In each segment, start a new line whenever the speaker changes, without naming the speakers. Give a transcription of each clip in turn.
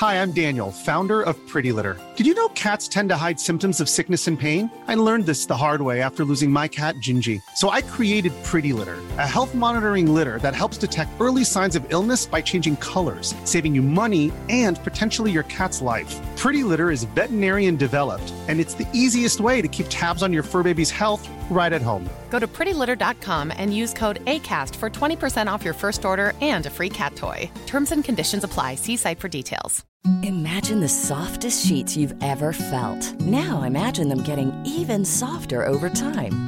Hi, I'm Daniel, founder of Pretty Litter. Did you know cats tend to hide symptoms of sickness and pain? I learned this the hard way after losing my cat, Gingy. So I created Pretty Litter, a health monitoring litter that helps detect early signs of illness by changing colors, saving you money and potentially your cat's life. Pretty Litter is veterinarian developed, and it's the easiest way to keep tabs on your fur baby's health right at home.
Go to prettylitter.com and use code ACAST for 20% off your first order and a free cat toy. Terms and conditions apply. See site for details.
Imagine the softest sheets you've ever felt. Now imagine them getting even softer over time.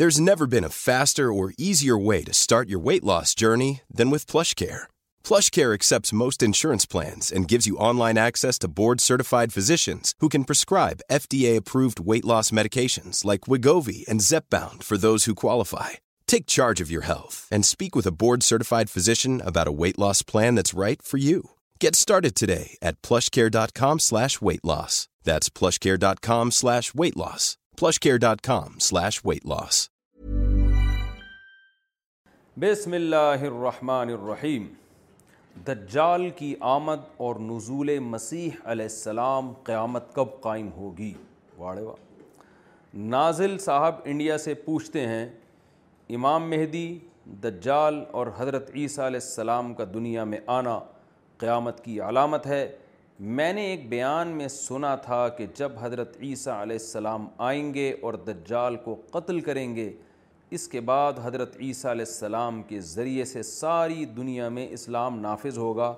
There's never been a faster or easier way to start your weight loss journey than with PlushCare. PlushCare accepts most insurance plans and gives you online access to board-certified physicians who can prescribe FDA-approved weight loss medications like Wegovy and Zepbound for those who qualify. Take charge of your health and speak with a board-certified physician about a weight loss plan that's right for you. Get started today at PlushCare.com/weight-loss. That's PlushCare.com/weight-loss. PlushCare.com/weight-loss.
بسم اللہ الرحمن الرحیم دجال کی آمد اور نزول مسیح علیہ السلام قیامت کب قائم ہوگی واڑے واڑ نازل صاحب انڈیا سے پوچھتے ہیں امام مہدی دجال اور حضرت عیسیٰ علیہ السلام کا دنیا میں آنا قیامت کی علامت ہے میں نے ایک بیان میں سنا تھا کہ جب حضرت عیسیٰ علیہ السلام آئیں گے اور دجال کو قتل کریں گے اس کے بعد حضرت عیسیٰ علیہ السلام کے ذریعے سے ساری دنیا میں اسلام نافذ ہوگا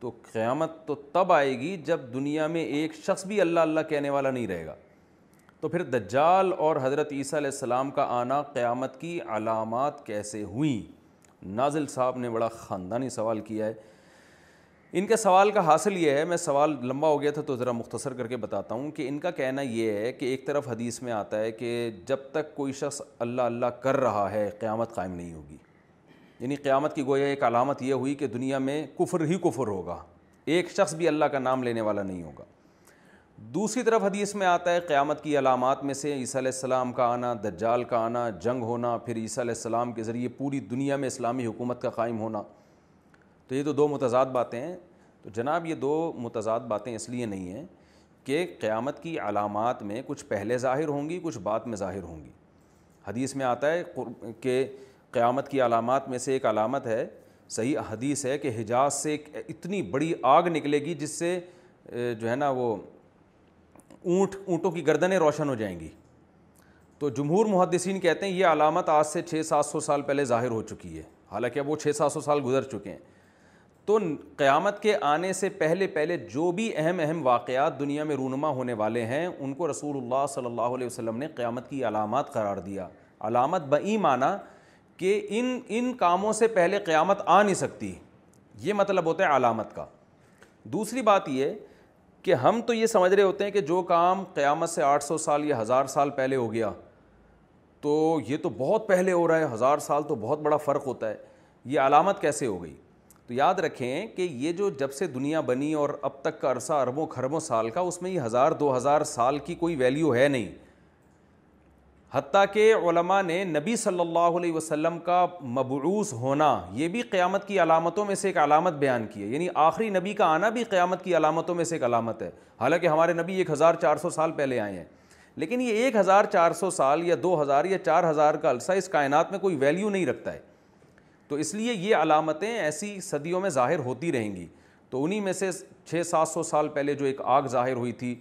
تو قیامت تو تب آئے گی جب دنیا میں ایک شخص بھی اللہ اللہ کہنے والا نہیں رہے گا تو پھر دجال اور حضرت عیسیٰ علیہ السلام کا آنا قیامت کی علامات کیسے ہوئیں نازل صاحب نے بڑا خاندانی سوال کیا ہے ان کے سوال کا حاصل یہ ہے میں سوال لمبا ہو گیا تھا تو ذرا مختصر کر کے بتاتا ہوں کہ ان کا کہنا یہ ہے کہ ایک طرف حدیث میں آتا ہے کہ جب تک کوئی شخص اللہ اللہ کر رہا ہے قیامت قائم نہیں ہوگی یعنی قیامت کی گویا ایک علامت یہ ہوئی کہ دنیا میں کفر ہی کفر ہوگا ایک شخص بھی اللہ کا نام لینے والا نہیں ہوگا دوسری طرف حدیث میں آتا ہے قیامت کی علامات میں سے عیسیٰ علیہ السلام کا آنا دجال کا آنا جنگ ہونا پھر عیسیٰ علیہ السلام کے ذریعے پوری دنیا میں اسلامی حکومت کا قائم ہونا تو یہ تو دو متضاد باتیں ہیں تو جناب یہ دو متضاد باتیں اس لیے نہیں ہیں کہ قیامت کی علامات میں کچھ پہلے ظاہر ہوں گی کچھ بعد میں ظاہر ہوں گی حدیث میں آتا ہے کہ قیامت کی علامات میں سے ایک علامت ہے صحیح حدیث ہے کہ حجاز سے ایک اتنی بڑی آگ نکلے گی جس سے جو ہے نا وہ اونٹ اونٹوں کی گردنیں روشن ہو جائیں گی تو جمہور محدثین کہتے ہیں یہ علامت آج سے چھ سات سو سال پہلے ظاہر ہو چکی ہے حالانکہ اب وہ چھ سات سو سال گزر چکے ہیں تو قیامت کے آنے سے پہلے پہلے جو بھی اہم اہم واقعات دنیا میں رونما ہونے والے ہیں ان کو رسول اللہ صلی اللہ علیہ وسلم نے قیامت کی علامات قرار دیا علامت بئی معنی کہ ان ان کاموں سے پہلے قیامت آ نہیں سکتی یہ مطلب ہوتا ہے علامت کا دوسری بات یہ کہ ہم تو یہ سمجھ رہے ہوتے ہیں کہ جو کام قیامت سے آٹھ سو سال یا ہزار سال پہلے ہو گیا تو یہ تو بہت پہلے ہو رہا ہے ہزار سال تو بہت بڑا فرق ہوتا ہے یہ علامت کیسے ہو گئی تو یاد رکھیں کہ یہ جو جب سے دنیا بنی اور اب تک کا عرصہ اربوں کھربوں سال کا اس میں یہ ہزار دو ہزار سال کی کوئی ویلیو ہے نہیں حتیٰ کہ علماء نے نبی صلی اللہ علیہ وسلم کا مبعوث ہونا یہ بھی قیامت کی علامتوں میں سے ایک علامت بیان کی ہے یعنی آخری نبی کا آنا بھی قیامت کی علامتوں میں سے ایک علامت ہے حالانکہ ہمارے نبی ایک ہزار چار سو سال پہلے آئے ہیں لیکن یہ ایک ہزار چار سو سال یا دو ہزار یا چار ہزار کا عرصہ اس کائنات میں کوئی ویلیو نہیں رکھتا ہے تو اس لیے یہ علامتیں ایسی صدیوں میں ظاہر ہوتی رہیں گی تو انہی میں سے چھ سات سو سال پہلے جو ایک آگ ظاہر ہوئی تھی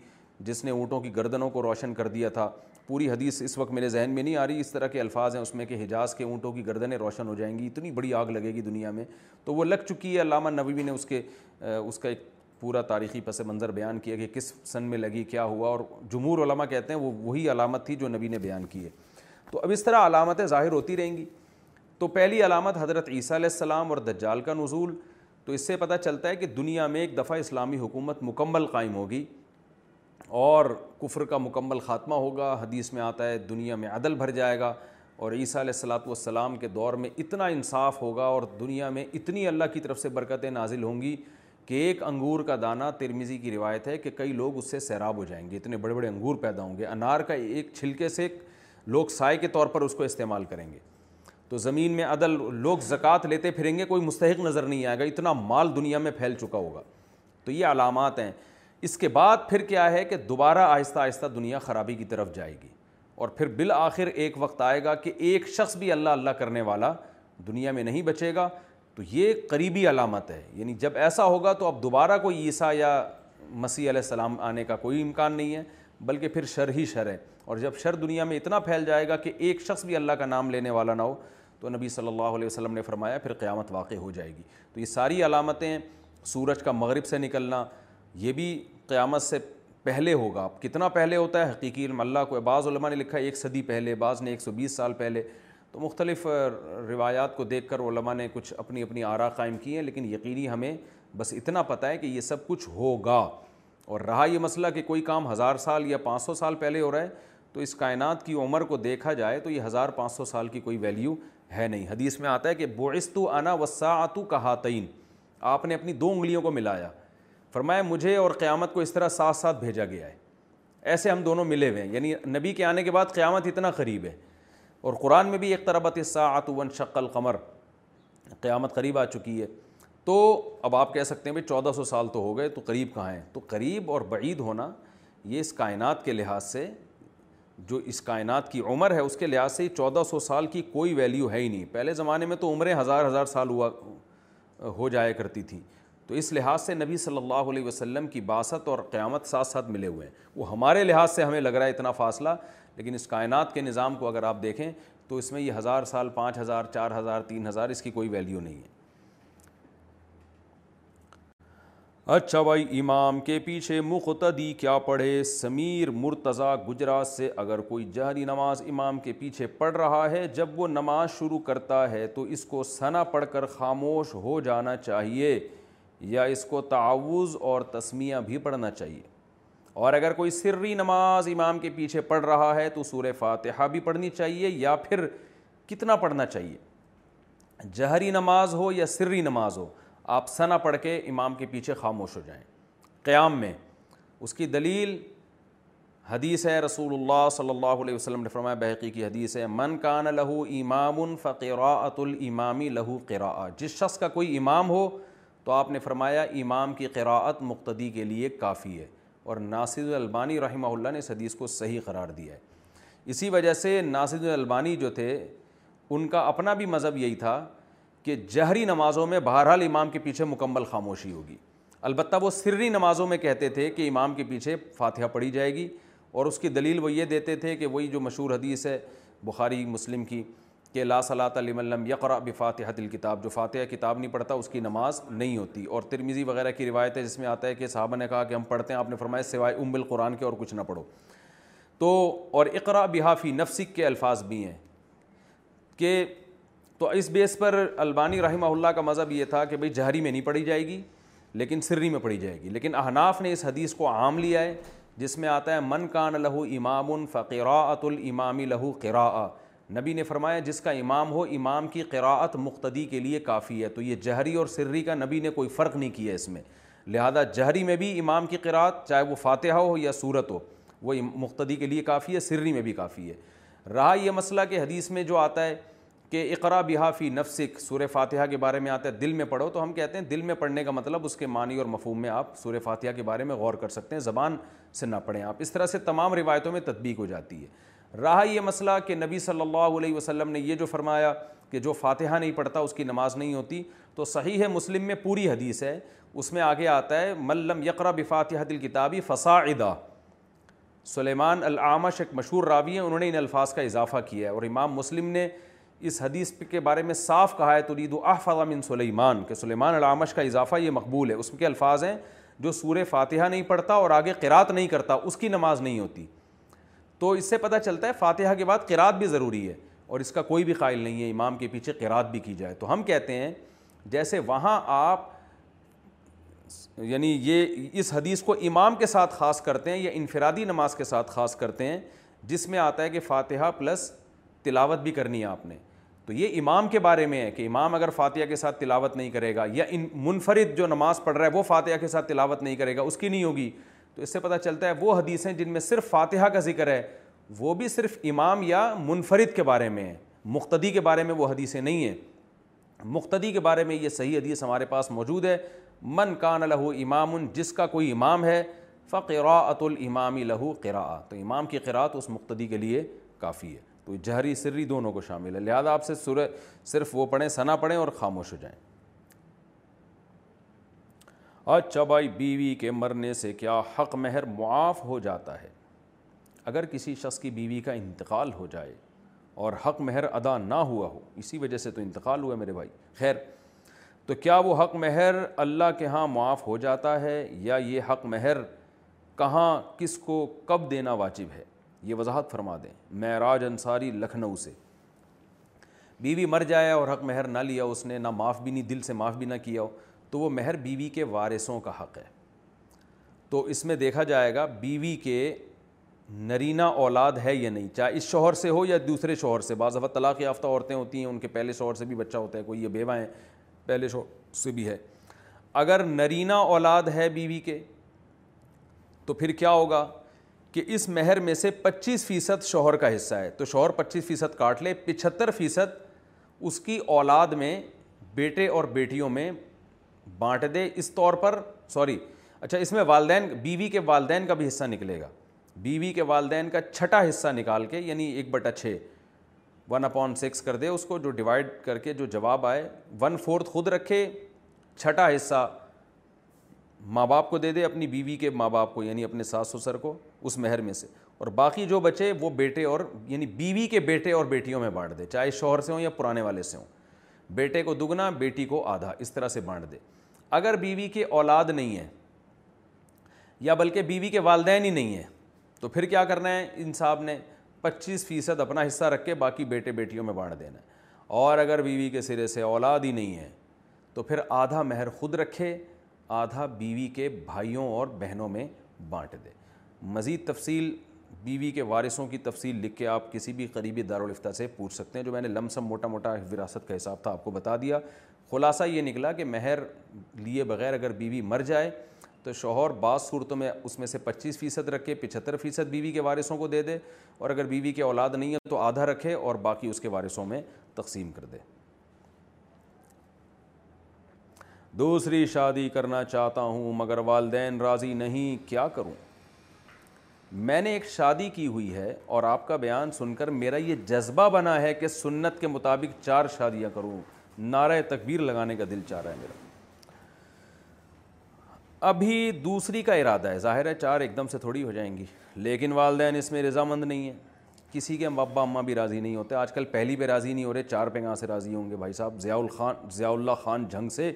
جس نے اونٹوں کی گردنوں کو روشن کر دیا تھا پوری حدیث اس وقت میرے ذہن میں نہیں آ رہی اس طرح کے الفاظ ہیں اس میں کہ حجاز کے اونٹوں کی گردنیں روشن ہو جائیں گی اتنی بڑی آگ لگے گی دنیا میں تو وہ لگ چکی ہے علامہ نبوی نے اس کے اس کا ایک پورا تاریخی پس منظر بیان کیا کہ کس سن میں لگی کیا ہوا اور جمہور علماء کہتے ہیں وہ وہی علامت تھی جو نبی نے بیان کی ہے تو اب اس طرح علامتیں ظاہر ہوتی رہیں گی تو پہلی علامت حضرت عیسیٰ علیہ السلام اور دجال کا نزول تو اس سے پتہ چلتا ہے کہ دنیا میں ایک دفعہ اسلامی حکومت مکمل قائم ہوگی اور کفر کا مکمل خاتمہ ہوگا حدیث میں آتا ہے دنیا میں عدل بھر جائے گا اور عیسیٰ علیہ السلاۃ والسلام السلام کے دور میں اتنا انصاف ہوگا اور دنیا میں اتنی اللہ کی طرف سے برکتیں نازل ہوں گی کہ ایک انگور کا دانہ ترمیزی کی روایت ہے کہ کئی لوگ اس سے سیراب ہو جائیں گے اتنے بڑے بڑے انگور پیدا ہوں گے انار کا ایک چھلکے سے لوگ سائے کے طور پر اس کو استعمال کریں گے تو زمین میں عدل لوگ زکوٰۃ لیتے پھریں گے کوئی مستحق نظر نہیں آئے گا اتنا مال دنیا میں پھیل چکا ہوگا تو یہ علامات ہیں اس کے بعد پھر کیا ہے کہ دوبارہ آہستہ آہستہ دنیا خرابی کی طرف جائے گی اور پھر بالآخر ایک وقت آئے گا کہ ایک شخص بھی اللہ اللہ کرنے والا دنیا میں نہیں بچے گا تو یہ قریبی علامت ہے یعنی جب ایسا ہوگا تو اب دوبارہ کوئی عیسیٰ یا مسیح علیہ السلام آنے کا کوئی امکان نہیں ہے بلکہ پھر شر ہی شر ہے اور جب شر دنیا میں اتنا پھیل جائے گا کہ ایک شخص بھی اللہ کا نام لینے والا نہ ہو تو نبی صلی اللہ علیہ وسلم نے فرمایا پھر قیامت واقع ہو جائے گی تو یہ ساری علامتیں سورج کا مغرب سے نکلنا یہ بھی قیامت سے پہلے ہوگا کتنا پہلے ہوتا ہے حقیقی علم اللہ کو بعض علماء نے لکھا ایک صدی پہلے بعض نے ایک سو بیس سال پہلے تو مختلف روایات کو دیکھ کر علماء نے کچھ اپنی اپنی آرا قائم کی ہیں لیکن یقینی ہمیں بس اتنا پتہ ہے کہ یہ سب کچھ ہوگا اور رہا یہ مسئلہ کہ کوئی کام ہزار سال یا پانچ سو سال پہلے ہو رہا ہے تو اس کائنات کی عمر کو دیکھا جائے تو یہ ہزار پانچ سو سال کی کوئی ویلیو ہے نہیں حدیث میں آتا ہے کہ بوعستو انا وسا ساعت کا آپ نے اپنی دو انگلیوں کو ملایا فرمایا مجھے اور قیامت کو اس طرح ساتھ ساتھ بھیجا گیا ہے ایسے ہم دونوں ملے ہوئے ہیں یعنی نبی کے آنے کے بعد قیامت اتنا قریب ہے اور قرآن میں بھی ایک طرح حصہ ساعت ون شق القمر قیامت قریب آ چکی ہے تو اب آپ کہہ سکتے ہیں بھائی چودہ سو سال تو ہو گئے تو قریب کہاں ہیں تو قریب اور بعید ہونا یہ اس کائنات کے لحاظ سے جو اس کائنات کی عمر ہے اس کے لحاظ سے چودہ سو سال کی کوئی ویلیو ہے ہی نہیں پہلے زمانے میں تو عمریں ہزار ہزار سال ہوا ہو جایا کرتی تھیں تو اس لحاظ سے نبی صلی اللہ علیہ وسلم کی باست اور قیامت ساتھ ساتھ ملے ہوئے ہیں وہ ہمارے لحاظ سے ہمیں لگ رہا ہے اتنا فاصلہ لیکن اس کائنات کے نظام کو اگر آپ دیکھیں تو اس میں یہ ہزار سال پانچ ہزار چار ہزار تین ہزار اس کی کوئی ویلیو نہیں ہے اچھا بھائی امام کے پیچھے مختدی کیا پڑھے سمیر مرتضی گجرات سے اگر کوئی جہری نماز امام کے پیچھے پڑھ رہا ہے جب وہ نماز شروع کرتا ہے تو اس کو سنا پڑھ کر خاموش ہو جانا چاہیے یا اس کو تعاوض اور تسمیہ بھی پڑھنا چاہیے اور اگر کوئی سری نماز امام کے پیچھے پڑھ رہا ہے تو سور فاتحہ بھی پڑھنی چاہیے یا پھر کتنا پڑھنا چاہیے جہری نماز ہو یا سری نماز ہو آپ سنا پڑھ کے امام کے پیچھے خاموش ہو جائیں قیام میں اس کی دلیل حدیث ہے رسول اللہ صلی اللہ علیہ وسلم نے فرمایا بحقی کی حدیث ہے من کان لہو امام فقراۃ الامامی لہو قراء جس شخص کا کوئی امام ہو تو آپ نے فرمایا امام کی قراءت مقتدی کے لیے کافی ہے اور ناصر البانی رحمہ اللہ نے اس حدیث کو صحیح قرار دیا ہے اسی وجہ سے ناصر البانی جو تھے ان کا اپنا بھی مذہب یہی تھا کہ جہری نمازوں میں بہرحال امام کے پیچھے مکمل خاموشی ہوگی البتہ وہ سری نمازوں میں کہتے تھے کہ امام کے پیچھے فاتحہ پڑھی جائے گی اور اس کی دلیل وہ یہ دیتے تھے کہ وہی جو مشہور حدیث ہے بخاری مسلم کی کہ لا صلاۃ تعلّم یکقرا یقرا فاتحہ الکتاب جو فاتحہ کتاب نہیں پڑھتا اس کی نماز نہیں ہوتی اور ترمیزی وغیرہ کی روایت ہے جس میں آتا ہے کہ صحابہ نے کہا کہ ہم پڑھتے ہیں آپ نے فرمایا سوائے ام القرآن کے اور کچھ نہ پڑھو تو اور اقرا بحافی نفسک کے الفاظ بھی ہیں کہ تو اس بیس پر البانی رحمہ اللہ کا مذہب یہ تھا کہ بھائی جہری میں نہیں پڑی جائے گی لیکن سری میں پڑھی جائے گی لیکن احناف نے اس حدیث کو عام لیا ہے جس میں آتا ہے من کان لہو امام الفقراۃۃ الامام لہو قراء نبی نے فرمایا جس کا امام ہو امام کی قراءت مقتدی کے لیے کافی ہے تو یہ جہری اور سری کا نبی نے کوئی فرق نہیں کیا اس میں لہذا جہری میں بھی امام کی قراءت چاہے وہ فاتحہ ہو یا صورت ہو وہ مقتدی کے لیے کافی ہے سری میں بھی کافی ہے رہا یہ مسئلہ کہ حدیث میں جو آتا ہے کہ اقرا بحافی نفسک سور فاتحہ کے بارے میں آتا ہے دل میں پڑھو تو ہم کہتے ہیں دل میں پڑھنے کا مطلب اس کے معنی اور مفہوم میں آپ سور فاتحہ کے بارے میں غور کر سکتے ہیں زبان سے نہ پڑھیں آپ اس طرح سے تمام روایتوں میں تطبیق ہو جاتی ہے رہا یہ مسئلہ کہ نبی صلی اللہ علیہ وسلم نے یہ جو فرمایا کہ جو فاتحہ نہیں پڑھتا اس کی نماز نہیں ہوتی تو صحیح ہے مسلم میں پوری حدیث ہے اس میں آگے آتا ہے ملم یقرا بفاتحہ دل کتابی فسا سلیمان العامش ایک مشہور راوی ہیں انہوں نے ان الفاظ کا اضافہ کیا ہے اور امام مسلم نے اس حدیث کے بارے میں صاف کہا ہے ترید و احفظ من سلیمان کہ سلیمان علامش کا اضافہ یہ مقبول ہے اس کے الفاظ ہیں جو سور فاتحہ نہیں پڑھتا اور آگے قرات نہیں کرتا اس کی نماز نہیں ہوتی تو اس سے پتہ چلتا ہے فاتحہ کے بعد قرات بھی ضروری ہے اور اس کا کوئی بھی قائل نہیں ہے امام کے پیچھے قرات بھی کی جائے تو ہم کہتے ہیں جیسے وہاں آپ یعنی یہ اس حدیث کو امام کے ساتھ خاص کرتے ہیں یا انفرادی نماز کے ساتھ خاص کرتے ہیں جس میں آتا ہے کہ فاتحہ پلس تلاوت بھی کرنی ہے آپ نے تو یہ امام کے بارے میں ہے کہ امام اگر فاتحہ کے ساتھ تلاوت نہیں کرے گا یا ان منفرد جو نماز پڑھ رہا ہے وہ فاتحہ کے ساتھ تلاوت نہیں کرے گا اس کی نہیں ہوگی تو اس سے پتہ چلتا ہے وہ حدیثیں جن میں صرف فاتحہ کا ذکر ہے وہ بھی صرف امام یا منفرد کے بارے میں ہے مقتدی کے بارے میں وہ حدیثیں نہیں ہیں مقتدی کے بارے میں یہ صحیح حدیث ہمارے پاس موجود ہے من کان لہو امام جس کا کوئی امام ہے فقراۃ الامام لہو قراء تو امام کی قراءت اس مقتدی کے لیے کافی ہے تو جہری سری دونوں کو شامل ہے لہذا آپ سے سر صرف وہ پڑھیں سنا پڑھیں اور خاموش ہو جائیں اچھا بھائی بیوی کے مرنے سے کیا حق مہر معاف ہو جاتا ہے اگر کسی شخص کی بیوی کا انتقال ہو جائے اور حق مہر ادا نہ ہوا ہو اسی وجہ سے تو انتقال ہوا میرے بھائی خیر تو کیا وہ حق مہر اللہ کے ہاں معاف ہو جاتا ہے یا یہ حق مہر کہاں کس کو کب دینا واجب ہے یہ وضاحت فرما دیں معراج انصاری لکھنؤ سے بیوی مر جائے اور حق مہر نہ لیا اس نے نہ معاف بھی نہیں دل سے معاف بھی نہ کیا ہو تو وہ مہر بیوی کے وارثوں کا حق ہے تو اس میں دیکھا جائے گا بیوی کے نرینا اولاد ہے یا نہیں چاہے اس شوہر سے ہو یا دوسرے شوہر سے بعض دفعہ طلاق یافتہ عورتیں ہوتی ہیں ان کے پہلے شوہر سے بھی بچہ ہوتا ہے کوئی یہ بیوہ ہیں پہلے شوہر سے بھی ہے اگر نرینا اولاد ہے بیوی کے تو پھر کیا ہوگا کہ اس مہر میں سے پچیس فیصد شوہر کا حصہ ہے تو شوہر پچیس فیصد کاٹ لے پچہتر فیصد اس کی اولاد میں بیٹے اور بیٹیوں میں بانٹ دے اس طور پر سوری اچھا اس میں والدین بیوی کے والدین کا بھی حصہ نکلے گا بیوی کے والدین کا چھٹا حصہ نکال کے یعنی ایک بٹا چھ ون اپون سیکس کر دے اس کو جو ڈیوائڈ کر کے جو جواب آئے ون فورتھ خود رکھے چھٹا حصہ ماں باپ کو دے دے اپنی بیوی کے ماں باپ کو یعنی اپنے ساس سسر کو اس مہر میں سے اور باقی جو بچے وہ بیٹے اور یعنی بیوی کے بیٹے اور بیٹیوں میں بانٹ دے چاہے شوہر سے ہوں یا پرانے والے سے ہوں بیٹے کو دگنا بیٹی کو آدھا اس طرح سے بانٹ دے اگر بیوی کے اولاد نہیں ہے یا بلکہ بیوی کے والدین ہی نہیں ہیں تو پھر کیا کرنا ہے ان صاحب نے پچیس فیصد اپنا حصہ رکھ کے باقی بیٹے بیٹیوں میں بانٹ دینا ہے اور اگر بیوی کے سرے سے اولاد ہی نہیں ہے تو پھر آدھا مہر خود رکھے آدھا بیوی کے بھائیوں اور بہنوں میں بانٹ دے مزید تفصیل بیوی کے وارثوں کی تفصیل لکھ کے آپ کسی بھی قریبی دارالفتہ سے پوچھ سکتے ہیں جو میں نے لم سم موٹا موٹا وراثت کا حساب تھا آپ کو بتا دیا خلاصہ یہ نکلا کہ مہر لیے بغیر اگر بیوی مر جائے تو شوہر بعض صورتوں میں اس میں سے پچیس فیصد رکھے پچہتر فیصد بیوی کے وارثوں کو دے دے اور اگر بیوی کے اولاد نہیں ہے تو آدھا رکھے اور باقی اس کے وارثوں میں تقسیم کر دے دوسری شادی کرنا چاہتا ہوں مگر والدین راضی نہیں کیا کروں میں نے ایک شادی کی ہوئی ہے اور آپ کا بیان سن کر میرا یہ جذبہ بنا ہے کہ سنت کے مطابق چار شادیاں کروں نعرہ تکبیر لگانے کا دل چاہ رہا ہے میرا ابھی دوسری کا ارادہ ہے ظاہر ہے چار ایک دم سے تھوڑی ہو جائیں گی لیکن والدین اس میں رضامند نہیں ہے کسی کے ابا اماں بھی راضی نہیں ہوتے آج کل پہلی پہ راضی نہیں ہو رہے چار پہ کہاں سے راضی ہوں گے بھائی صاحب ضیاء الخان ضیاء اللہ خان جھنگ سے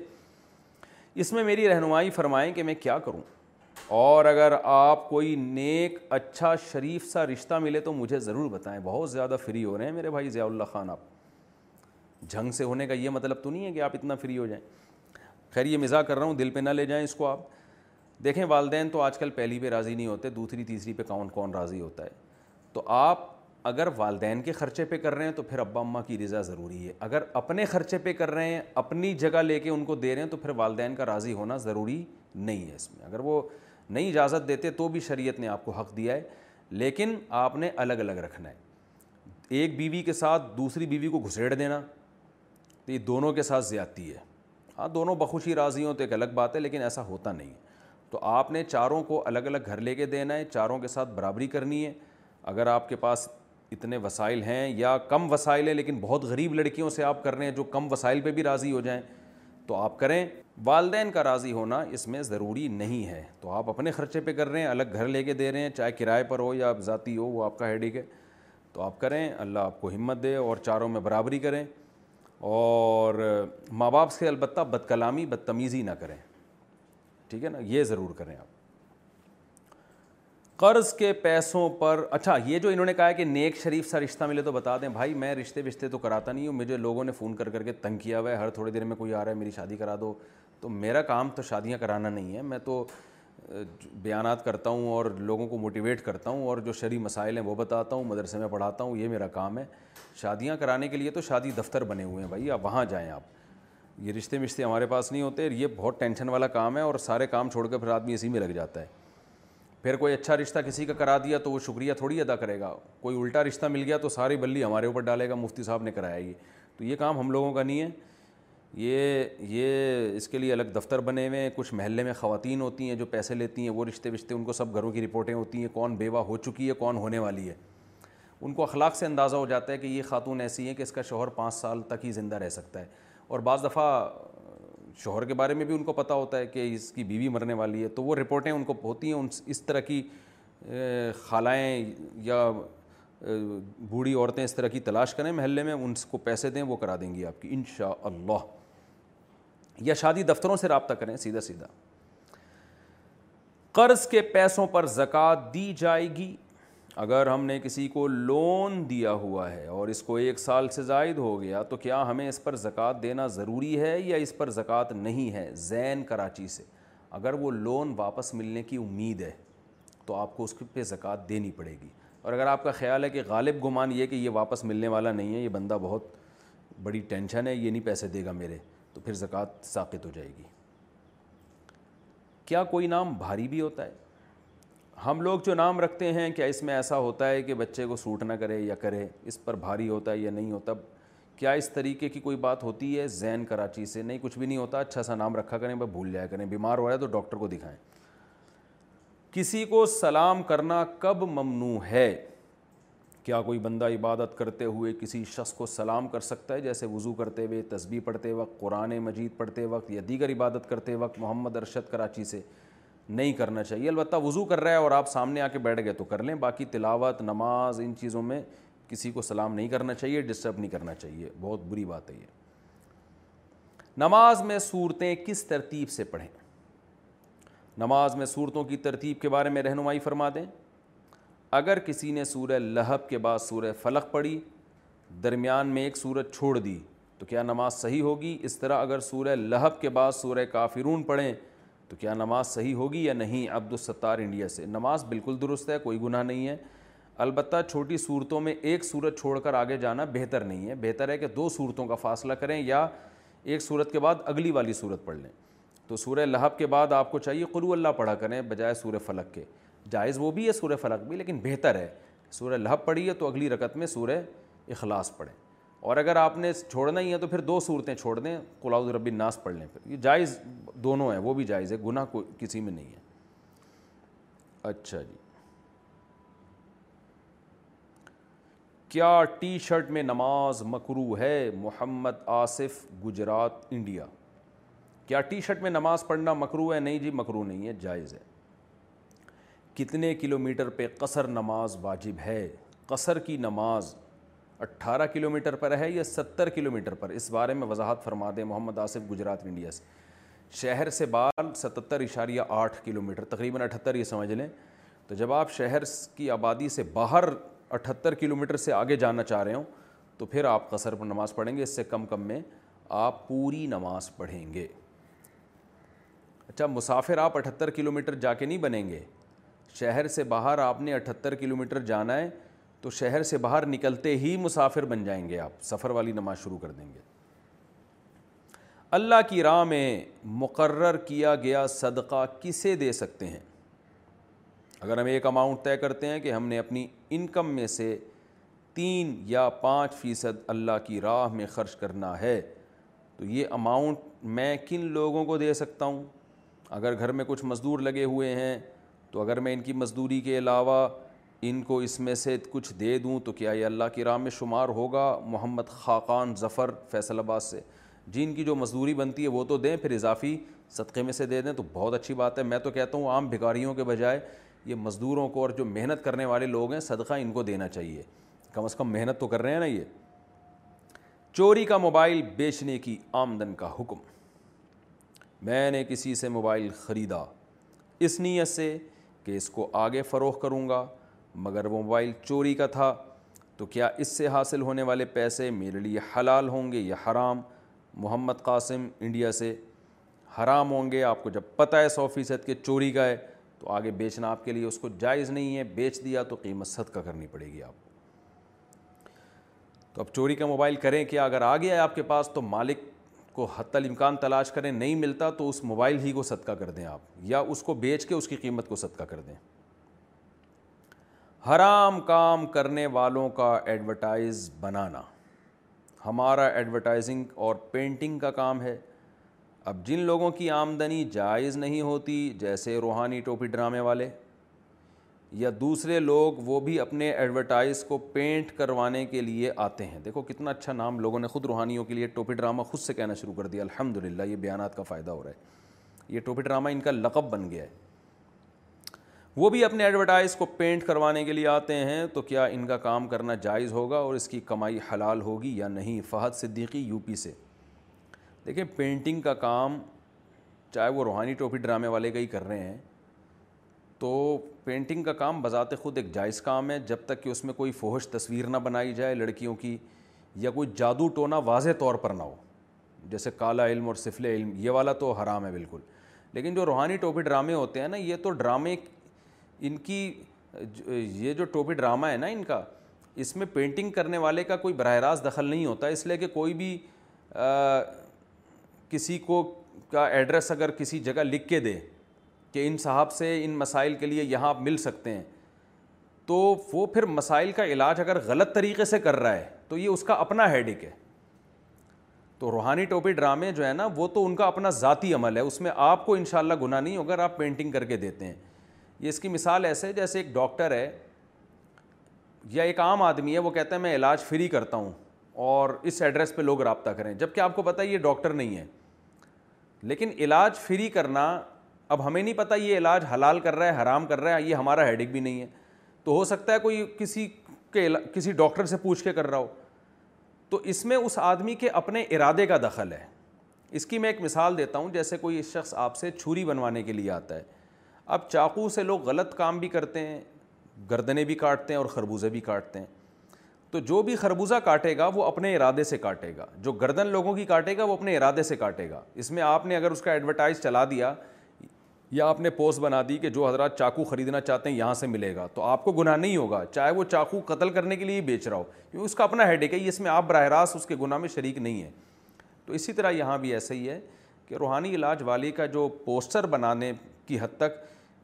اس میں میری رہنمائی فرمائیں کہ میں کیا کروں اور اگر آپ کوئی نیک اچھا شریف سا رشتہ ملے تو مجھے ضرور بتائیں بہت زیادہ فری ہو رہے ہیں میرے بھائی ضیاء اللہ خان آپ جھنگ سے ہونے کا یہ مطلب تو نہیں ہے کہ آپ اتنا فری ہو جائیں خیر یہ مزاح کر رہا ہوں دل پہ نہ لے جائیں اس کو آپ دیکھیں والدین تو آج کل پہلی پہ راضی نہیں ہوتے دوسری تیسری پہ کون کون راضی ہوتا ہے تو آپ اگر والدین کے خرچے پہ کر رہے ہیں تو پھر ابا اماں کی رضا ضروری ہے اگر اپنے خرچے پہ کر رہے ہیں اپنی جگہ لے کے ان کو دے رہے ہیں تو پھر والدین کا راضی ہونا ضروری نہیں ہے اس میں اگر وہ نہیں اجازت دیتے تو بھی شریعت نے آپ کو حق دیا ہے لیکن آپ نے الگ الگ رکھنا ہے ایک بیوی کے ساتھ دوسری بیوی کو گھسیڑ دینا تو یہ دونوں کے ساتھ زیادتی ہے ہاں دونوں بخوشی راضی ہوں تو ایک الگ بات ہے لیکن ایسا ہوتا نہیں ہے تو آپ نے چاروں کو الگ الگ گھر لے کے دینا ہے چاروں کے ساتھ برابری کرنی ہے اگر آپ کے پاس اتنے وسائل ہیں یا کم وسائل ہیں لیکن بہت غریب لڑکیوں سے آپ کر رہے ہیں جو کم وسائل پہ بھی راضی ہو جائیں تو آپ کریں والدین کا راضی ہونا اس میں ضروری نہیں ہے تو آپ اپنے خرچے پہ کر رہے ہیں الگ گھر لے کے دے رہے ہیں چاہے کرائے پر ہو یا ذاتی ہو وہ آپ کا ہیڈک ہے تو آپ کریں اللہ آپ کو ہمت دے اور چاروں میں برابری کریں اور ماں باپ سے البتہ بد کلامی بدتمیزی نہ کریں ٹھیک ہے نا یہ ضرور کریں آپ قرض کے پیسوں پر اچھا یہ جو انہوں نے کہا ہے کہ نیک شریف سا رشتہ ملے تو بتا دیں بھائی میں رشتے وشتے تو کراتا نہیں ہوں مجھے لوگوں نے فون کر کر کے تنگ کیا ہوا ہے ہر تھوڑے دیر میں کوئی آ رہا ہے میری شادی کرا دو تو میرا کام تو شادیاں کرانا نہیں ہے میں تو بیانات کرتا ہوں اور لوگوں کو موٹیویٹ کرتا ہوں اور جو شرعی مسائل ہیں وہ بتاتا ہوں مدرسے میں پڑھاتا ہوں یہ میرا کام ہے شادیاں کرانے کے لیے تو شادی دفتر بنے ہوئے ہیں بھائی آپ وہاں جائیں آپ یہ رشتے مشتے ہمارے پاس نہیں ہوتے یہ بہت ٹینشن والا کام ہے اور سارے کام چھوڑ کے پھر آدمی اسی میں لگ جاتا ہے پھر کوئی اچھا رشتہ کسی کا کرا دیا تو وہ شکریہ تھوڑی ادا کرے گا کوئی الٹا رشتہ مل گیا تو ساری بلی ہمارے اوپر ڈالے گا مفتی صاحب نے کرایا یہ تو یہ کام ہم لوگوں کا نہیں ہے یہ یہ اس کے لیے الگ دفتر بنے ہوئے ہیں کچھ محلے میں خواتین ہوتی ہیں جو پیسے لیتی ہیں وہ رشتے وشتے ان کو سب گھروں کی رپورٹیں ہوتی ہیں کون بیوہ ہو چکی ہے کون ہونے والی ہے ان کو اخلاق سے اندازہ ہو جاتا ہے کہ یہ خاتون ایسی ہیں کہ اس کا شوہر پانچ سال تک ہی زندہ رہ سکتا ہے اور بعض دفعہ شوہر کے بارے میں بھی ان کو پتہ ہوتا ہے کہ اس کی بیوی مرنے والی ہے تو وہ رپورٹیں ان کو ہوتی ہیں ان اس طرح کی خالائیں یا بوڑھی عورتیں اس طرح کی تلاش کریں محلے میں ان کو پیسے دیں وہ کرا دیں گی آپ کی ان شاء اللہ یا شادی دفتروں سے رابطہ کریں سیدھا سیدھا قرض کے پیسوں پر زکوٰۃ دی جائے گی اگر ہم نے کسی کو لون دیا ہوا ہے اور اس کو ایک سال سے زائد ہو گیا تو کیا ہمیں اس پر زکوٰۃ دینا ضروری ہے یا اس پر زکوٰۃ نہیں ہے زین کراچی سے اگر وہ لون واپس ملنے کی امید ہے تو آپ کو اس پہ زکوٰۃ دینی پڑے گی اور اگر آپ کا خیال ہے کہ غالب گمان یہ کہ یہ واپس ملنے والا نہیں ہے یہ بندہ بہت بڑی ٹینشن ہے یہ نہیں پیسے دے گا میرے تو پھر زکوٰۃ ساقط ہو جائے گی کیا کوئی نام بھاری بھی ہوتا ہے ہم لوگ جو نام رکھتے ہیں کیا اس میں ایسا ہوتا ہے کہ بچے کو سوٹ نہ کرے یا کرے اس پر بھاری ہوتا ہے یا نہیں ہوتا کیا اس طریقے کی کوئی بات ہوتی ہے زین کراچی سے نہیں کچھ بھی نہیں ہوتا اچھا سا نام رکھا کریں بھائی بھول جایا کریں بیمار ہو رہا ہے تو ڈاکٹر کو دکھائیں کسی کو سلام کرنا کب ممنوع ہے کیا کوئی بندہ عبادت کرتے ہوئے کسی شخص کو سلام کر سکتا ہے جیسے وضو کرتے ہوئے تسبیح پڑھتے وقت قرآن مجید پڑھتے وقت یا دیگر عبادت کرتے وقت محمد ارشد کراچی سے نہیں کرنا چاہیے البتہ وضو کر رہا ہے اور آپ سامنے آ کے بیٹھ گئے تو کر لیں باقی تلاوت نماز ان چیزوں میں کسی کو سلام نہیں کرنا چاہیے ڈسٹرب نہیں کرنا چاہیے بہت بری بات ہے یہ نماز میں صورتیں کس ترتیب سے پڑھیں نماز میں صورتوں کی ترتیب کے بارے میں رہنمائی فرما دیں اگر کسی نے سورہ لہب کے بعد سورہ فلق پڑھی درمیان میں ایک سورت چھوڑ دی تو کیا نماز صحیح ہوگی اس طرح اگر سورہ لہب کے بعد سورہ کافرون پڑھیں تو کیا نماز صحیح ہوگی یا نہیں عبدالستار انڈیا سے نماز بالکل درست ہے کوئی گناہ نہیں ہے البتہ چھوٹی صورتوں میں ایک صورت چھوڑ کر آگے جانا بہتر نہیں ہے بہتر ہے کہ دو صورتوں کا فاصلہ کریں یا ایک صورت کے بعد اگلی والی صورت پڑھ لیں تو سورہ لہب کے بعد آپ کو چاہیے قلو اللہ پڑھا کریں بجائے سورہ فلق کے جائز وہ بھی ہے سورہ فلق بھی لیکن بہتر ہے سورہ لہب پڑھی ہے تو اگلی رکعت میں سورہ اخلاص پڑھیں اور اگر آپ نے چھوڑنا ہی ہے تو پھر دو صورتیں چھوڑ دیں قلاء رب الناس پڑھ لیں پھر یہ جائز دونوں ہیں وہ بھی جائز ہے گناہ کو کسی میں نہیں ہے اچھا جی کیا ٹی شرٹ میں نماز مکرو ہے محمد آصف گجرات انڈیا کیا ٹی شرٹ میں نماز پڑھنا مکرو ہے نہیں جی مکرو نہیں ہے جائز ہے کتنے کلومیٹر پہ قصر نماز واجب ہے قصر کی نماز اٹھارہ کلومیٹر پر ہے یا ستر کلومیٹر پر اس بارے میں وضاحت فرما دیں محمد آصف گجرات انڈیا سے شہر سے بال ستتر اشاریہ آٹھ کلومیٹر تقریباً اٹھتر یہ سمجھ لیں تو جب آپ شہر کی آبادی سے باہر اٹھتر کلومیٹر سے آگے جانا چاہ رہے ہوں تو پھر آپ قصر پر نماز پڑھیں گے اس سے کم کم میں آپ پوری نماز پڑھیں گے اچھا مسافر آپ اٹھتر کلومیٹر جا کے نہیں بنیں گے شہر سے باہر آپ نے اٹھتر کلومیٹر جانا ہے تو شہر سے باہر نکلتے ہی مسافر بن جائیں گے آپ سفر والی نماز شروع کر دیں گے اللہ کی راہ میں مقرر کیا گیا صدقہ کسے دے سکتے ہیں اگر ہم ایک اماؤنٹ طے کرتے ہیں کہ ہم نے اپنی انکم میں سے تین یا پانچ فیصد اللہ کی راہ میں خرچ کرنا ہے تو یہ اماؤنٹ میں کن لوگوں کو دے سکتا ہوں اگر گھر میں کچھ مزدور لگے ہوئے ہیں تو اگر میں ان کی مزدوری کے علاوہ ان کو اس میں سے کچھ دے دوں تو کیا یہ اللہ کی راہ میں شمار ہوگا محمد خاقان ظفر فیصل آباد سے جن جی، کی جو مزدوری بنتی ہے وہ تو دیں پھر اضافی صدقے میں سے دے دیں تو بہت اچھی بات ہے میں تو کہتا ہوں عام بھکاریوں کے بجائے یہ مزدوروں کو اور جو محنت کرنے والے لوگ ہیں صدقہ ان کو دینا چاہیے کم از کم محنت تو کر رہے ہیں نا یہ چوری کا موبائل بیچنے کی آمدن کا حکم میں نے کسی سے موبائل خریدا اس نیت سے کہ اس کو آگے فروغ کروں گا مگر وہ موبائل چوری کا تھا تو کیا اس سے حاصل ہونے والے پیسے میرے لیے حلال ہوں گے یا حرام محمد قاسم انڈیا سے حرام ہوں گے آپ کو جب پتہ ہے سو فیصد کہ چوری کا ہے تو آگے بیچنا آپ کے لیے اس کو جائز نہیں ہے بیچ دیا تو قیمت صدقہ کرنی پڑے گی آپ کو تو اب چوری کا موبائل کریں کہ اگر آ گیا ہے آپ کے پاس تو مالک کو حتی الامکان تلاش کریں نہیں ملتا تو اس موبائل ہی کو صدقہ کر دیں آپ یا اس کو بیچ کے اس کی قیمت کو صدقہ کر دیں حرام کام کرنے والوں کا ایڈورٹائز بنانا ہمارا ایڈورٹائزنگ اور پینٹنگ کا کام ہے اب جن لوگوں کی آمدنی جائز نہیں ہوتی جیسے روحانی ٹوپی ڈرامے والے یا دوسرے لوگ وہ بھی اپنے ایڈورٹائز کو پینٹ کروانے کے لیے آتے ہیں دیکھو کتنا اچھا نام لوگوں نے خود روحانیوں کے لیے ٹوپی ڈرامہ خود سے کہنا شروع کر دیا الحمد للہ یہ بیانات کا فائدہ ہو رہا ہے یہ ٹوپی ڈرامہ ان کا لقب بن گیا ہے وہ بھی اپنے ایڈورٹائز کو پینٹ کروانے کے لیے آتے ہیں تو کیا ان کا کام کرنا جائز ہوگا اور اس کی کمائی حلال ہوگی یا نہیں فہد صدیقی یو پی سے دیکھیں پینٹنگ کا کام چاہے وہ روحانی ٹوپی ڈرامے والے کا ہی کر رہے ہیں تو پینٹنگ کا کام بذات خود ایک جائز کام ہے جب تک کہ اس میں کوئی فوہش تصویر نہ بنائی جائے لڑکیوں کی یا کوئی جادو ٹونا واضح طور پر نہ ہو جیسے کالا علم اور سفل علم یہ والا تو حرام ہے بالکل لیکن جو روحانی ٹوپی ڈرامے ہوتے ہیں نا یہ تو ڈرامے ان کی یہ جو ٹوپی ڈرامہ ہے نا ان کا اس میں پینٹنگ کرنے والے کا کوئی براہ راست دخل نہیں ہوتا اس لیے کہ کوئی بھی کسی کو کا ایڈریس اگر کسی جگہ لکھ کے دے کہ ان صاحب سے ان مسائل کے لیے یہاں آپ مل سکتے ہیں تو وہ پھر مسائل کا علاج اگر غلط طریقے سے کر رہا ہے تو یہ اس کا اپنا ہیڈک ہے تو روحانی ٹوپی ڈرامے جو ہے نا وہ تو ان کا اپنا ذاتی عمل ہے اس میں آپ کو انشاءاللہ گناہ نہیں ہوگا آپ پینٹنگ کر کے دیتے ہیں یہ اس کی مثال ایسے ہے جیسے ایک ڈاکٹر ہے یا ایک عام آدمی ہے وہ کہتا ہے میں علاج فری کرتا ہوں اور اس ایڈریس پہ لوگ رابطہ کریں جب کہ آپ کو پتہ ہے یہ ڈاکٹر نہیں ہے لیکن علاج فری کرنا اب ہمیں نہیں پتہ یہ علاج حلال کر رہا ہے حرام کر رہا ہے یہ ہمارا ہیڈک بھی نہیں ہے تو ہو سکتا ہے کوئی کسی کے کسی ڈاکٹر سے پوچھ کے کر رہا ہو تو اس میں اس آدمی کے اپنے ارادے کا دخل ہے اس کی میں ایک مثال دیتا ہوں جیسے کوئی اس شخص آپ سے چھری بنوانے کے لیے آتا ہے اب چاقو سے لوگ غلط کام بھی کرتے ہیں گردنیں بھی کاٹتے ہیں اور خربوزے بھی کاٹتے ہیں تو جو بھی خربوزہ کاٹے گا وہ اپنے ارادے سے کاٹے گا جو گردن لوگوں کی کاٹے گا وہ اپنے ارادے سے کاٹے گا اس میں آپ نے اگر اس کا ایڈورٹائز چلا دیا یا آپ نے پوسٹ بنا دی کہ جو حضرات چاقو خریدنا چاہتے ہیں یہاں سے ملے گا تو آپ کو گناہ نہیں ہوگا چاہے وہ چاقو قتل کرنے کے لیے ہی بیچ رہا ہو اس کا اپنا ہیڈک ہے اس میں آپ براہ راست اس کے گناہ میں شریک نہیں ہے تو اسی طرح یہاں بھی ایسا ہی ہے کہ روحانی علاج والی کا جو پوسٹر بنانے کی حد تک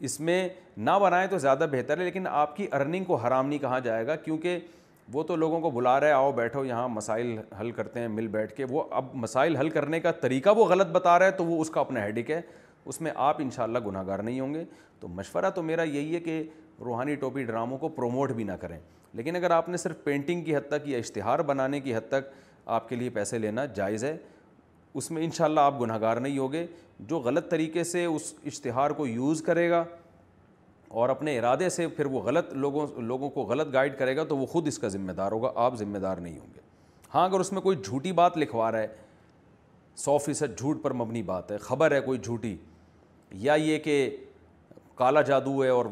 اس میں نہ بنائیں تو زیادہ بہتر ہے لیکن آپ کی ارننگ کو حرام نہیں کہا جائے گا کیونکہ وہ تو لوگوں کو بلا رہے آؤ بیٹھو یہاں مسائل حل کرتے ہیں مل بیٹھ کے وہ اب مسائل حل کرنے کا طریقہ وہ غلط بتا رہا ہے تو وہ اس کا اپنا ہیڈک ہے اس میں آپ انشاءاللہ گناہ گار نہیں ہوں گے تو مشورہ تو میرا یہی ہے کہ روحانی ٹوپی ڈراموں کو پروموٹ بھی نہ کریں لیکن اگر آپ نے صرف پینٹنگ کی حد تک یا اشتہار بنانے کی حد تک آپ کے لیے پیسے لینا جائز ہے اس میں انشاءاللہ آپ گناہ گار نہیں ہوگے جو غلط طریقے سے اس اشتہار کو یوز کرے گا اور اپنے ارادے سے پھر وہ غلط لوگوں لوگوں کو غلط گائیڈ کرے گا تو وہ خود اس کا ذمہ دار ہوگا آپ ذمہ دار نہیں ہوں گے ہاں اگر اس میں کوئی جھوٹی بات لکھوا رہا ہے سو فیصد جھوٹ پر مبنی بات ہے خبر ہے کوئی جھوٹی یا یہ کہ کالا جادو ہے اور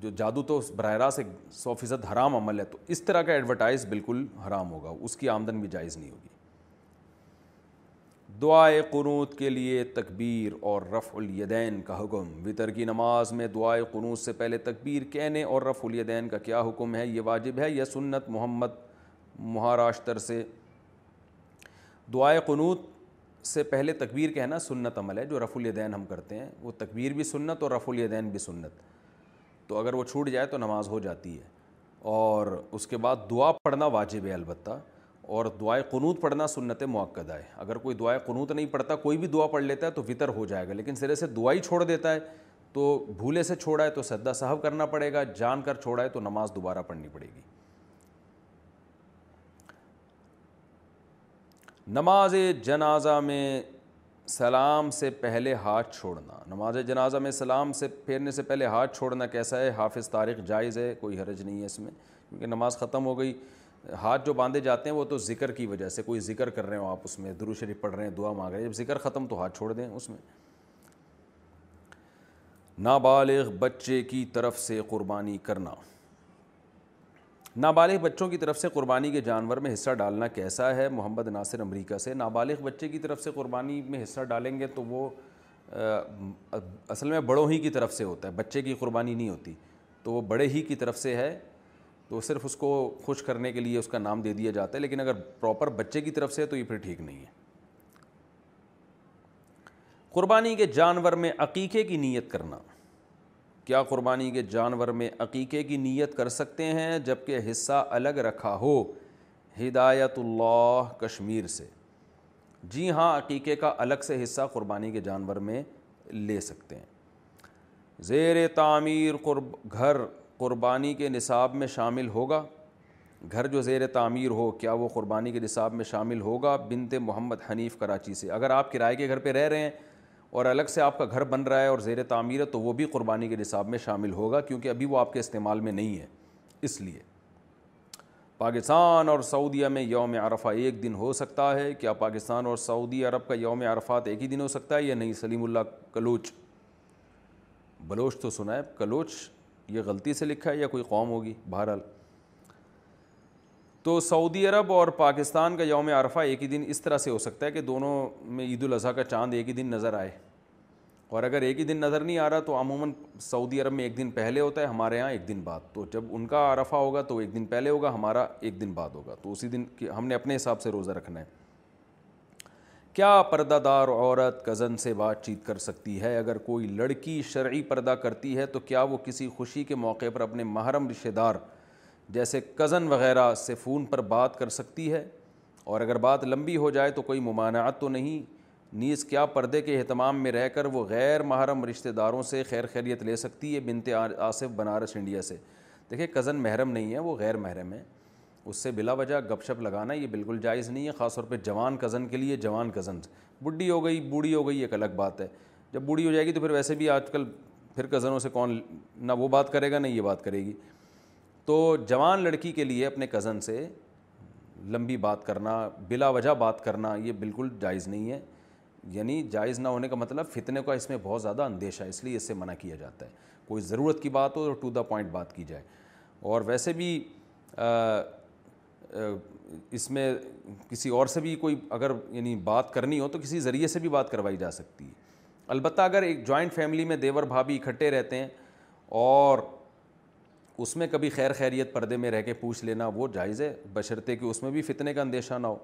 جو جادو تو براہ راست ایک سو فیصد حرام عمل ہے تو اس طرح کا ایڈورٹائز بالکل حرام ہوگا اس کی آمدن بھی جائز نہیں ہوگی دعائے قنوت کے لیے تکبیر اور رفع الیدین کا حکم وطر کی نماز میں دعائے قنوت سے پہلے تکبیر کہنے اور رفع الیدین کا کیا حکم ہے یہ واجب ہے یہ سنت محمد مہاراشتر سے دعائے قنوت سے پہلے تکبیر کہنا سنت عمل ہے جو رف الیدین ہم کرتے ہیں وہ تکبیر بھی سنت اور رف الیدین بھی سنت تو اگر وہ چھوٹ جائے تو نماز ہو جاتی ہے اور اس کے بعد دعا پڑھنا واجب ہے البتہ اور دعائے قنوط پڑھنا سنت موقع ہے اگر کوئی دعائے قنوط نہیں پڑھتا کوئی بھی دعا پڑھ لیتا ہے تو فطر ہو جائے گا لیکن سرے سے دعا ہی چھوڑ دیتا ہے تو بھولے سے چھوڑا ہے تو سدا صاحب کرنا پڑے گا جان کر چھوڑا ہے تو نماز دوبارہ پڑھنی پڑے گی نماز جنازہ میں سلام سے پہلے ہاتھ چھوڑنا نماز جنازہ میں سلام سے پھیرنے سے پہلے ہاتھ چھوڑنا کیسا ہے حافظ تاریخ جائز ہے کوئی حرج نہیں ہے اس میں کیونکہ نماز ختم ہو گئی ہاتھ جو باندھے جاتے ہیں وہ تو ذکر کی وجہ سے کوئی ذکر کر رہے ہو آپ اس میں درو شریف پڑھ رہے ہیں دعا مانگ رہے ہیں جب ذکر ختم تو ہاتھ چھوڑ دیں اس میں نابالغ بچے کی طرف سے قربانی کرنا نابالغ بچوں کی طرف سے قربانی کے جانور میں حصہ ڈالنا کیسا ہے محمد ناصر امریکہ سے نابالغ بچے کی طرف سے قربانی میں حصہ ڈالیں گے تو وہ اصل میں بڑوں ہی کی طرف سے ہوتا ہے بچے کی قربانی نہیں ہوتی تو وہ بڑے ہی کی طرف سے ہے تو صرف اس کو خوش کرنے کے لیے اس کا نام دے دیا جاتا ہے لیکن اگر پراپر بچے کی طرف سے ہے تو یہ پھر ٹھیک نہیں ہے قربانی کے جانور میں عقیقے کی نیت کرنا کیا قربانی کے جانور میں عقیقے کی نیت کر سکتے ہیں جبکہ حصہ الگ رکھا ہو ہدایت اللہ کشمیر سے جی ہاں عقیقے کا الگ سے حصہ قربانی کے جانور میں لے سکتے ہیں زیر تعمیر قرب گھر قربانی کے نصاب میں شامل ہوگا گھر جو زیر تعمیر ہو کیا وہ قربانی کے نصاب میں شامل ہوگا بنت محمد حنیف کراچی سے اگر آپ کرائے کے گھر پہ رہ رہے ہیں اور الگ سے آپ کا گھر بن رہا ہے اور زیر تعمیر ہے تو وہ بھی قربانی کے نصاب میں شامل ہوگا کیونکہ ابھی وہ آپ کے استعمال میں نہیں ہے اس لیے پاکستان اور سعودیہ میں یوم عرفہ ایک دن ہو سکتا ہے کیا پاکستان اور سعودی عرب کا یوم عرفات ایک ہی دن ہو سکتا ہے یا نہیں سلیم اللہ کلوچ بلوچ تو سنا ہے کلوچ یہ غلطی سے لکھا ہے یا کوئی قوم ہوگی بہرحال تو سعودی عرب اور پاکستان کا یوم عرفہ ایک ہی دن اس طرح سے ہو سکتا ہے کہ دونوں میں عید الاضحیٰ کا چاند ایک ہی دن نظر آئے اور اگر ایک ہی دن نظر نہیں آ رہا تو عموماً سعودی عرب میں ایک دن پہلے ہوتا ہے ہمارے یہاں ایک دن بعد تو جب ان کا عرفہ ہوگا تو ایک دن پہلے ہوگا ہمارا ایک دن بعد ہوگا تو اسی دن کہ ہم نے اپنے حساب سے روزہ رکھنا ہے کیا پردہ دار عورت کزن سے بات چیت کر سکتی ہے اگر کوئی لڑکی شرعی پردہ کرتی ہے تو کیا وہ کسی خوشی کے موقع پر اپنے محرم رشتہ دار جیسے کزن وغیرہ سے فون پر بات کر سکتی ہے اور اگر بات لمبی ہو جائے تو کوئی ممانعت تو نہیں نیز کیا پردے کے اہتمام میں رہ کر وہ غیر محرم رشتہ داروں سے خیر خیریت لے سکتی ہے بنت آصف بنارس انڈیا سے دیکھیں کزن محرم نہیں ہے وہ غیر محرم ہے اس سے بلا وجہ گپ شپ لگانا یہ بالکل جائز نہیں ہے خاص طور پہ جوان کزن کے لیے جوان کزن بڈھی ہو گئی بوڑھی ہو گئی ایک الگ بات ہے جب بوڑھی ہو جائے گی تو پھر ویسے بھی آج کل پھر کزنوں سے کون نہ وہ بات کرے گا نہ یہ بات کرے گی تو جوان لڑکی کے لیے اپنے کزن سے لمبی بات کرنا بلا وجہ بات کرنا یہ بالکل جائز نہیں ہے یعنی جائز نہ ہونے کا مطلب فتنے کا اس میں بہت زیادہ اندیشہ ہے اس لیے اس سے منع کیا جاتا ہے کوئی ضرورت کی بات ہو تو ٹو دا پوائنٹ بات کی جائے اور ویسے بھی اس میں کسی اور سے بھی کوئی اگر یعنی بات کرنی ہو تو کسی ذریعے سے بھی بات کروائی جا سکتی ہے البتہ اگر ایک جوائنٹ فیملی میں دیور بھابھی اکھٹے رہتے ہیں اور اس میں کبھی خیر خیریت پردے میں رہ کے پوچھ لینا وہ جائز ہے بشرطے کہ اس میں بھی فتنے کا اندیشہ نہ ہو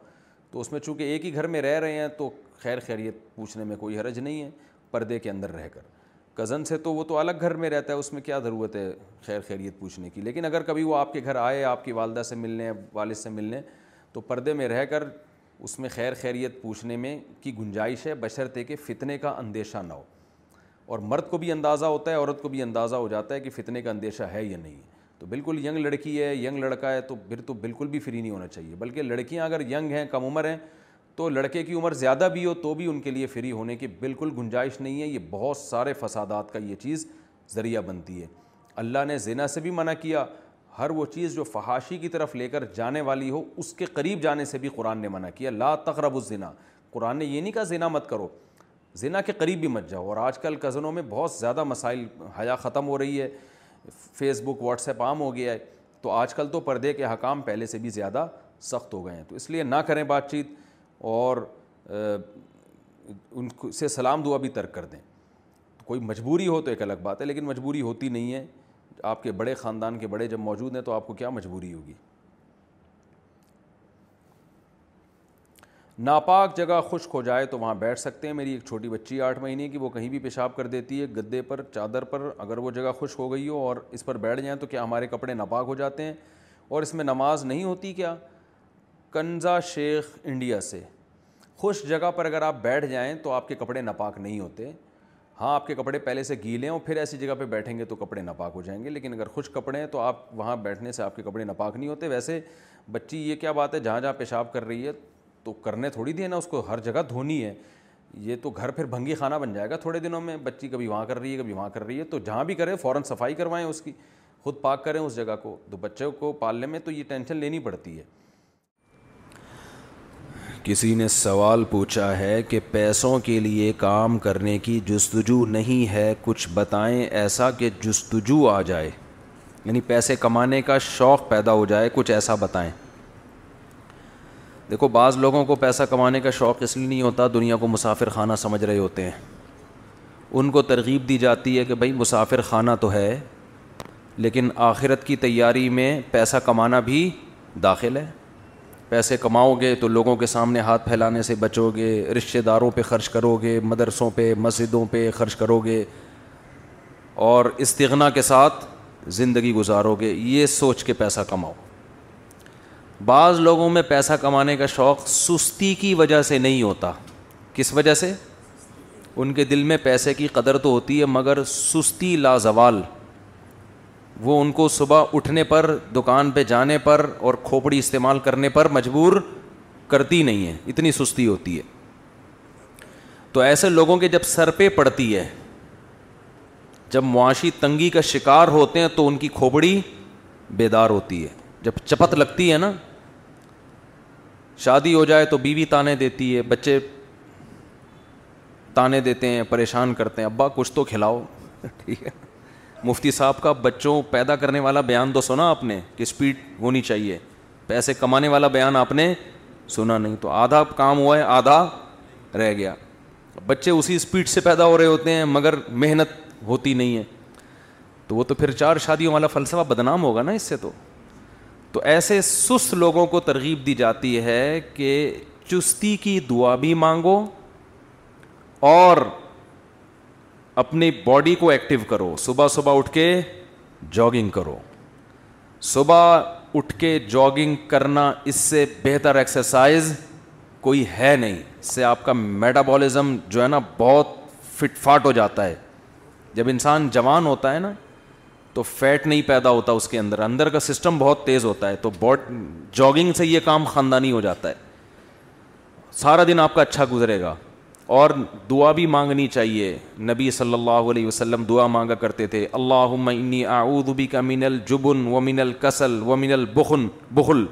تو اس میں چونکہ ایک ہی گھر میں رہ رہے ہیں تو خیر خیریت پوچھنے میں کوئی حرج نہیں ہے پردے کے اندر رہ کر کزن سے تو وہ تو الگ گھر میں رہتا ہے اس میں کیا ضرورت ہے خیر خیریت پوچھنے کی لیکن اگر کبھی وہ آپ کے گھر آئے آپ کی والدہ سے ملنے والد سے ملنے تو پردے میں رہ کر اس میں خیر خیریت پوچھنے میں کی گنجائش ہے بشرطے کے فتنے کا اندیشہ نہ ہو اور مرد کو بھی اندازہ ہوتا ہے عورت کو بھی اندازہ ہو جاتا ہے کہ فتنے کا اندیشہ ہے یا نہیں تو بالکل ینگ لڑکی ہے ینگ لڑکا ہے تو پھر تو بالکل بھی فری نہیں ہونا چاہیے بلکہ لڑکیاں اگر ینگ ہیں کم عمر ہیں تو لڑکے کی عمر زیادہ بھی ہو تو بھی ان کے لیے فری ہونے کی بالکل گنجائش نہیں ہے یہ بہت سارے فسادات کا یہ چیز ذریعہ بنتی ہے اللہ نے زینہ سے بھی منع کیا ہر وہ چیز جو فحاشی کی طرف لے کر جانے والی ہو اس کے قریب جانے سے بھی قرآن نے منع کیا لا تقرب الزنا قرآن نے یہ نہیں کہا زینہ مت کرو زنا کے قریب بھی مت جاؤ اور آج کل کزنوں میں بہت زیادہ مسائل حیا ختم ہو رہی ہے فیس بک واٹس ایپ عام ہو گیا ہے تو آج کل تو پردے کے حکام پہلے سے بھی زیادہ سخت ہو گئے ہیں تو اس لیے نہ کریں بات چیت اور ان سے سلام دعا بھی ترک کر دیں کوئی مجبوری ہو تو ایک الگ بات ہے لیکن مجبوری ہوتی نہیں ہے آپ کے بڑے خاندان کے بڑے جب موجود ہیں تو آپ کو کیا مجبوری ہوگی ناپاک جگہ خشک ہو جائے تو وہاں بیٹھ سکتے ہیں میری ایک چھوٹی بچی آٹھ مہینے کی وہ کہیں بھی پیشاب کر دیتی ہے گدے پر چادر پر اگر وہ جگہ خشک ہو گئی ہو اور اس پر بیٹھ جائیں تو کیا ہمارے کپڑے ناپاک ہو جاتے ہیں اور اس میں نماز نہیں ہوتی کیا کنزا شیخ انڈیا سے خوش جگہ پر اگر آپ بیٹھ جائیں تو آپ کے کپڑے ناپاک نہیں ہوتے ہاں آپ کے کپڑے پہلے سے ہیں اور پھر ایسی جگہ پہ بیٹھیں گے تو کپڑے ناپاک ہو جائیں گے لیکن اگر خشک کپڑے ہیں تو آپ وہاں بیٹھنے سے آپ کے کپڑے ناپاک نہیں ہوتے ویسے بچی یہ کیا بات ہے جہاں جہاں پیشاب کر رہی ہے تو کرنے تھوڑی دیے نا اس کو ہر جگہ دھونی ہے یہ تو گھر پھر بھنگی خانہ بن جائے گا تھوڑے دنوں میں بچی کبھی وہاں کر رہی ہے کبھی وہاں کر رہی ہے تو جہاں بھی کریں فوراً صفائی کروائیں اس کی خود پاک کریں اس جگہ کو تو بچوں کو پالنے میں تو یہ ٹینشن لینی پڑتی ہے
کسی نے سوال پوچھا ہے کہ پیسوں کے لیے کام کرنے کی جستجو نہیں ہے کچھ بتائیں ایسا کہ جستجو آ جائے یعنی پیسے کمانے کا شوق پیدا ہو جائے کچھ ایسا بتائیں دیکھو بعض لوگوں کو پیسہ کمانے کا شوق اس لیے نہیں ہوتا دنیا کو مسافر خانہ سمجھ رہے ہوتے ہیں
ان کو ترغیب دی جاتی ہے کہ بھائی مسافر خانہ تو ہے لیکن آخرت کی تیاری میں پیسہ کمانا بھی داخل ہے پیسے کماؤ گے تو لوگوں کے سامنے ہاتھ پھیلانے سے بچو گے رشتہ داروں پہ خرچ کرو گے مدرسوں پہ مسجدوں پہ خرچ کرو گے اور استغنا کے ساتھ زندگی گزارو گے یہ سوچ کے پیسہ کماؤ بعض لوگوں میں پیسہ کمانے کا شوق سستی کی وجہ سے نہیں ہوتا کس وجہ سے ان کے دل میں پیسے کی قدر تو ہوتی ہے مگر سستی لازوال وہ ان کو صبح اٹھنے پر دکان پہ جانے پر اور کھوپڑی استعمال کرنے پر مجبور کرتی نہیں ہے اتنی سستی ہوتی ہے تو ایسے لوگوں کے جب سر پہ پڑتی ہے جب معاشی تنگی کا شکار ہوتے ہیں تو ان کی کھوپڑی بیدار ہوتی ہے جب چپت لگتی ہے نا شادی ہو جائے تو بیوی تانے دیتی ہے بچے تانے دیتے ہیں پریشان کرتے ہیں ابا کچھ تو کھلاؤ ٹھیک ہے مفتی صاحب کا بچوں پیدا کرنے والا بیان تو سنا آپ نے کہ اسپیڈ ہونی چاہیے پیسے کمانے والا بیان آپ نے سنا نہیں تو آدھا کام ہوا ہے آدھا رہ گیا بچے اسی اسپیڈ سے پیدا ہو رہے ہوتے ہیں مگر محنت ہوتی نہیں ہے تو وہ تو پھر چار شادیوں والا فلسفہ بدنام ہوگا نا اس سے تو تو ایسے سست لوگوں کو ترغیب دی جاتی ہے کہ چستی کی دعا بھی مانگو اور اپنی باڈی کو ایکٹیو کرو صبح صبح اٹھ کے جاگنگ کرو صبح اٹھ کے جاگنگ کرنا اس سے بہتر ایکسرسائز کوئی ہے نہیں اس سے آپ کا میٹابالزم جو ہے نا بہت فٹ فاٹ ہو جاتا ہے جب انسان جوان ہوتا ہے نا تو فیٹ نہیں پیدا ہوتا اس کے اندر اندر کا سسٹم بہت تیز ہوتا ہے تو باڈ جاگنگ سے یہ کام خاندانی ہو جاتا ہے سارا دن آپ کا اچھا گزرے گا اور دعا بھی مانگنی چاہیے نبی صلی اللہ علیہ وسلم دعا مانگا کرتے تھے اللہ بھی کا من الجبن و من القسل و من البخن بخل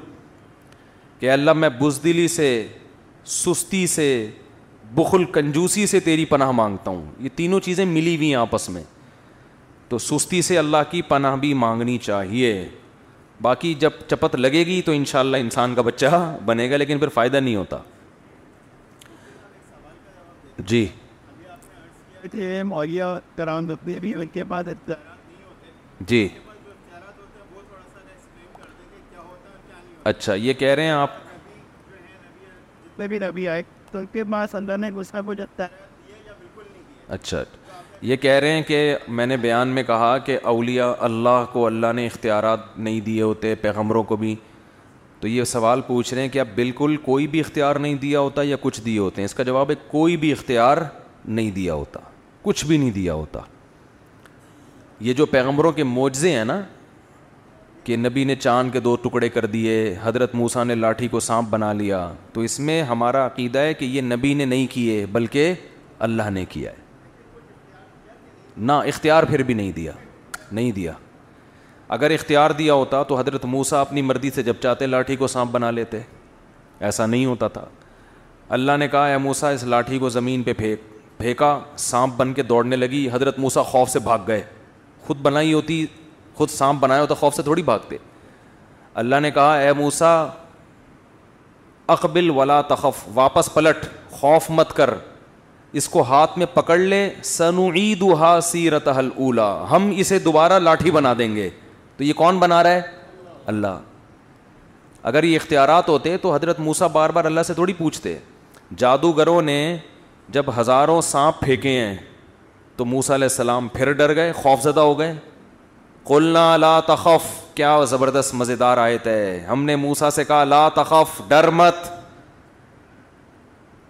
کہ اللہ میں بزدلی سے سستی سے بخل کنجوسی سے تیری پناہ مانگتا ہوں یہ تینوں چیزیں ملی ہوئی ہیں آپس میں تو سستی سے اللہ کی پناہ بھی مانگنی چاہیے باقی جب چپت لگے گی تو انشاءاللہ انسان کا بچہ بنے گا لیکن پھر فائدہ نہیں ہوتا جی, جی۔ اچھا یہ کہہ رہے ہیں آپ اچھا یہ کہہ رہے ہیں کہ میں نے بیان میں کہا کہ اولیاء اللہ کو اللہ نے اختیارات نہیں دیے ہوتے پیغمبروں کو بھی تو یہ سوال پوچھ رہے ہیں کہ اب بالکل کوئی بھی اختیار نہیں دیا ہوتا یا کچھ دیے ہوتے ہیں اس کا جواب ہے کوئی بھی اختیار نہیں دیا ہوتا کچھ بھی نہیں دیا ہوتا یہ جو پیغمبروں کے معجزے ہیں نا کہ نبی نے چاند کے دو ٹکڑے کر دیے حضرت موسا نے لاٹھی کو سانپ بنا لیا تو اس میں ہمارا عقیدہ ہے کہ یہ نبی نے نہیں کیے بلکہ اللہ نے کیا ہے نہ اختیار پھر بھی نہیں دیا نہیں دیا اگر اختیار دیا ہوتا تو حضرت موسا اپنی مردی سے جب چاہتے لاٹھی کو سانپ بنا لیتے ایسا نہیں ہوتا تھا اللہ نے کہا اے موسا اس لاٹھی کو زمین پہ پھینک پھینکا سانپ بن کے دوڑنے لگی حضرت موسا خوف سے بھاگ گئے خود بنائی ہوتی خود سانپ بنایا ہوتا خوف سے تھوڑی بھاگتے اللہ نے کہا اے موسا اقبل ولا تخف واپس پلٹ خوف مت کر اس کو ہاتھ میں پکڑ لے سن ہا سیرت حل اولا ہم اسے دوبارہ لاٹھی بنا دیں گے تو یہ کون بنا رہا ہے اللہ اگر یہ اختیارات ہوتے تو حضرت موسا بار بار اللہ سے تھوڑی پوچھتے جادوگروں نے جب ہزاروں سانپ پھینکے ہیں تو موسا علیہ السلام پھر ڈر گئے خوف زدہ ہو گئے کلنا لا تخف کیا زبردست مزیدار آئے ہے ہم نے موسا سے کہا لا تخف ڈر مت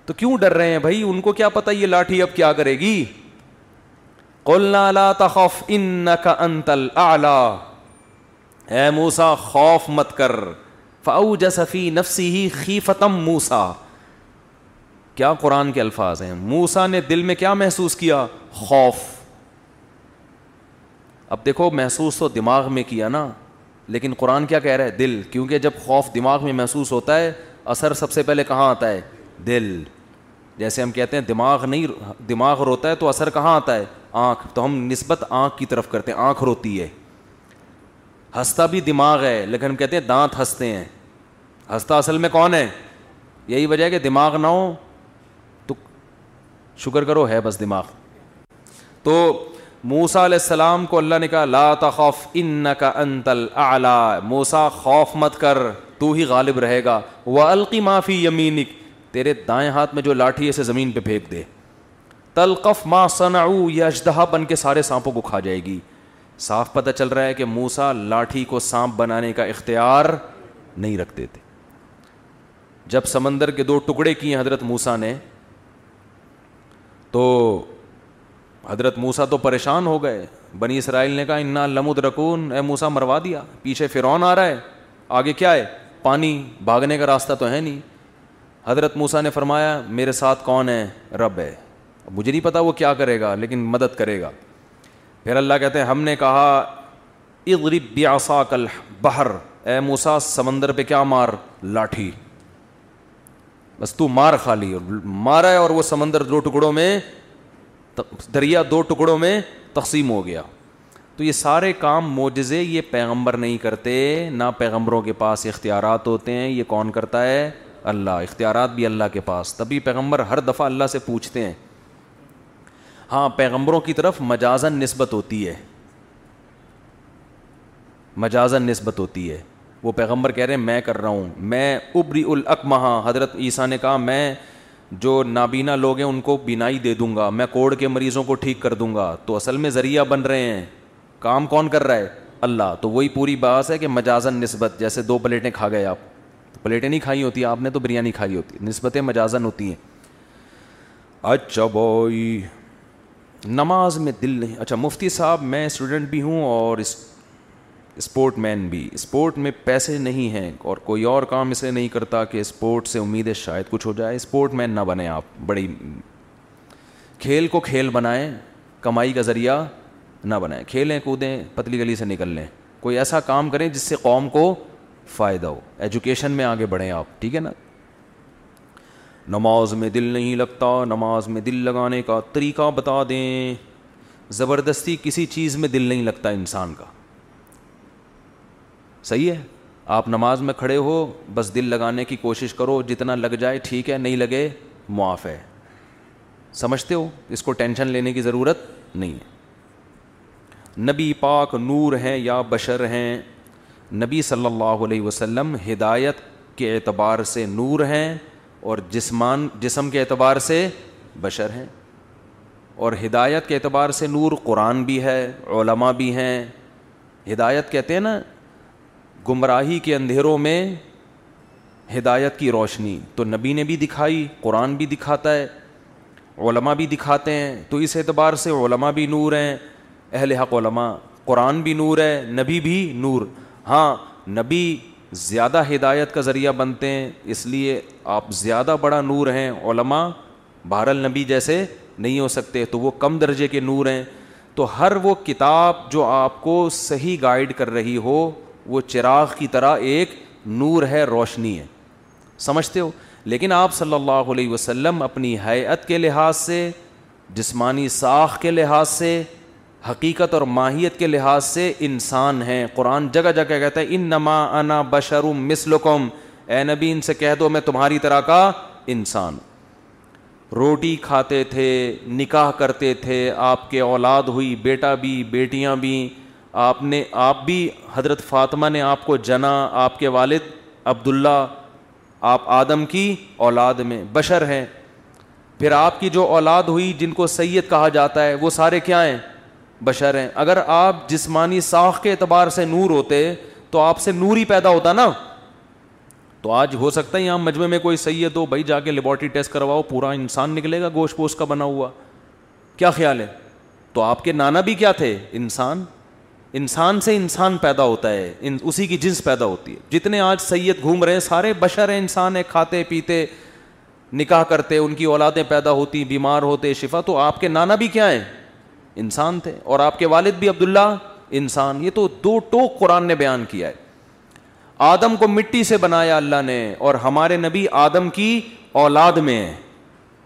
تو کیوں ڈر رہے ہیں بھائی ان کو کیا پتا یہ لاٹھی اب کیا کرے گی قلنا لا تخف انت اے موسا خوف مت کر نفسه خیفتم موسا کیا قرآن کے الفاظ ہیں موسا نے دل میں کیا محسوس کیا خوف اب دیکھو محسوس تو دماغ میں کیا نا لیکن قرآن کیا کہہ رہا ہے دل کیونکہ جب خوف دماغ میں محسوس ہوتا ہے اثر سب سے پہلے کہاں آتا ہے دل جیسے ہم کہتے ہیں دماغ نہیں دماغ روتا ہے تو اثر کہاں آتا ہے آنکھ تو ہم نسبت آنکھ کی طرف کرتے ہیں آنکھ روتی ہے ہنستا بھی دماغ ہے لیکن ہم کہتے ہیں دانت ہنستے ہیں ہنستا اصل میں کون ہے یہی وجہ ہے کہ دماغ نہ ہو تو شکر کرو ہے بس دماغ تو موسا علیہ السلام کو اللہ نے کہا لا تخوف ان کا انتل اعلی موسا خوف مت کر تو ہی غالب رہے گا وہ القی معافی یمینک تیرے دائیں ہاتھ میں جو لاٹھی اسے زمین پہ پھینک دے تلقف ما صنعو یا اشدہا بن کے سارے سانپوں کو کھا جائے گی صاف پتہ چل رہا ہے کہ موسا لاٹھی کو سانپ بنانے کا اختیار نہیں رکھتے تھے جب سمندر کے دو ٹکڑے کیے حضرت موسا نے تو حضرت موسا تو پریشان ہو گئے بنی اسرائیل نے کہا ان لمود رکون اے موسا مروا دیا پیچھے فرون آ رہا ہے آگے کیا ہے پانی بھاگنے کا راستہ تو ہے نہیں حضرت موسا نے فرمایا میرے ساتھ کون ہے رب ہے مجھے نہیں پتا وہ کیا کرے گا لیکن مدد کرے گا پھر اللہ کہتے ہیں ہم نے کہا اغرب بیاسا کل بہر اے موسا سمندر پہ کیا مار لاٹھی بس تو مار خالی مارا ہے اور وہ سمندر دو ٹکڑوں میں دریا دو ٹکڑوں میں تقسیم ہو گیا تو یہ سارے کام موجزے یہ پیغمبر نہیں کرتے نہ پیغمبروں کے پاس اختیارات ہوتے ہیں یہ کون کرتا ہے اللہ اختیارات بھی اللہ کے پاس تبھی پیغمبر ہر دفعہ اللہ سے پوچھتے ہیں ہاں پیغمبروں کی طرف مجازن نسبت ہوتی ہے مجازن نسبت ہوتی ہے وہ پیغمبر کہہ رہے ہیں میں کر رہا ہوں میں ابری الاقمہ حضرت عیسیٰ نے کہا میں جو نابینا لوگ ہیں ان کو بینائی دے دوں گا میں کوڑ کے مریضوں کو ٹھیک کر دوں گا تو اصل میں ذریعہ بن رہے ہیں کام کون کر رہا ہے اللہ تو وہی پوری باعث ہے کہ مجازن نسبت جیسے دو پلیٹیں کھا گئے آپ پلیٹیں نہیں کھائی ہوتی آپ نے تو بریانی کھائی ہوتی ہے مجازن ہوتی ہیں اچھا بوئی نماز میں دل نہیں اچھا مفتی صاحب میں اسٹوڈنٹ بھی ہوں اور اس اسپورٹ مین بھی اسپورٹ میں پیسے نہیں ہیں اور کوئی اور کام اسے نہیں کرتا کہ اسپورٹ سے امید ہے شاید کچھ ہو جائے اسپورٹ مین نہ بنیں آپ بڑی کھیل کو کھیل بنائیں کمائی کا ذریعہ نہ بنائیں کھیلیں کودیں پتلی گلی سے نکل لیں کوئی ایسا کام کریں جس سے قوم کو فائدہ ہو ایجوکیشن میں آگے بڑھیں آپ ٹھیک ہے نا نماز میں دل نہیں لگتا نماز میں دل لگانے کا طریقہ بتا دیں زبردستی کسی چیز میں دل نہیں لگتا انسان کا صحیح ہے آپ نماز میں کھڑے ہو بس دل لگانے کی کوشش کرو جتنا لگ جائے ٹھیک ہے نہیں لگے معاف ہے سمجھتے ہو اس کو ٹینشن لینے کی ضرورت نہیں ہے نبی پاک نور ہیں یا بشر ہیں نبی صلی اللہ علیہ وسلم ہدایت کے اعتبار سے نور ہیں اور جسمان جسم کے اعتبار سے بشر ہیں اور ہدایت کے اعتبار سے نور قرآن بھی ہے علماء بھی ہیں ہدایت کہتے ہیں نا گمراہی کے اندھیروں میں ہدایت کی روشنی تو نبی نے بھی دکھائی قرآن بھی دکھاتا ہے علماء بھی دکھاتے ہیں تو اس اعتبار سے علماء بھی نور ہیں اہل حق علماء قرآن بھی نور ہے نبی بھی نور ہاں نبی زیادہ ہدایت کا ذریعہ بنتے ہیں اس لیے آپ زیادہ بڑا نور ہیں علماء بہر النبی جیسے نہیں ہو سکتے تو وہ کم درجے کے نور ہیں تو ہر وہ کتاب جو آپ کو صحیح گائیڈ کر رہی ہو وہ چراغ کی طرح ایک نور ہے روشنی ہے سمجھتے ہو لیکن آپ صلی اللہ علیہ وسلم اپنی حیت کے لحاظ سے جسمانی ساخ کے لحاظ سے حقیقت اور ماہیت کے لحاظ سے انسان ہیں قرآن جگہ جگہ کہتا ہے ان نما انا بشرم مسل اے نبی ان سے کہہ دو میں تمہاری طرح کا انسان روٹی کھاتے تھے نکاح کرتے تھے آپ کے اولاد ہوئی بیٹا بھی بیٹیاں بھی آپ نے آپ بھی حضرت فاطمہ نے آپ کو جنا آپ کے والد عبداللہ آپ آدم کی اولاد میں بشر ہیں پھر آپ کی جو اولاد ہوئی جن کو سید کہا جاتا ہے وہ سارے کیا ہیں بشر ہیں اگر آپ جسمانی ساخ کے اعتبار سے نور ہوتے تو آپ سے نور ہی پیدا ہوتا نا تو آج ہو سکتا ہے یہاں مجمع میں کوئی سید ہو بھائی جا کے لیبارٹری ٹیسٹ کرواؤ پورا انسان نکلے گا گوشت پوش کا بنا ہوا کیا خیال ہے تو آپ کے نانا بھی کیا تھے انسان انسان سے انسان پیدا ہوتا ہے اسی کی جنس پیدا ہوتی ہے جتنے آج سید گھوم رہے ہیں سارے بشر ہیں انسان ہیں کھاتے پیتے نکاح کرتے ان کی اولادیں پیدا ہوتی بیمار ہوتے شفا تو آپ کے نانا بھی کیا ہیں انسان تھے اور آپ کے والد بھی عبداللہ انسان یہ تو دو ٹوک قرآن نے بیان کیا ہے آدم کو مٹی سے بنایا اللہ نے اور ہمارے نبی آدم کی اولاد میں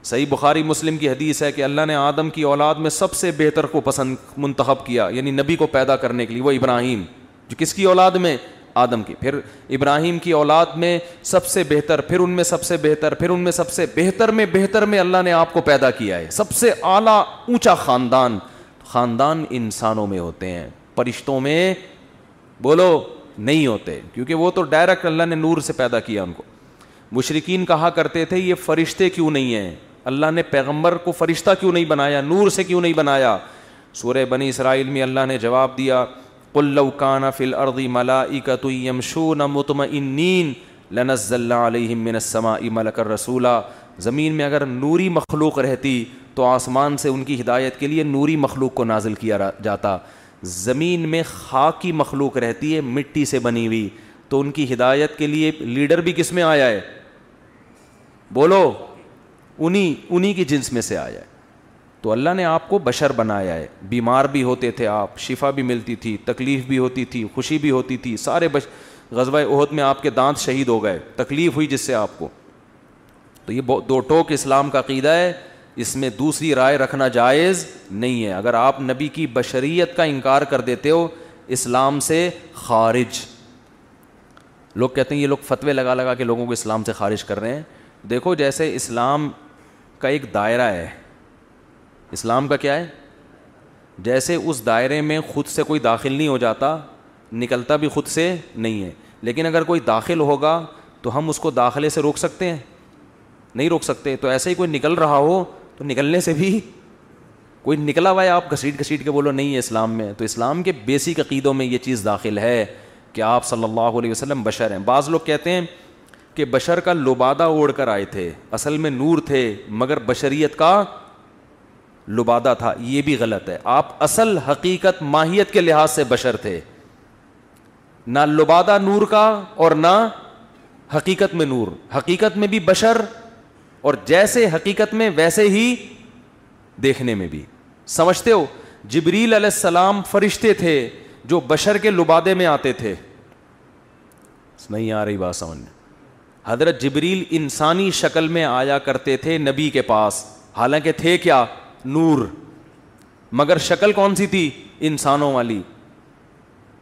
صحیح بخاری مسلم کی حدیث ہے کہ اللہ نے آدم کی اولاد میں سب سے بہتر کو پسند منتخب کیا یعنی نبی کو پیدا کرنے کے لیے وہ ابراہیم جو کس کی اولاد میں آدم کی پھر ابراہیم کی اولاد میں سب سے بہتر پھر ان میں سب سے بہتر پھر ان میں سب سے بہتر میں بہتر میں اللہ نے آپ کو پیدا کیا ہے سب سے اعلیٰ اونچا خاندان خاندان انسانوں میں ہوتے ہیں پرشتوں میں بولو نہیں ہوتے کیونکہ وہ تو ڈائریکٹ اللہ نے نور سے پیدا کیا ان کو مشرقین کہا کرتے تھے یہ فرشتے کیوں نہیں ہیں اللہ نے پیغمبر کو فرشتہ کیوں نہیں بنایا نور سے کیوں نہیں بنایا سورہ بنی اسرائیل میں اللہ نے جواب دیا پلؤ کانا فل اردی ملا اکتویم ش نین لنزل علیہ منسما امل کر رسولہ زمین میں اگر نوری مخلوق رہتی تو آسمان سے ان کی ہدایت کے لیے نوری مخلوق کو نازل کیا جاتا زمین میں خاک کی مخلوق رہتی ہے مٹی سے بنی ہوئی تو ان کی ہدایت کے لیے لیڈر بھی کس میں آیا ہے بولو انہیں انہیں کی جنس میں سے آیا ہے تو اللہ نے آپ کو بشر بنایا ہے بیمار بھی ہوتے تھے آپ شفا بھی ملتی تھی تکلیف بھی ہوتی تھی خوشی بھی ہوتی تھی سارے بش غزبۂ عہد میں آپ کے دانت شہید ہو گئے تکلیف ہوئی جس سے آپ کو تو یہ دو ٹوک اسلام کا عقیدہ ہے اس میں دوسری رائے رکھنا جائز نہیں ہے اگر آپ نبی کی بشریت کا انکار کر دیتے ہو اسلام سے خارج لوگ کہتے ہیں یہ لوگ فتوے لگا لگا کے لوگوں کو اسلام سے خارج کر رہے ہیں دیکھو جیسے اسلام کا ایک دائرہ ہے اسلام کا کیا ہے جیسے اس دائرے میں خود سے کوئی داخل نہیں ہو جاتا نکلتا بھی خود سے نہیں ہے لیکن اگر کوئی داخل ہوگا تو ہم اس کو داخلے سے روک سکتے ہیں نہیں روک سکتے تو ایسے ہی کوئی نکل رہا ہو تو نکلنے سے بھی کوئی نکلا ہوا ہے آپ گھسیٹ گھسیٹ کے بولو نہیں ہے اسلام میں تو اسلام کے بیسک عقیدوں میں یہ چیز داخل ہے کہ آپ صلی اللہ علیہ وسلم بشر ہیں بعض لوگ کہتے ہیں کہ بشر کا لبادہ اوڑھ کر آئے تھے اصل میں نور تھے مگر بشریت کا لبادہ تھا یہ بھی غلط ہے آپ اصل حقیقت ماہیت کے لحاظ سے بشر تھے نہ لبادہ نور کا اور نہ حقیقت میں نور حقیقت میں بھی بشر اور جیسے حقیقت میں ویسے ہی دیکھنے میں بھی سمجھتے ہو جبریل علیہ السلام فرشتے تھے جو بشر کے لبادے میں آتے تھے نہیں آ رہی بات سمجھ حضرت جبریل انسانی شکل میں آیا کرتے تھے نبی کے پاس حالانکہ تھے کیا نور مگر شکل کون سی تھی انسانوں والی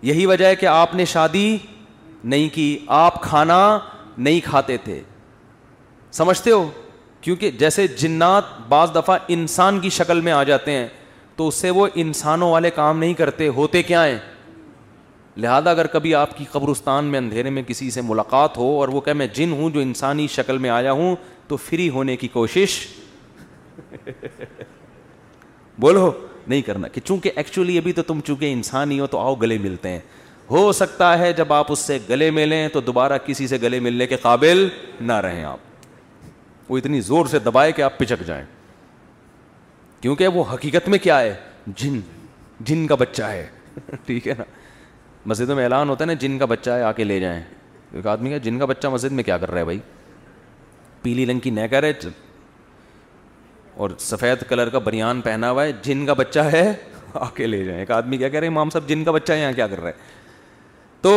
یہی وجہ ہے کہ آپ نے شادی نہیں کی آپ کھانا نہیں کھاتے تھے سمجھتے ہو کیونکہ جیسے جنات بعض دفعہ انسان کی شکل میں آ جاتے ہیں تو اس سے وہ انسانوں والے کام نہیں کرتے ہوتے کیا ہیں لہذا اگر کبھی آپ کی قبرستان میں اندھیرے میں کسی سے ملاقات ہو اور وہ کہ میں جن ہوں جو انسانی شکل میں آیا ہوں تو فری ہونے کی کوشش بولو نہیں کرنا کہ چونکہ ایکچولی ابھی تو تم چونکہ انسان ہی ہو تو آؤ گلے ملتے ہیں ہو سکتا ہے جب آپ اس سے گلے ملیں تو دوبارہ کسی سے گلے ملنے کے قابل نہ رہیں آپ وہ اتنی زور سے دبائے کہ آپ پچک جائیں کیونکہ وہ حقیقت میں کیا ہے جن جن کا بچہ ہے ٹھیک ہے نا مسجدوں میں اعلان ہوتا ہے نا جن کا بچہ ہے آ کے لے جائیں ایک آدمی جن کا بچہ مسجد میں کیا کر رہا ہے بھائی پیلی رنگ کی ہے اور سفید کلر کا بریان پہنا ہوا ہے جن کا بچہ ہے آ کے لے جائیں ایک آدمی کیا کہہ رہے ہیں امام صاحب جن کا بچہ ہے یہاں کیا کر رہا ہے تو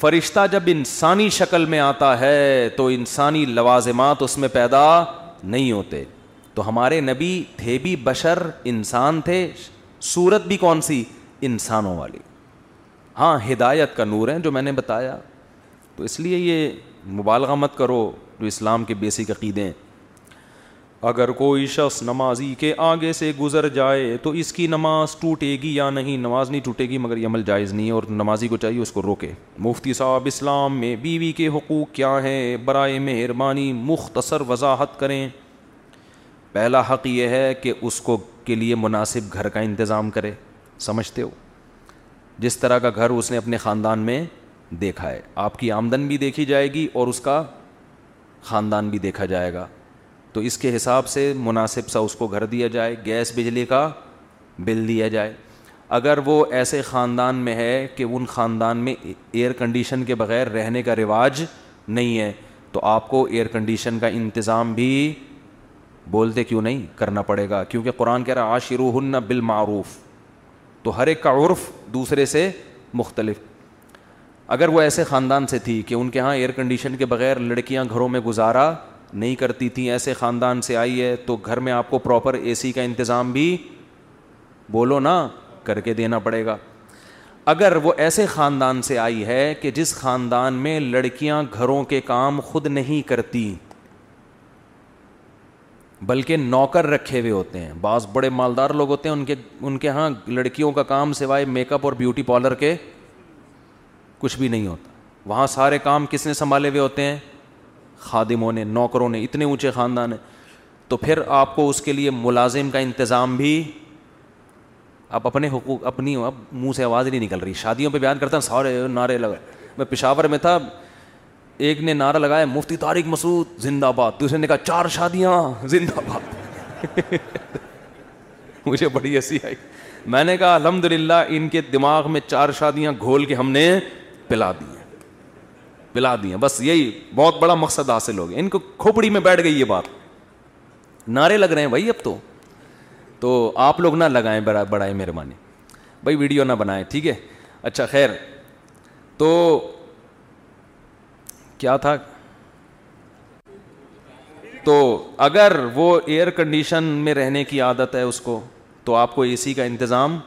فرشتہ جب انسانی شکل میں آتا ہے تو انسانی لوازمات اس میں پیدا نہیں ہوتے تو ہمارے نبی تھے بھی بشر انسان تھے صورت بھی کون سی انسانوں والی ہاں ہدایت کا نور ہے جو میں نے بتایا تو اس لیے یہ مبالغہ مت کرو جو اسلام کے بیسک عقیدے ہیں اگر کوئی شخص نمازی کے آگے سے گزر جائے تو اس کی نماز ٹوٹے گی یا نہیں نماز نہیں ٹوٹے گی مگر یہ عمل جائز نہیں ہے اور نمازی کو چاہیے اس کو روکے مفتی صاحب اسلام میں بیوی کے حقوق کیا ہیں برائے مہربانی مختصر وضاحت کریں پہلا حق یہ ہے کہ اس کو کے لیے مناسب گھر کا انتظام کرے سمجھتے ہو جس طرح کا گھر اس نے اپنے خاندان میں دیکھا ہے آپ کی آمدن بھی دیکھی جائے گی اور اس کا خاندان بھی دیکھا جائے گا تو اس کے حساب سے مناسب سا اس کو گھر دیا جائے گیس بجلی کا بل دیا جائے اگر وہ ایسے خاندان میں ہے کہ ان خاندان میں ایئر کنڈیشن کے بغیر رہنے کا رواج نہیں ہے تو آپ کو ایئر کنڈیشن کا انتظام بھی بولتے کیوں نہیں کرنا پڑے گا کیونکہ قرآن کہہ رہا عاشر ہن بالمعروف تو ہر ایک کا عرف دوسرے سے مختلف اگر وہ ایسے خاندان سے تھی کہ ان کے ہاں ایئر کنڈیشن کے بغیر لڑکیاں گھروں میں گزارا نہیں کرتی تھیں ایسے خاندان سے آئی ہے تو گھر میں آپ کو پراپر اے سی کا انتظام بھی بولو نا کر کے دینا پڑے گا اگر وہ ایسے خاندان سے آئی ہے کہ جس خاندان میں لڑکیاں گھروں کے کام خود نہیں کرتی بلکہ نوکر رکھے ہوئے ہوتے ہیں بعض بڑے مالدار لوگ ہوتے ہیں ان کے ان کے ہاں لڑکیوں کا کام سوائے میک اپ اور بیوٹی پارلر کے کچھ بھی نہیں ہوتا وہاں سارے کام کس نے سنبھالے ہوئے ہوتے ہیں خادموں نے نوکروں نے اتنے اونچے خاندان ہیں تو پھر آپ کو اس کے لیے ملازم کا انتظام بھی آپ اپنے حقوق اپنی اب منہ سے آواز نہیں نکل رہی شادیوں پہ بیان کرتا ہوں سارے نعرے لگائے میں پشاور میں تھا ایک نے نعرہ لگایا مفتی طارق مسعود زندہ باد دوسرے نے کہا چار شادیاں زندہ باد مجھے بڑی ہنسی آئی میں نے کہا الحمد للہ ان کے دماغ میں چار شادیاں گھول کے ہم نے پلا دی پلا بس یہی بہت بڑا مقصد حاصل ہو گیا ان کو کھوپڑی میں بیٹھ گئی یہ بات نعرے لگ رہے ہیں بھائی اب تو تو آپ لوگ نہ بڑا بڑائے مہربانی بھائی ویڈیو نہ بنائیں ٹھیک ہے اچھا خیر تو کیا تھا تو اگر وہ ایئر کنڈیشن میں رہنے کی عادت ہے اس کو تو آپ کو اے سی کا انتظام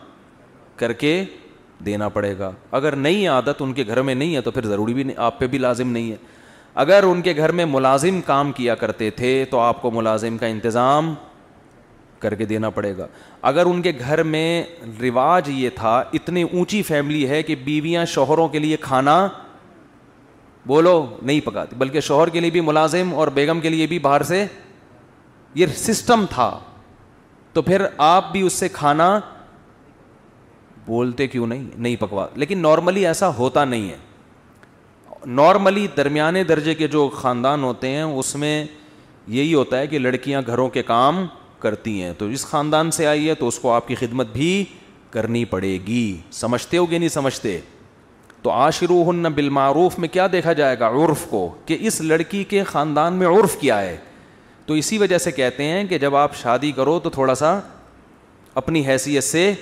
کر کے دینا پڑے گا اگر نئی عادت ان کے گھر میں نہیں ہے تو پھر ضروری بھی نہیں آپ پہ بھی لازم نہیں ہے اگر ان کے گھر میں ملازم کام کیا کرتے تھے تو آپ کو ملازم کا انتظام کر کے دینا پڑے گا اگر ان کے گھر میں رواج یہ تھا اتنی اونچی فیملی ہے کہ بیویاں شوہروں کے لیے کھانا بولو نہیں پکاتی بلکہ شوہر کے لیے بھی ملازم اور بیگم کے لیے بھی باہر سے یہ سسٹم تھا تو پھر آپ بھی اس سے کھانا بولتے کیوں نہیں نہیں پکوا لیکن نارملی ایسا ہوتا نہیں ہے نارملی درمیانے درجے کے جو خاندان ہوتے ہیں اس میں یہی ہوتا ہے کہ لڑکیاں گھروں کے کام کرتی ہیں تو اس خاندان سے آئی ہے تو اس کو آپ کی خدمت بھی کرنی پڑے گی سمجھتے ہو گے نہیں سمجھتے تو آشرو ہن بالمعروف میں کیا دیکھا جائے گا عرف کو کہ اس لڑکی کے خاندان میں عرف کیا ہے تو اسی وجہ سے کہتے ہیں کہ جب آپ شادی کرو تو تھوڑا سا اپنی حیثیت سے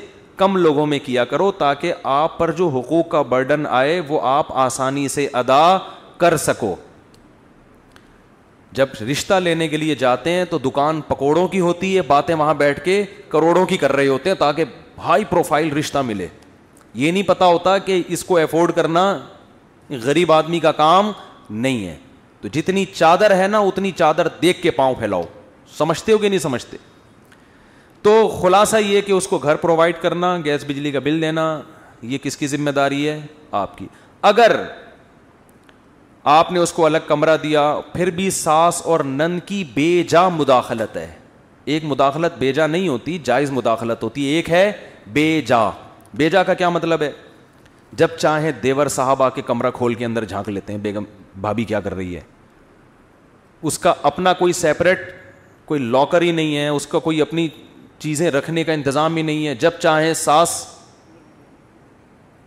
کم لوگوں میں کیا کرو تاکہ آپ پر جو حقوق کا برڈن آئے وہ آپ آسانی سے ادا کر سکو جب رشتہ لینے کے لیے جاتے ہیں تو دکان پکوڑوں کی ہوتی ہے باتیں وہاں بیٹھ کے کروڑوں کی کر رہے ہوتے ہیں تاکہ ہائی پروفائل رشتہ ملے یہ نہیں پتا ہوتا کہ اس کو افورڈ کرنا غریب آدمی کا کام نہیں ہے تو جتنی چادر ہے نا اتنی چادر دیکھ کے پاؤں پھیلاؤ سمجھتے ہو کہ نہیں سمجھتے تو خلاصہ یہ کہ اس کو گھر پرووائڈ کرنا گیس بجلی کا بل دینا یہ کس کی ذمہ داری ہے آپ کی اگر آپ نے اس کو الگ کمرہ دیا پھر بھی ساس اور نن کی بے جا مداخلت ہے ایک مداخلت بے جا نہیں ہوتی جائز مداخلت ہوتی ایک ہے بے جا بے جا کا کیا مطلب ہے جب چاہے دیور صاحب آ کے کمرہ کھول کے اندر جھانک لیتے ہیں بیگم بھابھی کیا کر رہی ہے اس کا اپنا کوئی سیپریٹ کوئی لاکر ہی نہیں ہے اس کا کوئی اپنی چیزیں رکھنے کا انتظام ہی نہیں ہے جب چاہیں سانس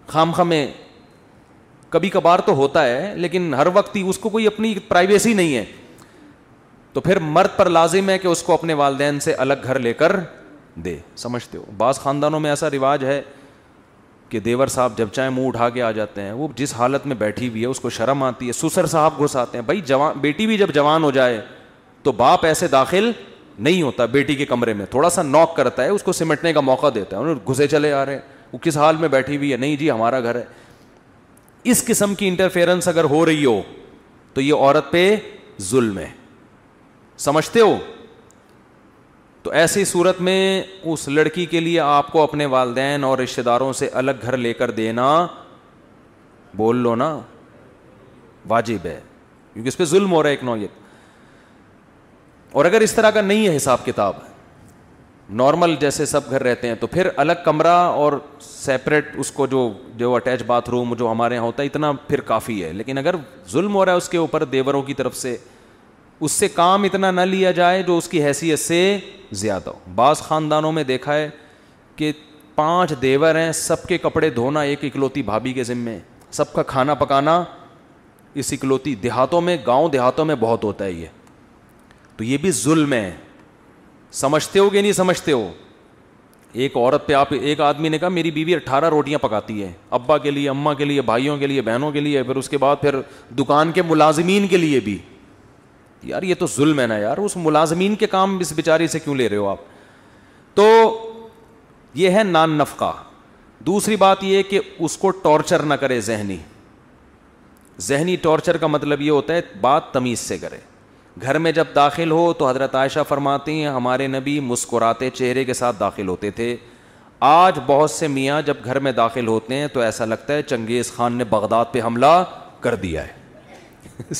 خام خمیں کبھی کبھار تو ہوتا ہے لیکن ہر وقت ہی اس کو کوئی اپنی پرائیویسی نہیں ہے تو پھر مرد پر لازم ہے کہ اس کو اپنے والدین سے الگ گھر لے کر دے سمجھتے ہو بعض خاندانوں میں ایسا رواج ہے کہ دیور صاحب جب چاہیں منہ اٹھا کے آ جاتے ہیں وہ جس حالت میں بیٹھی ہوئی ہے اس کو شرم آتی ہے سسر صاحب گھساتے ہیں بھائی جوان بیٹی بھی جب جوان ہو جائے تو باپ ایسے داخل نہیں ہوتا بیٹی کے کمرے میں تھوڑا سا نوک کرتا ہے اس کو سمٹنے کا موقع دیتا ہے گھسے چلے آ رہے ہیں وہ کس حال میں بیٹھی ہوئی ہے نہیں جی ہمارا گھر ہے اس قسم کی انٹرفیئرنس اگر ہو رہی ہو تو یہ عورت پہ ظلم ہے سمجھتے ہو تو ایسی صورت میں اس لڑکی کے لیے آپ کو اپنے والدین اور رشتے داروں سے الگ گھر لے کر دینا بول لو نا واجب ہے کیونکہ اس پہ ظلم ہو رہا ہے ایک نوعیت اور اگر اس طرح کا نہیں ہے حساب کتاب نارمل جیسے سب گھر رہتے ہیں تو پھر الگ کمرہ اور سیپریٹ اس کو جو جو اٹیچ باتھ روم جو ہمارے یہاں ہوتا ہے اتنا پھر کافی ہے لیکن اگر ظلم ہو رہا ہے اس کے اوپر دیوروں کی طرف سے اس سے کام اتنا نہ لیا جائے جو اس کی حیثیت سے زیادہ ہو بعض خاندانوں میں دیکھا ہے کہ پانچ دیور ہیں سب کے کپڑے دھونا ایک اکلوتی بھابھی کے ذمے سب کا کھانا پکانا اس اکلوتی دیہاتوں میں گاؤں دیہاتوں میں بہت ہوتا ہے یہ تو یہ بھی ظلم ہے سمجھتے ہو کہ نہیں سمجھتے ہو ایک عورت پہ آپ ایک آدمی نے کہا میری بیوی اٹھارہ روٹیاں پکاتی ہے ابا کے لیے اماں کے لیے بھائیوں کے لیے بہنوں کے لیے پھر اس کے بعد پھر دکان کے ملازمین کے لیے بھی یار یہ تو ظلم ہے نا یار اس ملازمین کے کام اس بیچاری سے کیوں لے رہے ہو آپ تو یہ ہے نان نفقہ دوسری بات یہ کہ اس کو ٹارچر نہ کرے ذہنی ذہنی ٹارچر کا مطلب یہ ہوتا ہے بات تمیز سے کرے گھر میں جب داخل ہو تو حضرت عائشہ فرماتی ہیں ہمارے نبی مسکراتے چہرے کے ساتھ داخل ہوتے تھے آج بہت سے میاں جب گھر میں داخل ہوتے ہیں تو ایسا لگتا ہے چنگیز خان نے بغداد پہ حملہ کر دیا ہے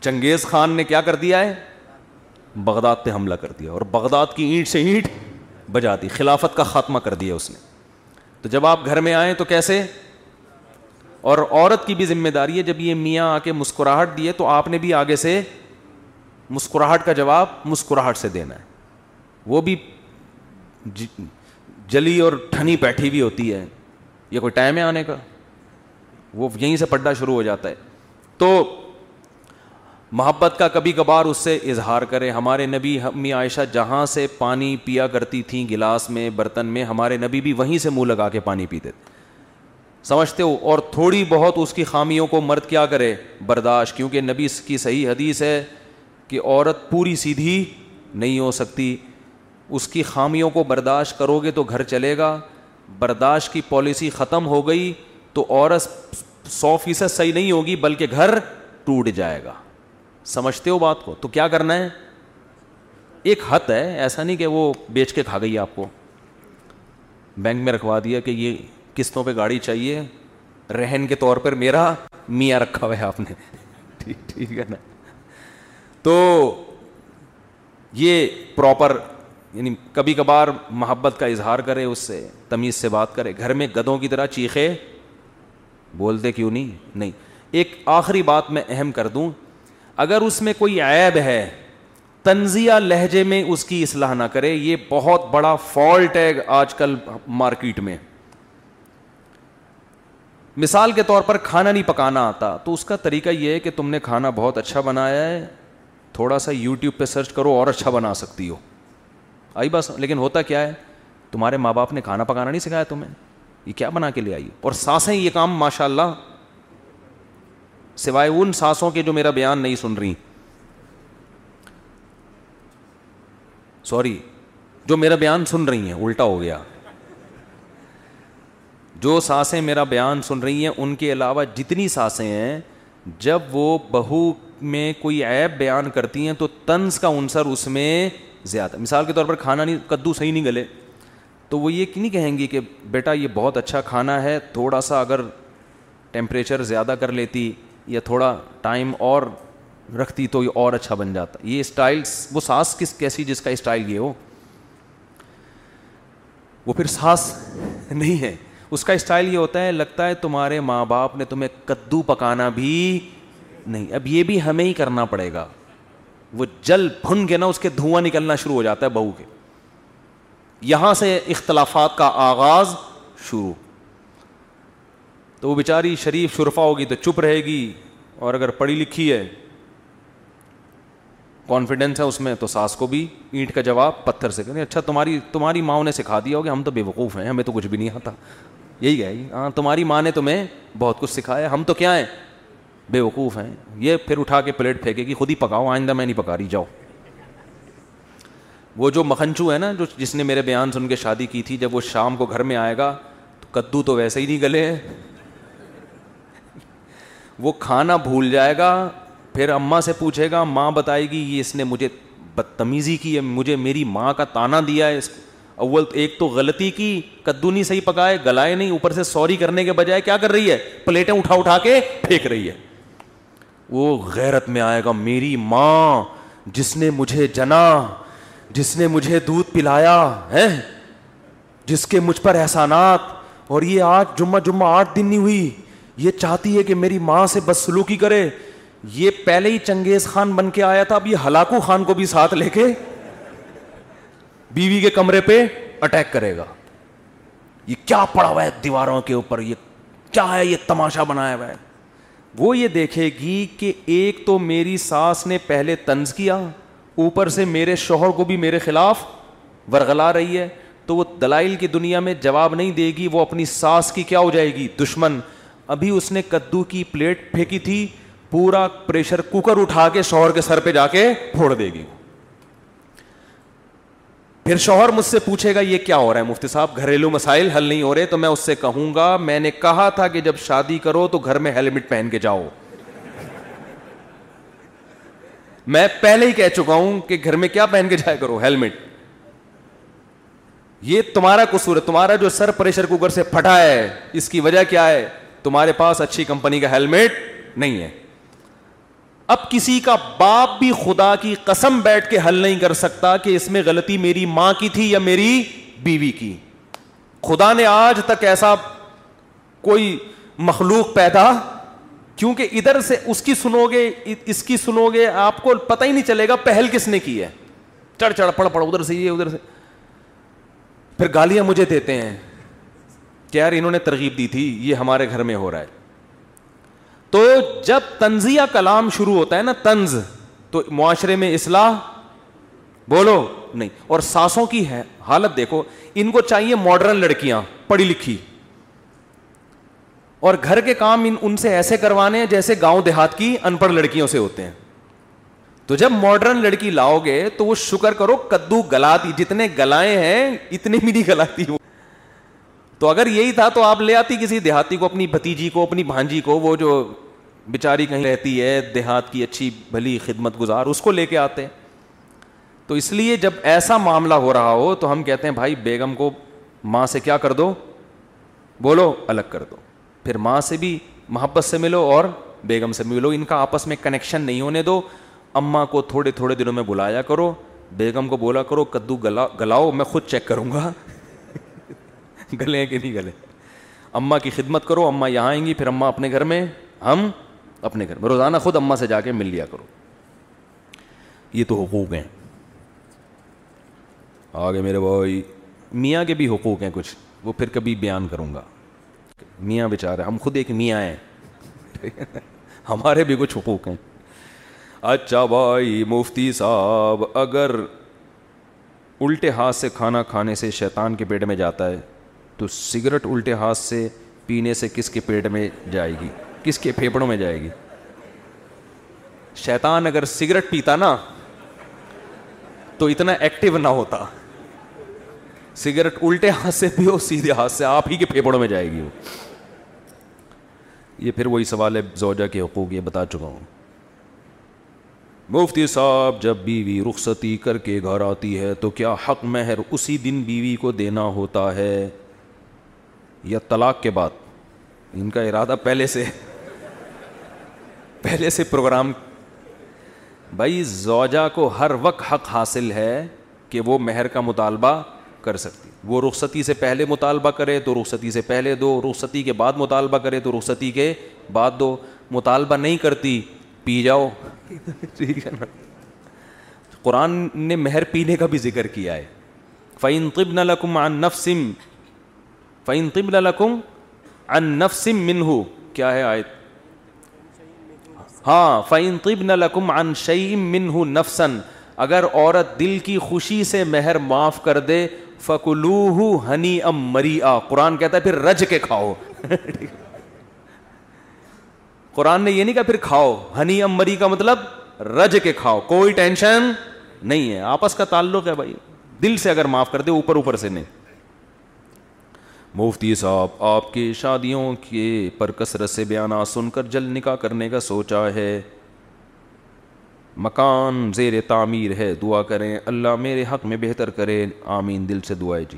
چنگیز خان نے کیا کر دیا ہے بغداد پہ حملہ کر دیا اور بغداد کی اینٹ سے اینٹ بجا دی خلافت کا خاتمہ کر دیا اس نے تو جب آپ گھر میں آئیں تو کیسے اور عورت کی بھی ذمہ داری ہے جب یہ میاں آ کے مسکراہٹ دیے تو آپ نے بھی آگے سے مسکراہٹ کا جواب مسکراہٹ سے دینا ہے وہ بھی جلی اور ٹھنی بیٹھی ہوئی ہوتی ہے یہ کوئی ٹائم ہے آنے کا وہ یہیں سے پڑھنا شروع ہو جاتا ہے تو محبت کا کبھی کبھار اس سے اظہار کرے ہمارے نبی امی عائشہ جہاں سے پانی پیا کرتی تھیں گلاس میں برتن میں ہمارے نبی بھی وہیں سے منہ لگا کے پانی پیتے تھے سمجھتے ہو اور تھوڑی بہت اس کی خامیوں کو مرد کیا کرے برداشت کیونکہ نبی اس کی صحیح حدیث ہے کہ عورت پوری سیدھی نہیں ہو سکتی اس کی خامیوں کو برداشت کرو گے تو گھر چلے گا برداشت کی پالیسی ختم ہو گئی تو عورت سو فیصد صحیح نہیں ہوگی بلکہ گھر ٹوٹ جائے گا سمجھتے ہو بات کو تو کیا کرنا ہے ایک حت ہے ایسا نہیں کہ وہ بیچ کے کھا گئی آپ کو بینک میں رکھوا دیا کہ یہ قسطوں پہ گاڑی چاہیے رہن کے طور پر میرا میاں رکھا ہوا ہے آپ نے ٹھیک ٹھیک ہے نا تو یہ پراپر یعنی کبھی کبھار محبت کا اظہار کرے اس سے تمیز سے بات کرے گھر میں گدوں کی طرح چیخے بولتے کیوں نہیں نہیں ایک آخری بات میں اہم کر دوں اگر اس میں کوئی عیب ہے تنزیہ لہجے میں اس کی اصلاح نہ کرے یہ بہت بڑا فالٹ ہے آج کل مارکیٹ میں مثال کے طور پر کھانا نہیں پکانا آتا تو اس کا طریقہ یہ ہے کہ تم نے کھانا بہت اچھا بنایا ہے تھوڑا سا یوٹیوب پہ سرچ کرو اور اچھا بنا سکتی ہو آئی بس لیکن ہوتا کیا ہے تمہارے ماں باپ نے کھانا پکانا نہیں سکھایا تمہیں یہ کیا بنا کے لے آئی اور سانسیں یہ کام ماشاء اللہ سوائے ان سانسوں کے جو میرا بیان نہیں سن رہی سوری جو میرا بیان سن رہی ہیں الٹا ہو گیا جو سانسیں میرا بیان سن رہی ہیں ان کے علاوہ جتنی سانسیں ہیں جب وہ بہو میں کوئی عیب بیان کرتی ہیں تو طنز کا عنصر اس میں زیادہ مثال کے طور پر کھانا نہیں کدو صحیح نہیں گلے تو وہ یہ نہیں کہیں گی کہ بیٹا یہ بہت اچھا کھانا ہے تھوڑا سا اگر ٹیمپریچر زیادہ کر لیتی یا تھوڑا ٹائم اور رکھتی تو یہ اور اچھا بن جاتا یہ اسٹائل وہ سانس کس کیسی جس کا اسٹائل یہ ہو وہ پھر سانس نہیں ہے اس کا اسٹائل یہ ہوتا ہے لگتا ہے تمہارے ماں باپ نے تمہیں کدو پکانا بھی نہیں اب یہ بھی ہمیں ہی کرنا پڑے گا وہ جل بھن کے نا اس کے دھواں نکلنا شروع ہو جاتا ہے بہو کے یہاں سے اختلافات کا آغاز شروع تو وہ بیچاری شریف شرفا ہوگی تو چپ رہے گی اور اگر پڑھی لکھی ہے کانفیڈینس ہے اس میں تو ساس کو بھی اینٹ کا جواب پتھر سے کریں اچھا تمہاری تمہاری ماؤں نے سکھا دیا ہوگا ہم تو بے وقوف ہیں ہمیں تو کچھ بھی نہیں آتا یہی ہے ہاں، تمہاری ماں نے تمہیں بہت کچھ سکھایا ہم تو کیا ہیں بے وقوف ہیں یہ پھر اٹھا کے پلیٹ پھینکے گی خود ہی پکاؤ آئندہ میں نہیں پکا رہی جاؤ وہ جو مکھنچو ہے نا جو جس نے میرے بیان سن کے شادی کی تھی جب وہ شام کو گھر میں آئے گا تو کدو تو ویسے ہی نہیں گلے ہیں وہ کھانا بھول جائے گا پھر اماں سے پوچھے گا ماں بتائے گی یہ اس نے مجھے بدتمیزی کی ہے مجھے میری ماں کا تانا دیا ہے اس کو اول ایک تو غلطی کی کدو نہیں صحیح پکائے گلائے نہیں اوپر سے سوری کرنے کے بجائے کیا کر رہی ہے پلیٹیں اٹھا اٹھا کے پھینک رہی ہے وہ غیرت میں آئے گا میری ماں جس نے مجھے جنا جس نے مجھے دودھ پلایا ہے جس کے مجھ پر احسانات اور یہ آج جمعہ جمعہ آٹھ دن نہیں ہوئی یہ چاہتی ہے کہ میری ماں سے بس سلوکی کرے یہ پہلے ہی چنگیز خان بن کے آیا تھا اب یہ ہلاکو خان کو بھی ساتھ لے کے بیوی کے کمرے پہ اٹیک کرے گا یہ کیا پڑا ہوا ہے دیواروں کے اوپر یہ کیا ہے یہ تماشا بنایا ہوا ہے وہ یہ دیکھے گی کہ ایک تو میری ساس نے پہلے تنز کیا اوپر سے میرے شوہر کو بھی میرے خلاف ورگلا رہی ہے تو وہ دلائل کی دنیا میں جواب نہیں دے گی وہ اپنی ساس کی کیا ہو جائے گی دشمن ابھی اس نے کدو کی پلیٹ پھینکی تھی پورا پریشر کوکر اٹھا کے شوہر کے سر پہ جا کے پھوڑ دے گی پھر شوہر مجھ سے پوچھے گا یہ کیا ہو رہا ہے مفتی صاحب گھریلو مسائل حل نہیں ہو رہے تو میں اس سے کہوں گا میں نے کہا تھا کہ جب شادی کرو تو گھر میں ہیلمٹ پہن کے جاؤ میں پہلے ہی کہہ چکا ہوں کہ گھر میں کیا پہن کے جایا کرو ہیلمٹ یہ تمہارا قصور ہے تمہارا جو سر پریشر کوکر سے پھٹا ہے اس کی وجہ کیا ہے تمہارے پاس اچھی کمپنی کا ہیلمٹ نہیں ہے اب کسی کا باپ بھی خدا کی قسم بیٹھ کے حل نہیں کر سکتا کہ اس میں غلطی میری ماں کی تھی یا میری بیوی کی خدا نے آج تک ایسا کوئی مخلوق پیدا کیونکہ ادھر سے اس کی سنو گے اس کی سنو گے آپ کو پتہ ہی نہیں چلے گا پہل کس نے کی ہے چڑھ چڑھ پڑ پڑ ادھر سے یہ ادھر سے پھر گالیاں مجھے دیتے ہیں کہ یار انہوں نے ترغیب دی تھی یہ ہمارے گھر میں ہو رہا ہے تو جب تنزیہ کلام شروع ہوتا ہے نا تنز تو معاشرے میں اصلاح بولو نہیں اور ساسوں کی حالت دیکھو ان کو چاہیے ماڈرن لڑکیاں پڑھی لکھی اور گھر کے کام ان ان سے ایسے کروانے جیسے گاؤں دیہات کی ان پڑھ لڑکیوں سے ہوتے ہیں تو جب ماڈرن لڑکی لاؤ گے تو وہ شکر کرو کدو گلاتی جتنے گلائے ہیں اتنے بھی نہیں گلاتی تو اگر یہی تھا تو آپ لے آتی کسی دیہاتی کو اپنی بھتیجی کو اپنی بھانجی کو وہ جو بیچاری کہیں رہتی ہے دیہات کی اچھی بھلی خدمت گزار اس کو لے کے آتے ہیں تو اس لیے جب ایسا معاملہ ہو رہا ہو تو ہم کہتے ہیں بھائی بیگم کو ماں سے کیا کر دو بولو الگ کر دو پھر ماں سے بھی محبت سے ملو اور بیگم سے ملو ان کا آپس میں کنیکشن نہیں ہونے دو اماں کو تھوڑے تھوڑے دنوں میں بلایا کرو بیگم کو بولا کرو کدو گلا گلاؤ میں خود چیک کروں گا گلے کہ نہیں گلے اماں کی خدمت کرو اماں یہاں آئیں گی پھر اماں اپنے گھر میں ہم اپنے گھر میں روزانہ خود اماں سے جا کے مل لیا کرو یہ تو حقوق ہیں آگے میرے بھائی میاں کے بھی حقوق ہیں کچھ وہ پھر کبھی بیان کروں گا میاں بیچارے ہم خود ایک میاں ہیں ہمارے بھی کچھ حقوق ہیں اچھا بھائی مفتی صاحب اگر الٹے ہاتھ سے کھانا کھانے سے شیطان کے پیٹ میں جاتا ہے تو سگریٹ الٹے ہاتھ سے پینے سے کس کے پیٹ میں جائے گی کس کے پھیپڑوں میں جائے گی شیطان اگر سگریٹ پیتا نا تو اتنا ایکٹیو نہ ہوتا سگریٹ الٹے ہاتھ سے پیو سیدھے ہاتھ سے آپ ہی کے پھیپڑوں میں جائے گی وہ یہ پھر وہی سوال ہے زوجا کے حقوق یہ بتا چکا ہوں مفتی صاحب جب بیوی رخصتی کر کے گھر آتی ہے تو کیا حق مہر اسی دن بیوی کو دینا ہوتا ہے یا طلاق کے بعد ان کا ارادہ پہلے سے پہلے سے پروگرام بھائی زوجہ کو ہر وقت حق حاصل ہے کہ وہ مہر کا مطالبہ کر سکتی وہ رخصتی سے پہلے مطالبہ کرے تو رخصتی سے پہلے دو رخصتی کے بعد مطالبہ کرے تو رخصتی کے بعد دو مطالبہ نہیں کرتی پی جاؤ ٹھیک ہے نا قرآن نے مہر پینے کا بھی ذکر کیا ہے فعین طب لکھم ان نفسم فعین طب لقم ان نفسم منہ کیا ہے آئے ہاں فعین لکم ان نفسن اگر عورت دل کی خوشی سے مہر معاف کر دے فکلو ہنی ام مری آ قرآن کہتا ہے پھر رج کے کھاؤ قرآن نے یہ نہیں کہا پھر کھاؤ ہنی ام مری کا مطلب رج کے کھاؤ کوئی ٹینشن نہیں ہے آپس کا تعلق ہے بھائی دل سے اگر معاف کر دے اوپر اوپر سے نہیں مفتی صاحب آپ کے شادیوں کے پر کثرت سے بیانات سن کر جل نکاح کرنے کا سوچا ہے مکان زیر تعمیر ہے دعا کریں اللہ میرے حق میں بہتر کرے آمین دل سے دعا ہے جی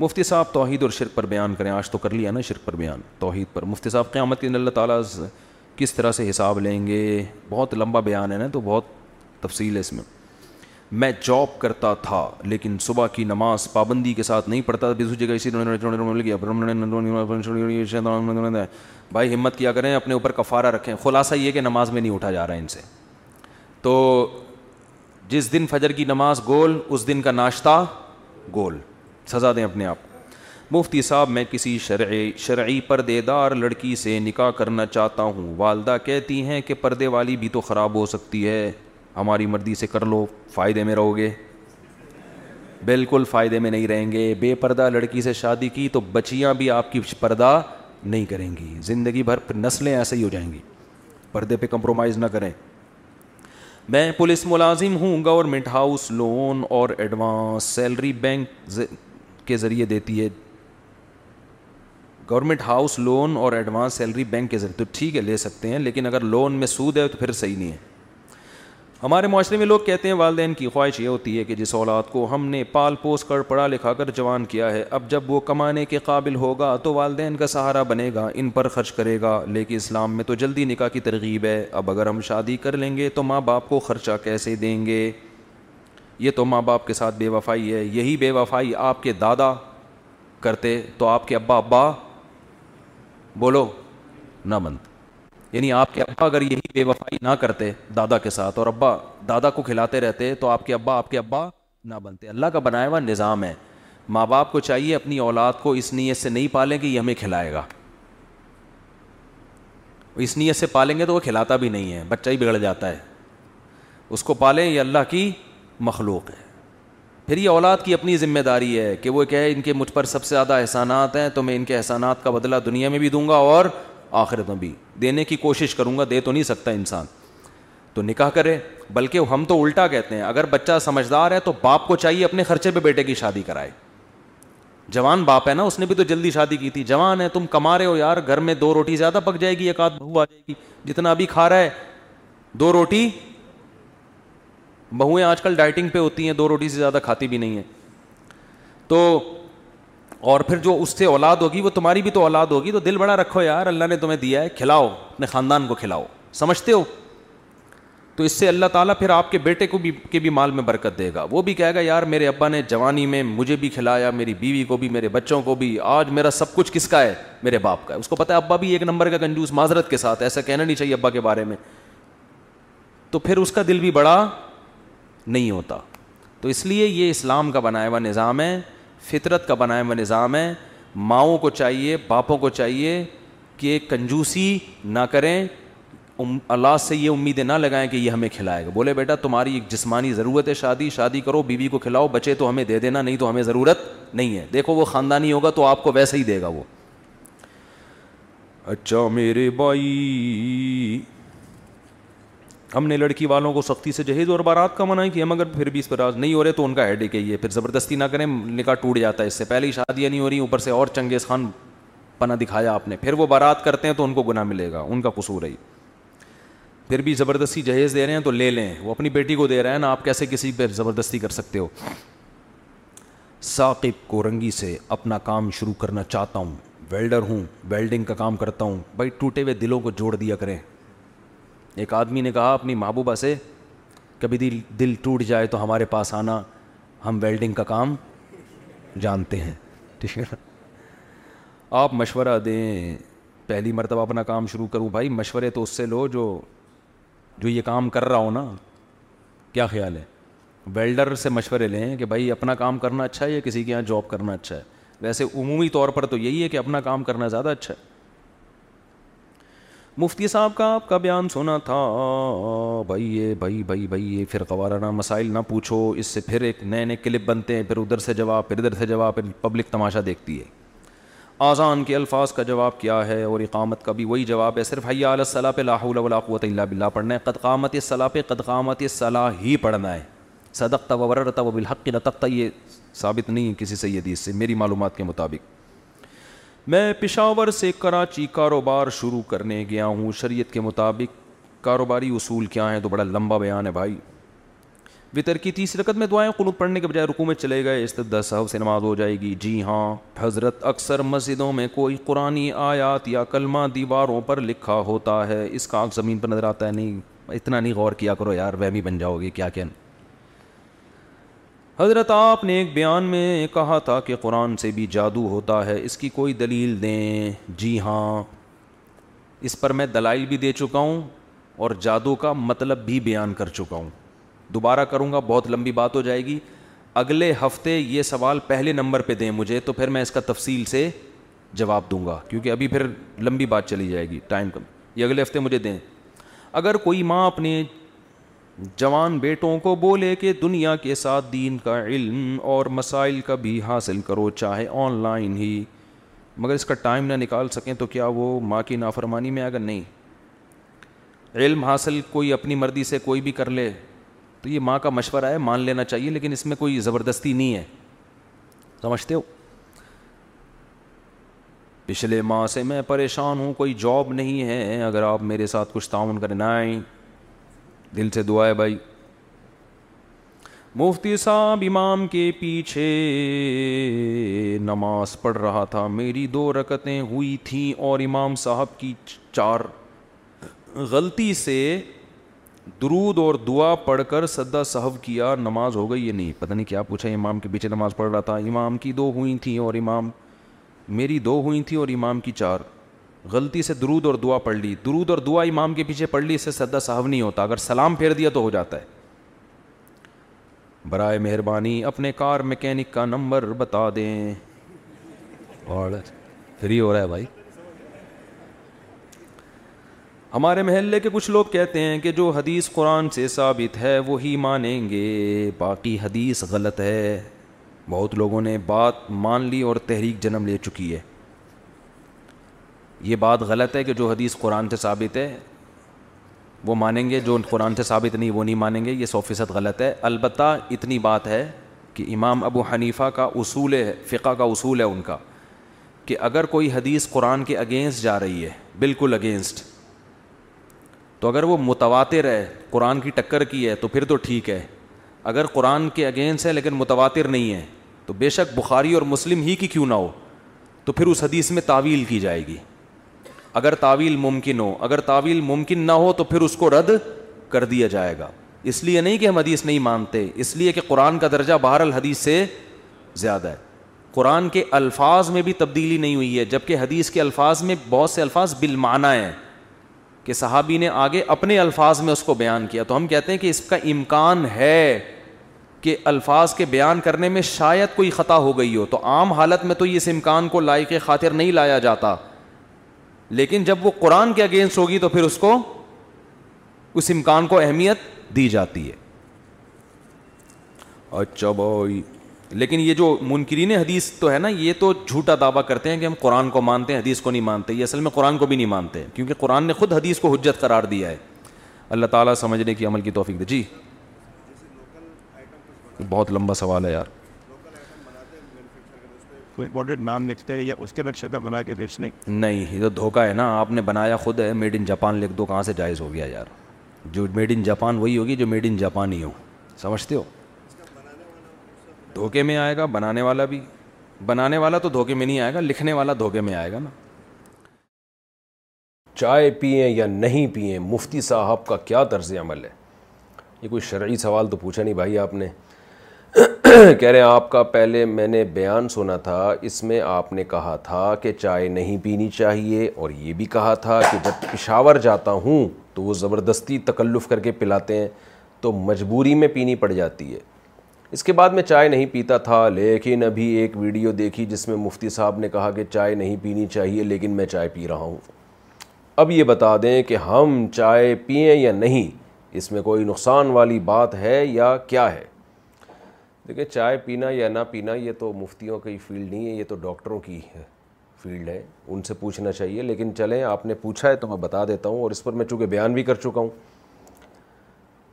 مفتی صاحب توحید اور شرک پر بیان کریں آج تو کر لیا نا شرک پر بیان توحید پر مفتی صاحب قیامت اللہ تعالیٰ کس طرح سے حساب لیں گے بہت لمبا بیان ہے نا تو بہت تفصیل ہے اس میں میں جاب کرتا تھا لیکن صبح کی نماز پابندی کے ساتھ نہیں پڑھتا جگہ اسی بھائی ہمت کیا کریں اپنے اوپر کفارہ رکھیں خلاصہ یہ کہ نماز میں نہیں اٹھا جا رہا ہے ان سے تو جس دن فجر کی نماز گول اس دن کا ناشتہ گول سزا دیں اپنے آپ مفتی صاحب میں کسی شرعی شرعی پردے دار لڑکی سے نکاح کرنا چاہتا ہوں والدہ کہتی ہیں کہ پردے والی بھی تو خراب ہو سکتی ہے ہماری مردی سے کر لو فائدے میں رہو گے بالکل فائدے میں نہیں رہیں گے بے پردہ لڑکی سے شادی کی تو بچیاں بھی آپ کی پردہ نہیں کریں گی زندگی بھر نسلیں ایسے ہی ہو جائیں گی پردے پہ کمپرومائز نہ کریں میں پولیس ملازم ہوں گورنمنٹ ہاؤس لون اور ایڈوانس سیلری بینک کے ذریعے دیتی ہے گورنمنٹ ہاؤس لون اور ایڈوانس سیلری بینک کے ذریعے تو ٹھیک ہے لے سکتے ہیں لیکن اگر لون میں سود ہے تو پھر صحیح نہیں ہے ہمارے معاشرے میں لوگ کہتے ہیں والدین کی خواہش یہ ہوتی ہے کہ جس اولاد کو ہم نے پال پوس کر پڑھا لکھا کر جوان کیا ہے اب جب وہ کمانے کے قابل ہوگا تو والدین کا سہارا بنے گا ان پر خرچ کرے گا لیکن اسلام میں تو جلدی نکاح کی ترغیب ہے اب اگر ہم شادی کر لیں گے تو ماں باپ کو خرچہ کیسے دیں گے یہ تو ماں باپ کے ساتھ بے وفائی ہے یہی بے وفائی آپ کے دادا کرتے تو آپ کے ابا ابا بولو نہ بنتے یعنی آپ کے ابا اگر یہی بے وفائی نہ کرتے دادا کے ساتھ اور ابا دادا کو کھلاتے رہتے تو آپ کے ابا آپ کے ابا نہ بنتے اللہ کا بنایا ہوا نظام ہے ماں باپ کو چاہیے اپنی اولاد کو اس نیت سے نہیں پالیں کہ یہ ہمیں کھلائے گا اس نیت سے پالیں گے تو وہ کھلاتا بھی نہیں ہے بچہ ہی بگڑ جاتا ہے اس کو پالیں یہ اللہ کی مخلوق ہے پھر یہ اولاد کی اپنی ذمہ داری ہے کہ وہ کہے ان کے مجھ پر سب سے زیادہ احسانات ہیں تو میں ان کے احسانات کا بدلہ دنیا میں بھی دوں گا اور آخرت میں بھی دینے کی کوشش کروں گا دے تو نہیں سکتا انسان تو نکاح کرے بلکہ ہم تو الٹا کہتے ہیں اگر بچہ سمجھدار ہے تو باپ کو چاہیے اپنے خرچے پہ بیٹے کی شادی کرائے جوان باپ ہے نا اس نے بھی تو جلدی شادی کی تھی جوان ہے تم کما رہے ہو یار گھر میں دو روٹی زیادہ پک جائے گی ایک آدھ بہو آ جائے گی جتنا ابھی کھا رہا ہے دو روٹی بہویں آج کل ڈائٹنگ پہ ہوتی ہیں دو روٹی سے زیادہ کھاتی بھی نہیں ہیں تو اور پھر جو اس سے اولاد ہوگی وہ تمہاری بھی تو اولاد ہوگی تو دل بڑا رکھو یار اللہ نے تمہیں دیا ہے کھلاؤ اپنے خاندان کو کھلاؤ سمجھتے ہو تو اس سے اللہ تعالیٰ پھر آپ کے بیٹے کو بھی کے بھی مال میں برکت دے گا وہ بھی کہے گا یار میرے ابا نے جوانی میں مجھے بھی کھلایا میری بیوی کو بھی میرے بچوں کو بھی آج میرا سب کچھ کس کا ہے میرے باپ کا ہے اس کو پتا ہے ابا بھی ایک نمبر کا کنجوس معذرت کے ساتھ ایسا کہنا نہیں چاہیے ابا کے بارے میں تو پھر اس کا دل بھی بڑا نہیں ہوتا تو اس لیے یہ اسلام کا بنایا ہوا نظام ہے فطرت کا بنایا ہوا نظام ہے ماؤں کو چاہیے باپوں کو چاہیے کہ کنجوسی نہ کریں اللہ سے یہ امیدیں نہ لگائیں کہ یہ ہمیں کھلائے گا بولے بیٹا تمہاری ایک جسمانی ضرورت ہے شادی شادی کرو بیوی بی کو کھلاؤ بچے تو ہمیں دے دینا نہیں تو ہمیں ضرورت نہیں ہے دیکھو وہ خاندانی ہوگا تو آپ کو ویسے ہی دے گا وہ اچھا میرے بھائی ہم نے لڑکی والوں کو سختی سے جہیز اور بارات کا منع کیا مگر پھر بھی اس پر راز نہیں ہو رہے تو ان کا ہیڈ ہی ہے پھر زبردستی نہ کریں نکاح ٹوٹ جاتا ہے اس سے پہلی شادیاں نہیں ہو رہی اوپر سے اور چنگیز خان پناہ دکھایا آپ نے پھر وہ بارات کرتے ہیں تو ان کو گناہ ملے گا ان کا قصور ہے پھر بھی زبردستی جہیز دے رہے ہیں تو لے لیں وہ اپنی بیٹی کو دے رہے ہیں نا آپ کیسے کسی پہ زبردستی کر سکتے ہو ثاقب کو رنگی سے اپنا کام شروع کرنا چاہتا ہوں ویلڈر ہوں ویلڈنگ کا کام کرتا ہوں بھائی ٹوٹے ہوئے دلوں کو جوڑ دیا کریں ایک آدمی نے کہا اپنی محبوبہ سے کبھی دل دل ٹوٹ جائے تو ہمارے پاس آنا ہم ویلڈنگ کا کام جانتے ہیں ٹھیک ہے آپ مشورہ دیں پہلی مرتبہ اپنا کام شروع کروں بھائی مشورے تو اس سے لو جو جو یہ کام کر رہا ہو نا کیا خیال ہے ویلڈر سے مشورے لیں کہ بھائی اپنا کام کرنا اچھا ہے یا کسی کے یہاں جاب کرنا اچھا ہے ویسے عمومی طور پر تو یہی ہے کہ اپنا کام کرنا زیادہ اچھا ہے مفتی صاحب کا آپ کا بیان سنا تھا بھائی بھائی بھائی بھائی یہ پھر قوارانہ مسائل نہ پوچھو اس سے پھر ایک نئے نئے کلپ بنتے ہیں پھر ادھر سے جواب پھر ادھر سے جواب پھر پبلک تماشا دیکھتی ہے آزان کے الفاظ کا جواب کیا ہے اور اقامت کا بھی وہی جواب ہے صرف حیا علیہ صلاح ولا قوت اللہ بلّہ پڑھنا ہے قامت صلاح پہ قامت صلاح ہی پڑھنا ہے صدق ورتا و بالحق رتقتا یہ ثابت نہیں ہے کسی سید سے میری معلومات کے مطابق میں پشاور سے کراچی کاروبار شروع کرنے گیا ہوں شریعت کے مطابق کاروباری اصول کیا ہیں تو بڑا لمبا بیان ہے بھائی وطر کی تیسری رکت میں دعائیں قلوب پڑھنے کے بجائے میں چلے گئے استدہ صاحب سے نماز ہو جائے گی جی ہاں حضرت اکثر مسجدوں میں کوئی قرآن آیات یا کلمہ دیواروں پر لکھا ہوتا ہے اس کا آگ زمین پر نظر آتا ہے نہیں اتنا نہیں غور کیا کرو یار وہ بھی بن جاؤ گے کیا کیا حضرت آپ نے ایک بیان میں کہا تھا کہ قرآن سے بھی جادو ہوتا ہے اس کی کوئی دلیل دیں جی ہاں اس پر میں دلائل بھی دے چکا ہوں اور جادو کا مطلب بھی بیان کر چکا ہوں دوبارہ کروں گا بہت لمبی بات ہو جائے گی اگلے ہفتے یہ سوال پہلے نمبر پہ دیں مجھے تو پھر میں اس کا تفصیل سے جواب دوں گا کیونکہ ابھی پھر لمبی بات چلی جائے گی ٹائم کم یہ اگلے ہفتے مجھے دیں اگر کوئی ماں اپنے جوان بیٹوں کو بولے کہ دنیا کے ساتھ دین کا علم اور مسائل کا بھی حاصل کرو چاہے آن لائن ہی مگر اس کا ٹائم نہ نکال سکیں تو کیا وہ ماں کی نافرمانی میں اگر نہیں علم حاصل کوئی اپنی مرضی سے کوئی بھی کر لے تو یہ ماں کا مشورہ ہے مان لینا چاہیے لیکن اس میں کوئی زبردستی نہیں ہے سمجھتے ہو پچھلے ماہ سے میں پریشان ہوں کوئی جاب نہیں ہے اگر آپ میرے ساتھ کچھ تعاون کرنا آئیں دل سے دعا ہے بھائی مفتی صاحب امام کے پیچھے نماز پڑھ رہا تھا میری دو رکتیں ہوئی تھیں اور امام صاحب کی چار غلطی سے درود اور دعا پڑھ کر سدا صاحب کیا نماز ہو گئی یہ نہیں پتہ نہیں کیا پوچھا امام کے پیچھے نماز پڑھ رہا تھا امام کی دو ہوئی تھیں اور امام میری دو ہوئی تھیں اور امام کی چار غلطی سے درود اور دعا پڑھ لی درود اور دعا امام کے پیچھے پڑھ لی اس سے سدا صاحب نہیں ہوتا اگر سلام پھیر دیا تو ہو جاتا ہے برائے مہربانی اپنے کار میکینک کا نمبر بتا دیں اور فری ہو رہا ہے بھائی ہمارے محلے کے کچھ لوگ کہتے ہیں کہ جو حدیث قرآن سے ثابت ہے وہی وہ مانیں گے باقی حدیث غلط ہے بہت لوگوں نے بات مان لی اور تحریک جنم لے چکی ہے یہ بات غلط ہے کہ جو حدیث قرآن سے ثابت ہے وہ مانیں گے جو قرآن سے ثابت نہیں وہ نہیں مانیں گے یہ سو فیصد غلط ہے البتہ اتنی بات ہے کہ امام ابو حنیفہ کا اصول ہے فقہ کا اصول ہے ان کا کہ اگر کوئی حدیث قرآن کے اگینسٹ جا رہی ہے بالکل اگینسٹ تو اگر وہ متواتر ہے قرآن کی ٹکر کی ہے تو پھر تو ٹھیک ہے اگر قرآن کے اگینسٹ ہے لیکن متواتر نہیں ہے تو بے شک بخاری اور مسلم ہی کی کیوں نہ ہو تو پھر اس حدیث میں تعویل کی جائے گی اگر تعویل ممکن ہو اگر تعویل ممکن نہ ہو تو پھر اس کو رد کر دیا جائے گا اس لیے نہیں کہ ہم حدیث نہیں مانتے اس لیے کہ قرآن کا درجہ بہر الحدیث سے زیادہ ہے قرآن کے الفاظ میں بھی تبدیلی نہیں ہوئی ہے جب کہ حدیث کے الفاظ میں بہت سے الفاظ بل مانا ہیں کہ صحابی نے آگے اپنے الفاظ میں اس کو بیان کیا تو ہم کہتے ہیں کہ اس کا امکان ہے کہ الفاظ کے بیان کرنے میں شاید کوئی خطا ہو گئی ہو تو عام حالت میں تو اس امکان کو لائق خاطر نہیں لایا جاتا لیکن جب وہ قرآن کے اگینسٹ ہوگی تو پھر اس کو اس امکان کو اہمیت دی جاتی ہے اچھا بھائی لیکن یہ جو منکرین حدیث تو ہے نا یہ تو جھوٹا دعویٰ کرتے ہیں کہ ہم قرآن کو مانتے ہیں حدیث کو نہیں مانتے یہ اصل میں قرآن کو بھی نہیں مانتے کیونکہ قرآن نے خود حدیث کو حجت قرار دیا ہے اللہ تعالیٰ سمجھنے کی عمل کی توفیق دے جی بہت لمبا سوال ہے یار نہیں یہ تو دھوکہ ہے نا آپ نے بنایا خود ہے میڈ ان جاپان لکھ دو کہاں سے جائز ہو گیا یار جو میڈ ان جاپان وہی ہوگی جو میڈ ان جاپان ہی ہو سمجھتے ہو دھوکے میں آئے گا بنانے والا بھی بنانے والا تو دھوکے میں نہیں آئے گا لکھنے والا دھوکے میں آئے گا نا
چائے پئیں یا نہیں پئیں مفتی صاحب کا کیا طرز عمل ہے یہ کوئی شرعی سوال تو پوچھا نہیں بھائی آپ نے کہہ رہے ہیں آپ کا پہلے میں نے بیان سنا تھا اس میں آپ نے کہا تھا کہ چائے نہیں پینی چاہیے اور یہ بھی کہا تھا کہ جب پشاور جاتا ہوں تو وہ زبردستی تکلف کر کے پلاتے ہیں تو مجبوری میں پینی پڑ جاتی ہے اس کے بعد میں چائے نہیں پیتا تھا لیکن ابھی ایک ویڈیو دیکھی جس میں مفتی صاحب نے کہا کہ چائے نہیں پینی چاہیے لیکن میں چائے پی رہا ہوں اب یہ بتا دیں کہ ہم چائے پئیں یا نہیں اس میں کوئی نقصان والی بات ہے یا کیا ہے دیکھیں چائے پینا یا نہ پینا یہ تو مفتیوں کی فیلڈ نہیں ہے یہ تو ڈاکٹروں کی ہے فیلڈ ہے ان سے پوچھنا چاہیے لیکن چلیں آپ نے پوچھا ہے تو میں بتا دیتا ہوں اور اس پر میں چونکہ بیان بھی کر چکا ہوں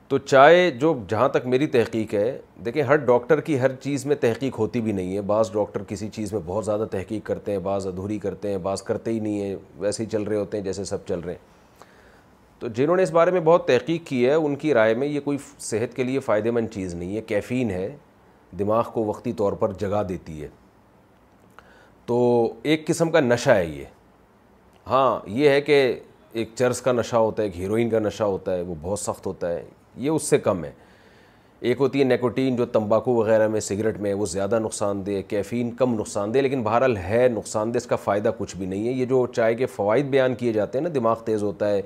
تو چائے جو جہاں تک میری تحقیق ہے دیکھیں ہر ڈاکٹر کی ہر چیز میں تحقیق ہوتی بھی نہیں ہے بعض ڈاکٹر کسی چیز میں بہت زیادہ تحقیق کرتے ہیں بعض ادھوری کرتے ہیں بعض کرتے ہی نہیں ہیں ویسے ہی چل رہے ہوتے ہیں جیسے سب چل رہے ہیں تو جنہوں نے اس بارے میں بہت تحقیق کی ہے ان کی رائے میں یہ کوئی صحت کے لیے فائدہ مند چیز نہیں ہے کیفین ہے دماغ کو وقتی طور پر جگا دیتی ہے تو ایک قسم کا نشہ ہے یہ ہاں یہ ہے کہ ایک چرس کا نشہ ہوتا ہے ایک ہیروئن کا نشہ ہوتا ہے وہ بہت سخت ہوتا ہے یہ اس سے کم ہے ایک ہوتی ہے نیکوٹین جو تمباکو وغیرہ میں سگریٹ میں وہ زیادہ نقصان دہ کیفین کم نقصان دہ لیکن بہرحال ہے نقصان دہ اس کا فائدہ کچھ بھی نہیں ہے یہ جو چائے کے فوائد بیان کیے جاتے ہیں نا دماغ تیز ہوتا ہے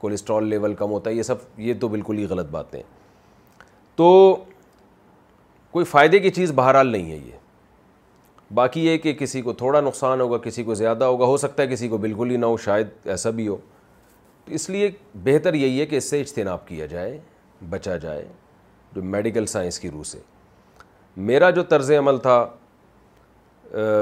کولیسٹرول لیول کم ہوتا ہے یہ سب یہ تو بالکل ہی غلط باتیں تو کوئی فائدے کی چیز بہرحال نہیں ہے یہ باقی یہ کہ کسی کو تھوڑا نقصان ہوگا کسی کو زیادہ ہوگا ہو سکتا ہے کسی کو بالکل ہی نہ ہو شاید ایسا بھی ہو تو اس لیے بہتر یہی ہے کہ اس سے اجتناب کیا جائے بچا جائے جو میڈیکل سائنس کی روح سے میرا جو طرز عمل تھا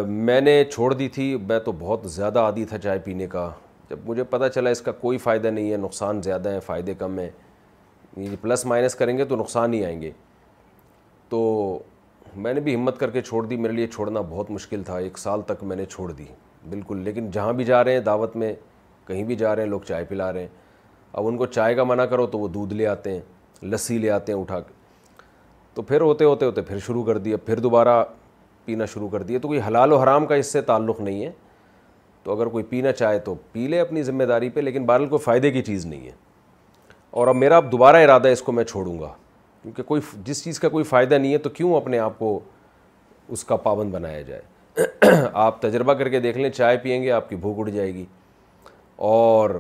میں نے چھوڑ دی تھی میں تو بہت زیادہ عادی تھا چائے پینے کا جب مجھے پتہ چلا اس کا کوئی فائدہ نہیں ہے نقصان زیادہ ہیں فائدے کم ہیں پلس مائنس کریں گے تو نقصان ہی آئیں گے تو میں نے بھی ہمت کر کے چھوڑ دی میرے لیے چھوڑنا بہت مشکل تھا ایک سال تک میں نے چھوڑ دی بالکل لیکن جہاں بھی جا رہے ہیں دعوت میں کہیں بھی جا رہے ہیں لوگ چائے پلا رہے ہیں اب ان کو چائے کا منع کرو تو وہ دودھ لے آتے ہیں لسی لے آتے ہیں اٹھا کے
تو پھر ہوتے ہوتے ہوتے پھر شروع کر دیا پھر دوبارہ پینا شروع کر دیا تو کوئی حلال و حرام کا اس سے تعلق نہیں ہے تو اگر کوئی پینا چاہے تو پی لے اپنی ذمہ داری پہ لیکن بہرحال کوئی فائدے کی چیز نہیں ہے اور اب میرا اب دوبارہ ارادہ ہے اس کو میں چھوڑوں گا کیونکہ کوئی جس چیز کا کوئی فائدہ نہیں ہے تو کیوں اپنے آپ کو اس کا پابند بنایا جائے آپ تجربہ کر کے دیکھ لیں چائے پئیں گے آپ کی بھوک اڑ جائے گی اور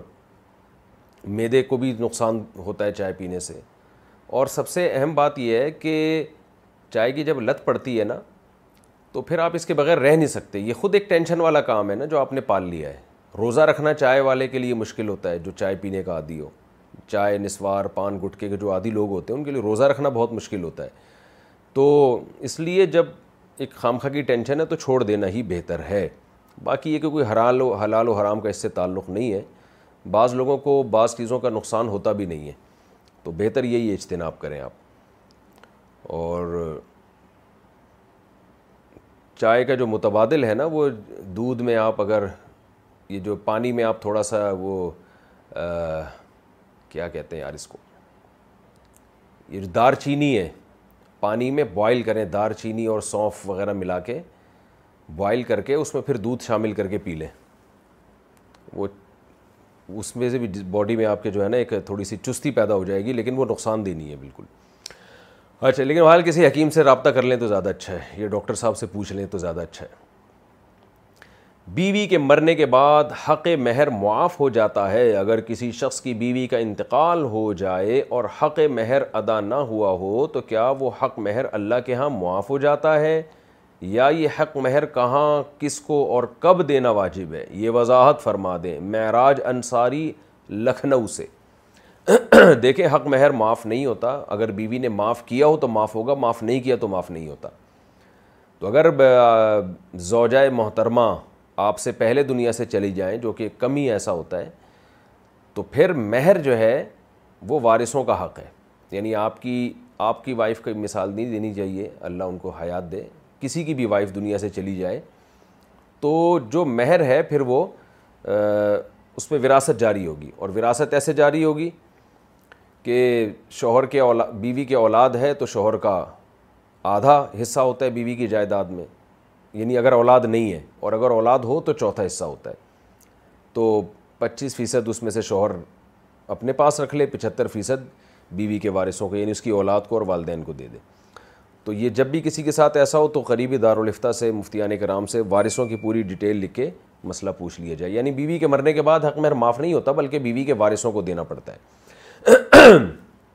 میدے کو بھی نقصان ہوتا ہے چائے پینے سے اور سب سے اہم بات یہ ہے کہ چائے کی جب لت پڑتی ہے نا تو پھر آپ اس کے بغیر رہ نہیں سکتے یہ خود ایک ٹینشن والا کام ہے نا جو آپ نے پال لیا ہے روزہ رکھنا چائے والے کے لیے مشکل ہوتا ہے جو چائے پینے کا عادی ہو چائے نسوار پان گٹکے کے جو عادی لوگ ہوتے ہیں ان کے لیے روزہ رکھنا بہت مشکل ہوتا ہے تو اس لیے جب ایک خامخواہ کی ٹینشن ہے تو چھوڑ دینا ہی بہتر ہے باقی یہ کہ کوئی حرال حلال و حرام کا اس سے تعلق نہیں ہے بعض لوگوں کو بعض چیزوں کا نقصان ہوتا بھی نہیں ہے تو بہتر یہی اجتناب کریں آپ اور چائے کا جو متبادل ہے نا وہ دودھ میں آپ اگر یہ جو پانی میں آپ تھوڑا سا وہ کیا کہتے ہیں یار اس کو یہ جو دار چینی ہے پانی میں بوائل کریں دار چینی اور سونف وغیرہ ملا کے بوائل کر کے اس میں پھر دودھ شامل کر کے پی لیں وہ اس میں سے بھی باڈی میں آپ کے جو ہے نا ایک تھوڑی سی چستی پیدا ہو جائے گی لیکن وہ نقصان دہ نہیں ہے بالکل اچھا لیکن حال کسی حکیم سے رابطہ کر لیں تو زیادہ اچھا ہے یہ ڈاکٹر صاحب سے پوچھ لیں تو زیادہ اچھا ہے بیوی کے مرنے کے بعد حق مہر معاف ہو جاتا ہے اگر کسی شخص کی بیوی کا انتقال ہو جائے اور حق مہر ادا نہ ہوا ہو تو کیا وہ حق مہر اللہ کے ہاں معاف ہو جاتا ہے یا یہ حق مہر کہاں کس کو اور کب دینا واجب ہے یہ وضاحت فرما دیں معراج انصاری لکھنؤ سے دیکھیں حق مہر معاف نہیں ہوتا اگر بیوی نے معاف کیا ہو تو معاف ہوگا معاف نہیں کیا تو معاف نہیں ہوتا تو اگر زوجہ محترمہ آپ سے پہلے دنیا سے چلی جائیں جو کہ کمی ایسا ہوتا ہے تو پھر مہر جو ہے وہ وارثوں کا حق ہے یعنی آپ کی آپ کی وائف کا مثال نہیں دینی چاہیے اللہ ان کو حیات دے کسی کی بھی وائف دنیا سے چلی جائے تو جو مہر ہے پھر وہ اس میں وراثت جاری ہوگی اور وراثت ایسے جاری ہوگی کہ شوہر کے اولا بیوی کے اولاد ہے تو شوہر کا آدھا حصہ ہوتا ہے بیوی کی جائیداد میں یعنی اگر اولاد نہیں ہے اور اگر اولاد ہو تو چوتھا حصہ ہوتا ہے تو پچیس فیصد اس میں سے شوہر اپنے پاس رکھ لے پچہتر فیصد بیوی کے وارثوں کو یعنی اس کی اولاد کو اور والدین کو دے دے تو یہ جب بھی کسی کے ساتھ ایسا ہو تو قریبی دارالفتہ سے مفتیان کرام سے وارثوں کی پوری ڈیٹیل لکھ کے مسئلہ پوچھ لیا جائے یعنی بیوی کے مرنے کے بعد حق مہر معاف نہیں ہوتا بلکہ بیوی کے وارثوں کو دینا پڑتا ہے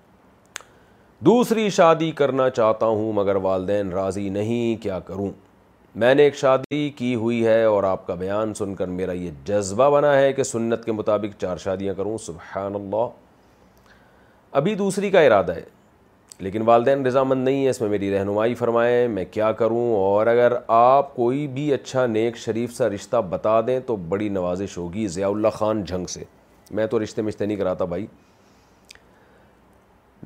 دوسری شادی کرنا چاہتا ہوں مگر والدین راضی نہیں کیا کروں میں نے ایک شادی کی ہوئی ہے اور آپ کا بیان سن کر میرا یہ جذبہ بنا ہے کہ سنت کے مطابق چار شادیاں کروں سبحان اللہ ابھی دوسری کا ارادہ ہے لیکن والدین رضامند نہیں ہے اس میں میری رہنمائی فرمائیں میں کیا کروں اور اگر آپ کوئی بھی اچھا نیک شریف سا رشتہ بتا دیں تو بڑی نوازش ہوگی ضیاء اللہ خان جھنگ سے میں تو رشتے مشتے نہیں کراتا بھائی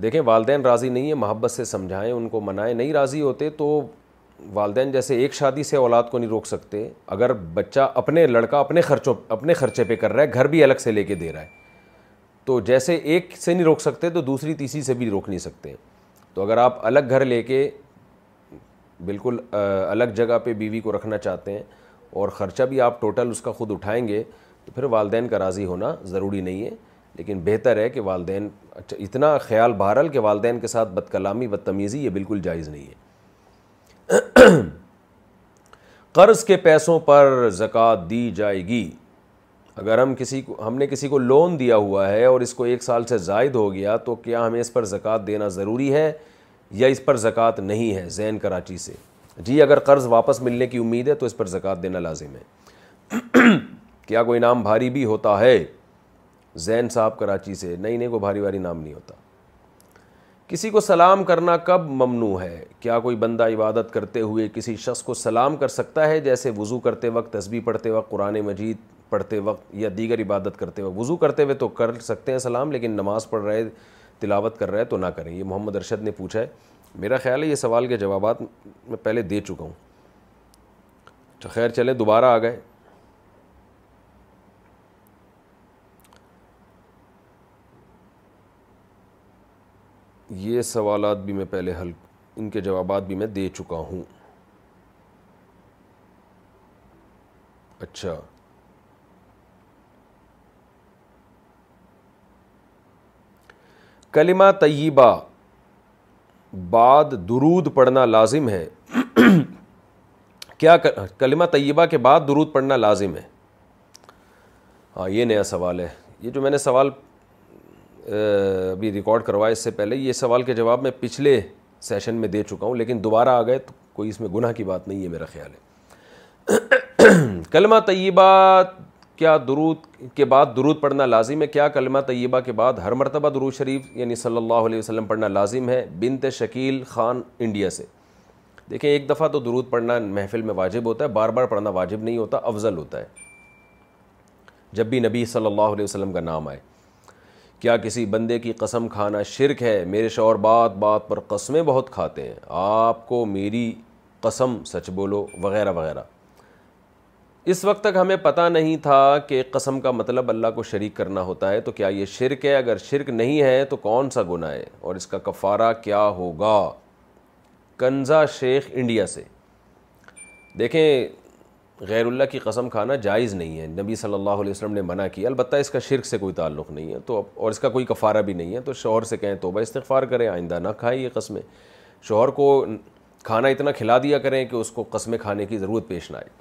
دیکھیں والدین راضی نہیں ہے محبت سے سمجھائیں ان کو منائیں نہیں راضی ہوتے تو والدین جیسے ایک شادی سے اولاد کو نہیں روک سکتے اگر بچہ اپنے لڑکا اپنے خرچوں اپنے خرچے پہ کر رہا ہے گھر بھی الگ سے لے کے دے رہا ہے تو جیسے ایک سے نہیں روک سکتے تو دوسری تیسری سے بھی روک نہیں سکتے تو اگر آپ الگ گھر لے کے بالکل الگ جگہ پہ بیوی کو رکھنا چاہتے ہیں اور خرچہ بھی آپ ٹوٹل اس کا خود اٹھائیں گے تو پھر والدین کا راضی ہونا ضروری نہیں ہے لیکن بہتر ہے کہ والدین اچھا اتنا خیال بہرحال کہ والدین کے ساتھ بد کلامی بدتمیزی یہ بالکل جائز نہیں ہے قرض کے پیسوں پر زکوٰۃ دی جائے گی اگر ہم کسی کو ہم نے کسی کو لون دیا ہوا ہے اور اس کو ایک سال سے زائد ہو گیا تو کیا ہمیں اس پر زکوٰۃ دینا ضروری ہے یا اس پر زکوٰۃ نہیں ہے زین کراچی سے جی اگر قرض واپس ملنے کی امید ہے تو اس پر زکوٰۃ دینا لازم ہے کیا کوئی نام بھاری بھی ہوتا ہے زین صاحب کراچی سے نہیں نہیں کوئی بھاری بھاری نام نہیں ہوتا کسی کو سلام کرنا کب ممنوع ہے کیا کوئی بندہ عبادت کرتے ہوئے کسی شخص کو سلام کر سکتا ہے جیسے وضو کرتے وقت تسبیح پڑھتے وقت قرآن مجید پڑھتے وقت یا دیگر عبادت کرتے وقت وضو کرتے ہوئے تو کر سکتے ہیں سلام لیکن نماز پڑھ رہے تلاوت کر رہے تو نہ کریں یہ محمد ارشد نے پوچھا ہے میرا خیال ہے یہ سوال کے جوابات میں پہلے دے چکا ہوں خیر چلیں دوبارہ آ گئے یہ سوالات بھی میں پہلے حل ان کے جوابات بھی میں دے چکا ہوں اچھا کلمہ طیبہ بعد درود پڑھنا لازم ہے کیا کلمہ طیبہ کے بعد درود پڑھنا لازم ہے ہاں یہ نیا سوال ہے یہ جو میں نے سوال بھی ریکارڈ کروائے اس سے پہلے یہ سوال کے جواب میں پچھلے سیشن میں دے چکا ہوں لیکن دوبارہ آ گئے تو کوئی اس میں گناہ کی بات نہیں ہے میرا خیال ہے کلمہ طیبہ کیا درود کے بعد درود پڑھنا لازم ہے کیا کلمہ طیبہ کے بعد ہر مرتبہ درود شریف یعنی صلی اللہ علیہ وسلم پڑھنا لازم ہے بنت شکیل خان انڈیا سے دیکھیں ایک دفعہ تو درود پڑھنا محفل میں واجب ہوتا ہے بار بار پڑھنا واجب نہیں ہوتا افضل ہوتا ہے جب بھی نبی صلی اللہ علیہ وسلم کا نام آئے کیا کسی بندے کی قسم کھانا شرک ہے میرے شوہر بات بات پر قسمیں بہت کھاتے ہیں آپ کو میری قسم سچ بولو وغیرہ وغیرہ اس وقت تک ہمیں پتہ نہیں تھا کہ قسم کا مطلب اللہ کو شریک کرنا ہوتا ہے تو کیا یہ شرک ہے اگر شرک نہیں ہے تو کون سا گناہ ہے اور اس کا کفارہ کیا ہوگا کنزا شیخ انڈیا سے دیکھیں غیر اللہ کی قسم کھانا جائز نہیں ہے نبی صلی اللہ علیہ وسلم نے منع کیا البتہ اس کا شرک سے کوئی تعلق نہیں ہے تو اور اس کا کوئی کفارہ بھی نہیں ہے تو شوہر سے کہیں توبہ استغفار کریں آئندہ نہ کھائے یہ قسمیں شوہر کو کھانا اتنا کھلا دیا کریں کہ اس کو قسمیں کھانے کی ضرورت پیش نہ آئے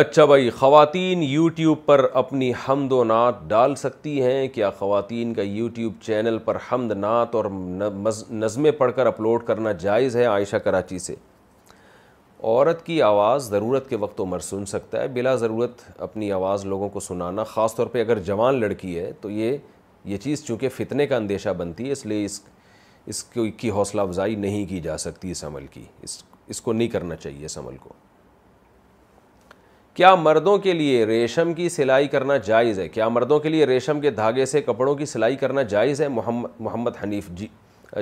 اچھا بھائی خواتین یوٹیوب پر اپنی حمد و نعت ڈال سکتی ہیں کیا خواتین کا یوٹیوب چینل پر حمد نعت اور نظمیں پڑھ کر اپلوڈ کرنا جائز ہے عائشہ کراچی سے عورت کی آواز ضرورت کے وقت عمر سن سکتا ہے بلا ضرورت اپنی آواز لوگوں کو سنانا خاص طور پہ اگر جوان لڑکی ہے تو یہ یہ چیز چونکہ فتنے کا اندیشہ بنتی ہے اس لیے اس اس کی حوصلہ افزائی نہیں کی جا سکتی اس عمل کی اس اس کو نہیں کرنا چاہیے اس عمل کو کیا مردوں کے لیے ریشم کی سلائی کرنا جائز ہے کیا مردوں کے لیے ریشم کے دھاگے سے کپڑوں کی سلائی کرنا جائز ہے محمد محمد حنیف جی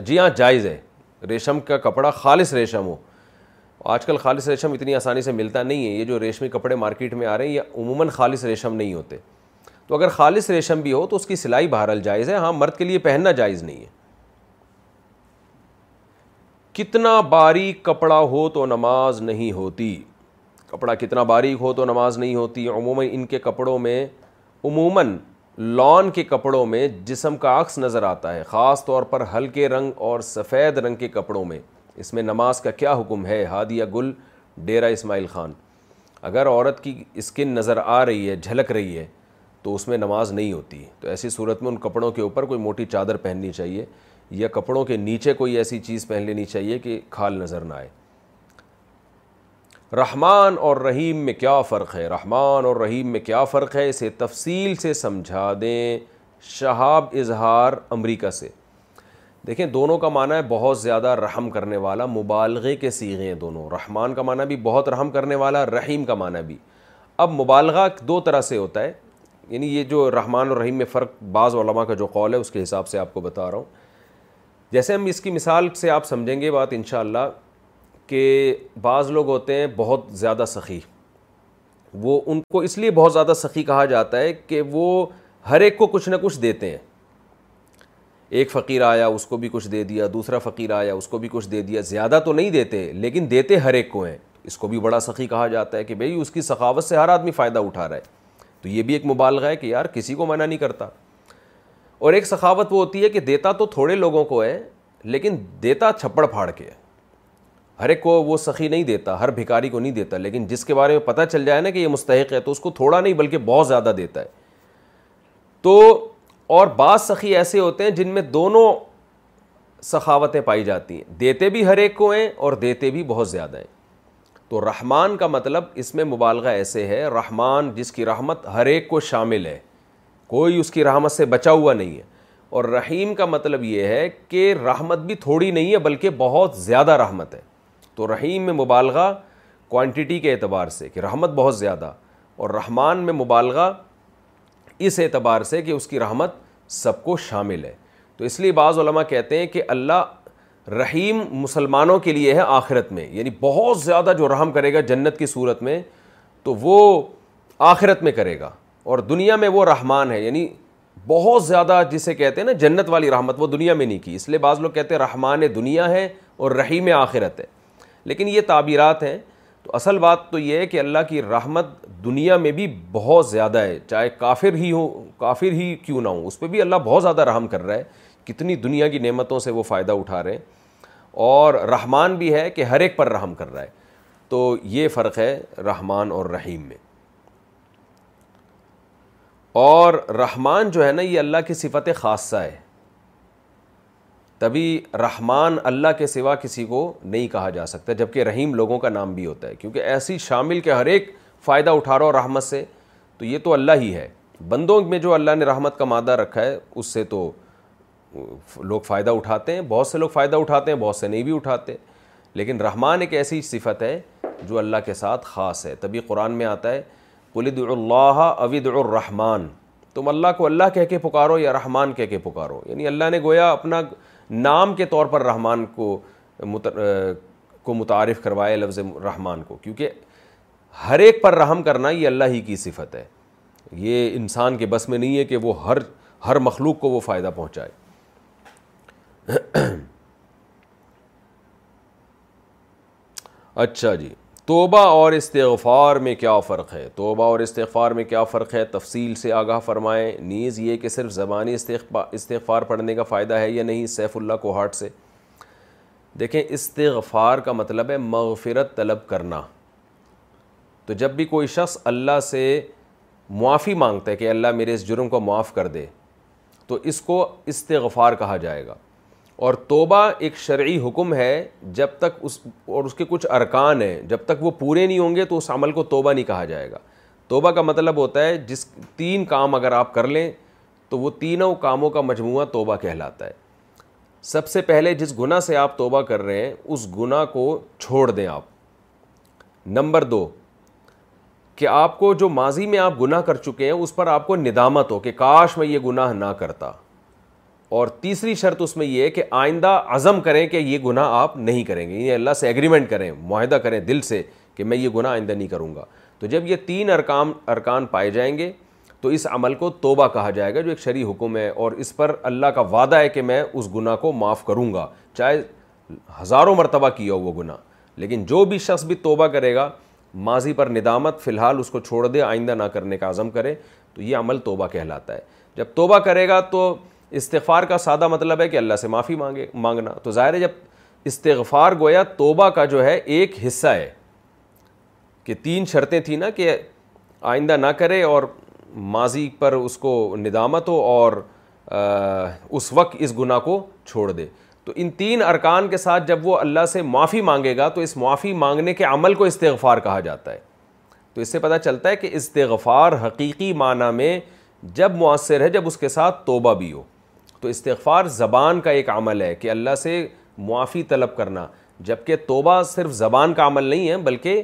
جی ہاں جائز ہے ریشم کا کپڑا خالص ریشم ہو آج کل خالص ریشم اتنی آسانی سے ملتا نہیں ہے یہ جو ریشمی کپڑے مارکیٹ میں آ رہے ہیں یہ عموماً خالص ریشم نہیں ہوتے تو اگر خالص ریشم بھی ہو تو اس کی سلائی بہرحال جائز ہے ہاں مرد کے لیے پہننا جائز نہیں ہے کتنا باریک کپڑا ہو تو نماز نہیں ہوتی کپڑا کتنا باریک ہو تو نماز نہیں ہوتی عموماً ان کے کپڑوں میں عموماً لان کے کپڑوں میں جسم کا عکس نظر آتا ہے خاص طور پر ہلکے رنگ اور سفید رنگ کے کپڑوں میں اس میں نماز کا کیا حکم ہے ہادیہ گل ڈیرہ اسماعیل خان اگر عورت کی اسکن نظر آ رہی ہے جھلک رہی ہے تو اس میں نماز نہیں ہوتی تو ایسی صورت میں ان کپڑوں کے اوپر کوئی موٹی چادر پہننی چاہیے یا کپڑوں کے نیچے کوئی ایسی چیز پہن لینی چاہیے کہ کھال نظر نہ آئے رحمان اور رحیم میں کیا فرق ہے رحمان اور رحیم میں کیا فرق ہے اسے تفصیل سے سمجھا دیں شہاب اظہار امریکہ سے دیکھیں دونوں کا معنی ہے بہت زیادہ رحم کرنے والا مبالغے کے سیغے ہیں دونوں رحمان کا معنی بھی بہت رحم کرنے والا رحیم کا معنی بھی اب مبالغہ دو طرح سے ہوتا ہے یعنی یہ جو رحمان اور رحیم میں فرق بعض علماء کا جو قول ہے اس کے حساب سے آپ کو بتا رہا ہوں جیسے ہم اس کی مثال سے آپ سمجھیں گے بات انشاءاللہ کہ بعض لوگ ہوتے ہیں بہت زیادہ سخی وہ ان کو اس لیے بہت زیادہ سخی کہا جاتا ہے کہ وہ ہر ایک کو کچھ نہ کچھ دیتے ہیں ایک فقیر آیا اس کو بھی کچھ دے دیا دوسرا فقیر آیا اس کو بھی کچھ دے دیا زیادہ تو نہیں دیتے لیکن دیتے ہر ایک کو ہیں اس کو بھی بڑا سخی کہا جاتا ہے کہ بھئی اس کی سخاوت سے ہر آدمی فائدہ اٹھا رہا ہے تو یہ بھی ایک مبالغہ ہے کہ یار کسی کو منع نہیں کرتا اور ایک سخاوت وہ ہوتی ہے کہ دیتا تو تھوڑے لوگوں کو ہے لیکن دیتا چھپڑ پھاڑ کے ہے ہر ایک کو وہ سخی نہیں دیتا ہر بھکاری کو نہیں دیتا لیکن جس کے بارے میں پتہ چل جائے نا کہ یہ مستحق ہے تو اس کو تھوڑا نہیں بلکہ بہت زیادہ دیتا ہے تو اور بعض سخی ایسے ہوتے ہیں جن میں دونوں سخاوتیں پائی جاتی ہیں دیتے بھی ہر ایک کو ہیں اور دیتے بھی بہت زیادہ ہیں تو رحمان کا مطلب اس میں مبالغہ ایسے ہے رحمان جس کی رحمت ہر ایک کو شامل ہے کوئی اس کی رحمت سے بچا ہوا نہیں ہے اور رحیم کا مطلب یہ ہے کہ رحمت بھی تھوڑی نہیں ہے بلکہ بہت زیادہ رحمت ہے تو رحیم میں مبالغہ کوانٹٹی کے اعتبار سے کہ رحمت بہت زیادہ اور رحمان میں مبالغہ اس اعتبار سے کہ اس کی رحمت سب کو شامل ہے تو اس لیے بعض علماء کہتے ہیں کہ اللہ رحیم مسلمانوں کے لیے ہے آخرت میں یعنی بہت زیادہ جو رحم کرے گا جنت کی صورت میں تو وہ آخرت میں کرے گا اور دنیا میں وہ رحمان ہے یعنی بہت زیادہ جسے کہتے ہیں نا جنت والی رحمت وہ دنیا میں نہیں کی اس لیے بعض لوگ کہتے ہیں رحمان دنیا ہے اور رحیم آخرت ہے لیکن یہ تعبیرات ہیں تو اصل بات تو یہ ہے کہ اللہ کی رحمت دنیا میں بھی بہت زیادہ ہے چاہے کافر ہی ہو کافر ہی کیوں نہ ہوں اس پہ بھی اللہ بہت زیادہ رحم کر رہا ہے کتنی دنیا کی نعمتوں سے وہ فائدہ اٹھا رہے ہیں اور رحمان بھی ہے کہ ہر ایک پر رحم کر رہا ہے تو یہ فرق ہے رحمان اور رحیم میں اور رحمان جو ہے نا یہ اللہ کی صفت خاصہ ہے تبھی رحمان اللہ کے سوا کسی کو نہیں کہا جا سکتا جبکہ رحیم لوگوں کا نام بھی ہوتا ہے کیونکہ ایسی شامل کے ہر ایک فائدہ اٹھا ہو رحمت سے تو یہ تو اللہ ہی ہے بندوں میں جو اللہ نے رحمت کا مادہ رکھا ہے اس سے تو لوگ فائدہ اٹھاتے ہیں بہت سے لوگ فائدہ اٹھاتے ہیں بہت سے نہیں بھی اٹھاتے لیکن رحمان ایک ایسی صفت ہے جو اللہ کے ساتھ خاص ہے تبھی قرآن میں آتا ہے قلد اللہ اود الرحمان تم اللہ کو اللہ کہہ کے پکارو یا رحمان کہہ کے پکارو یعنی اللہ نے گویا اپنا نام کے طور پر رحمان کو کو متعارف کروائے لفظ رحمان کو کیونکہ ہر ایک پر رحم کرنا یہ اللہ ہی کی صفت ہے یہ انسان کے بس میں نہیں ہے کہ وہ ہر ہر مخلوق کو وہ فائدہ پہنچائے اچھا جی توبہ اور استغفار میں کیا فرق ہے توبہ اور استغفار میں کیا فرق ہے تفصیل سے آگاہ فرمائیں نیز یہ کہ صرف زبانی استغفار پڑھنے کا فائدہ ہے یا نہیں سیف اللہ کو ہاٹ سے دیکھیں استغفار کا مطلب ہے مغفرت طلب کرنا تو جب بھی کوئی شخص اللہ سے معافی مانگتا ہے کہ اللہ میرے اس جرم کو معاف کر دے تو اس کو استغفار کہا جائے گا اور توبہ ایک شرعی حکم ہے جب تک اس اور اس کے کچھ ارکان ہیں جب تک وہ پورے نہیں ہوں گے تو اس عمل کو توبہ نہیں کہا جائے گا توبہ کا مطلب ہوتا ہے جس تین کام اگر آپ کر لیں تو وہ تینوں کاموں کا مجموعہ توبہ کہلاتا ہے سب سے پہلے جس گناہ سے آپ توبہ کر رہے ہیں اس گناہ کو چھوڑ دیں آپ نمبر دو کہ آپ کو جو ماضی میں آپ گناہ کر چکے ہیں اس پر آپ کو ندامت ہو کہ کاش میں یہ گناہ نہ کرتا اور تیسری شرط اس میں یہ ہے کہ آئندہ عزم کریں کہ یہ گناہ آپ نہیں کریں گے یعنی اللہ سے ایگریمنٹ کریں معاہدہ کریں دل سے کہ میں یہ گناہ آئندہ نہیں کروں گا تو جب یہ تین ارکان ارکان پائے جائیں گے تو اس عمل کو توبہ کہا جائے گا جو ایک شرعی حکم ہے اور اس پر اللہ کا وعدہ ہے کہ میں اس گناہ کو معاف کروں گا چاہے ہزاروں مرتبہ کیا ہو وہ گناہ لیکن جو بھی شخص بھی توبہ کرے گا ماضی پر ندامت فی الحال اس کو چھوڑ دے آئندہ نہ کرنے کا عزم کرے تو یہ عمل توبہ کہلاتا ہے جب توبہ کرے گا تو استغفار کا سادہ مطلب ہے کہ اللہ سے معافی مانگے مانگنا تو ظاہر ہے جب استغفار گویا توبہ کا جو ہے ایک حصہ ہے کہ تین شرطیں تھیں نا کہ آئندہ نہ کرے اور ماضی پر اس کو ندامت ہو اور اس وقت اس گناہ کو چھوڑ دے تو ان تین ارکان کے ساتھ جب وہ اللہ سے معافی مانگے گا تو اس معافی مانگنے کے عمل کو استغفار کہا جاتا ہے تو اس سے پتہ چلتا ہے کہ استغفار حقیقی معنی میں جب مؤثر ہے جب اس کے ساتھ توبہ بھی ہو تو استغفار زبان کا ایک عمل ہے کہ اللہ سے معافی طلب کرنا جبکہ توبہ صرف زبان کا عمل نہیں ہے بلکہ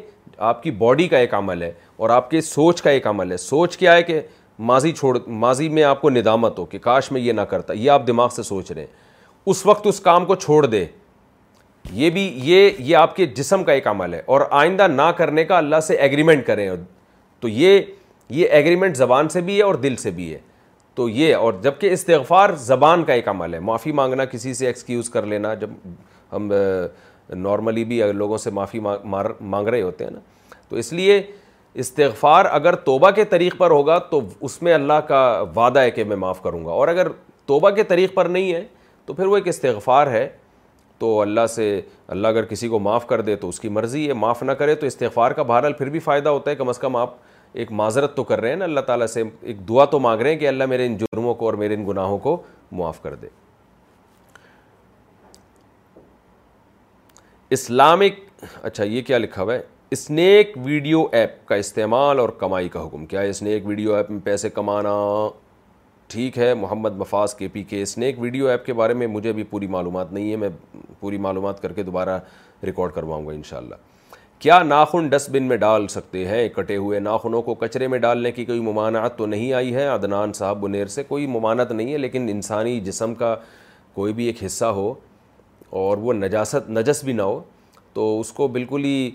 آپ کی باڈی کا ایک عمل ہے اور آپ کے سوچ کا ایک عمل ہے سوچ کیا ہے کہ ماضی چھوڑ ماضی میں آپ کو ندامت ہو کہ کاش میں یہ نہ کرتا یہ آپ دماغ سے سوچ رہے ہیں اس وقت اس کام کو چھوڑ دے یہ بھی یہ یہ آپ کے جسم کا ایک عمل ہے اور آئندہ نہ کرنے کا اللہ سے ایگریمنٹ کریں تو یہ یہ ایگریمنٹ زبان سے بھی ہے اور دل سے بھی ہے تو یہ اور جب کہ استغفار زبان کا ایک عمل ہے معافی مانگنا کسی سے ایکسکیوز کر لینا جب ہم نارملی بھی لوگوں سے معافی مانگ رہے ہوتے ہیں نا تو اس لیے استغفار اگر توبہ کے طریق پر ہوگا تو اس میں اللہ کا وعدہ ہے کہ میں معاف کروں گا اور اگر توبہ کے طریق پر نہیں ہے تو پھر وہ ایک استغفار ہے تو اللہ سے اللہ اگر کسی کو معاف کر دے تو اس کی مرضی ہے معاف نہ کرے تو استغفار کا بہرحال پھر بھی فائدہ ہوتا ہے کم از کم آپ ایک معذرت تو کر رہے ہیں اللہ تعالیٰ سے ایک دعا تو مانگ رہے ہیں کہ اللہ میرے ان جرموں کو اور میرے ان گناہوں کو معاف کر دے اسلامک اچھا یہ کیا لکھا ہوا ہے اسنیک ویڈیو ایپ کا استعمال اور کمائی کا حکم کیا ہے اسنیک ویڈیو ایپ میں پیسے کمانا ٹھیک ہے محمد مفاظ کے پی کے اسنیک ویڈیو ایپ کے بارے میں مجھے بھی پوری معلومات نہیں ہے میں پوری معلومات کر کے دوبارہ ریکارڈ کرواؤں گا انشاءاللہ کیا ناخن ڈسٹ بن میں ڈال سکتے ہیں کٹے ہوئے ناخنوں کو کچرے میں ڈالنے کی کوئی ممانعت تو نہیں آئی ہے عدنان صاحب بنیر سے کوئی ممانعت نہیں ہے لیکن انسانی جسم کا کوئی بھی ایک حصہ ہو اور وہ نجاست نجس بھی نہ ہو تو اس کو بالکل ہی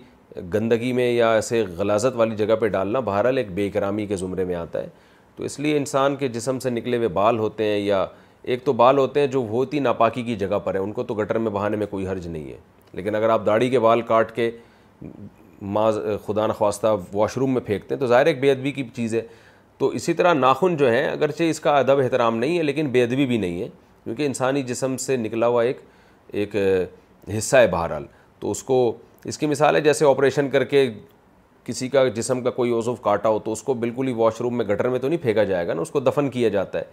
گندگی میں یا ایسے غلازت والی جگہ پہ ڈالنا بہرحال ایک بے کرامی کے زمرے میں آتا ہے تو اس لیے انسان کے جسم سے نکلے ہوئے بال ہوتے ہیں یا ایک تو بال ہوتے ہیں جو ہوتی ناپاکی کی جگہ پر ہیں ان کو تو گٹر میں بہانے میں کوئی حرج نہیں ہے لیکن اگر آپ داڑھی کے بال کاٹ کے معذ خدا خواستہ واش روم میں پھینکتے ہیں تو ظاہر ایک بے ادبی کی چیز ہے تو اسی طرح ناخن جو ہیں اگرچہ اس کا ادب احترام نہیں ہے لیکن بے ادبی بھی نہیں ہے کیونکہ انسانی جسم سے نکلا ہوا ایک ایک حصہ ہے بہرحال تو اس کو اس کی مثال ہے جیسے آپریشن کر کے کسی کا جسم کا کوئی عضو کاٹا ہو تو اس کو بالکل ہی واش روم میں گٹر میں تو نہیں پھینکا جائے گا نا اس کو دفن کیا جاتا ہے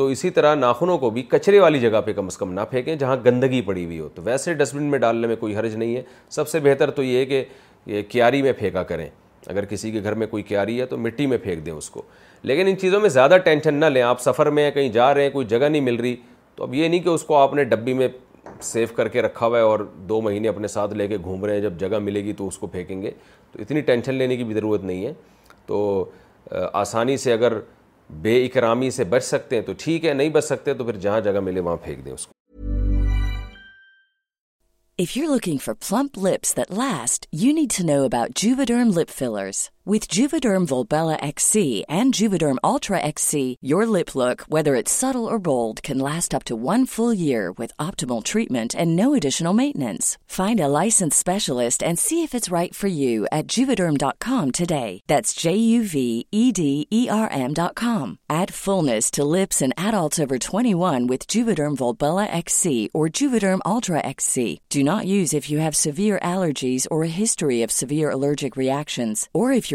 تو اسی طرح ناخنوں کو بھی کچرے والی جگہ پہ کم از کم نہ پھینکیں جہاں گندگی پڑی ہوئی ہو تو ویسے ڈسٹ بن میں ڈالنے میں کوئی حرج نہیں ہے سب سے بہتر تو یہ ہے کہ یہ کیاری میں پھینکا کریں اگر کسی کے گھر میں کوئی کیاری ہے تو مٹی میں پھینک دیں اس کو لیکن ان چیزوں میں زیادہ ٹینشن نہ لیں آپ سفر میں ہیں کہیں جا رہے ہیں کوئی جگہ نہیں مل رہی تو اب یہ نہیں کہ اس کو آپ نے ڈبی میں سیف کر کے رکھا ہوا ہے اور دو مہینے اپنے ساتھ لے کے گھوم رہے ہیں جب جگہ ملے گی تو اس کو پھینکیں گے تو اتنی ٹینشن لینے کی بھی ضرورت نہیں ہے تو آسانی سے اگر بے اکرامی سے بچ سکتے ہیں تو ٹھیک ہے نہیں بچ سکتے تو پھر جہاں جگہ ملے وہاں پھینک دیں اس کو
if you looking for plump lips that last you need to know about Juvederm lip fillers with Juvederm ولاسے اور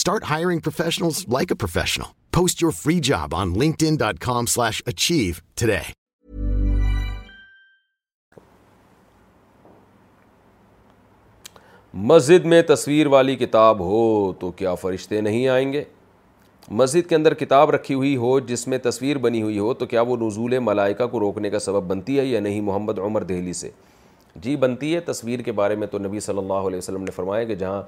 Start hiring professionals like a professional. Post your free job on linkedin.com slash achieve today.
مسجد میں تصویر والی کتاب ہو تو کیا فرشتے نہیں آئیں گے؟ مسجد کے اندر کتاب رکھی ہوئی ہو جس میں تصویر بنی ہوئی ہو تو کیا وہ نزول ملائکہ کو روکنے کا سبب بنتی ہے یا نہیں محمد عمر دہلی سے؟ جی بنتی ہے تصویر کے بارے میں تو نبی صلی اللہ علیہ وسلم نے فرمایا کہ جہاں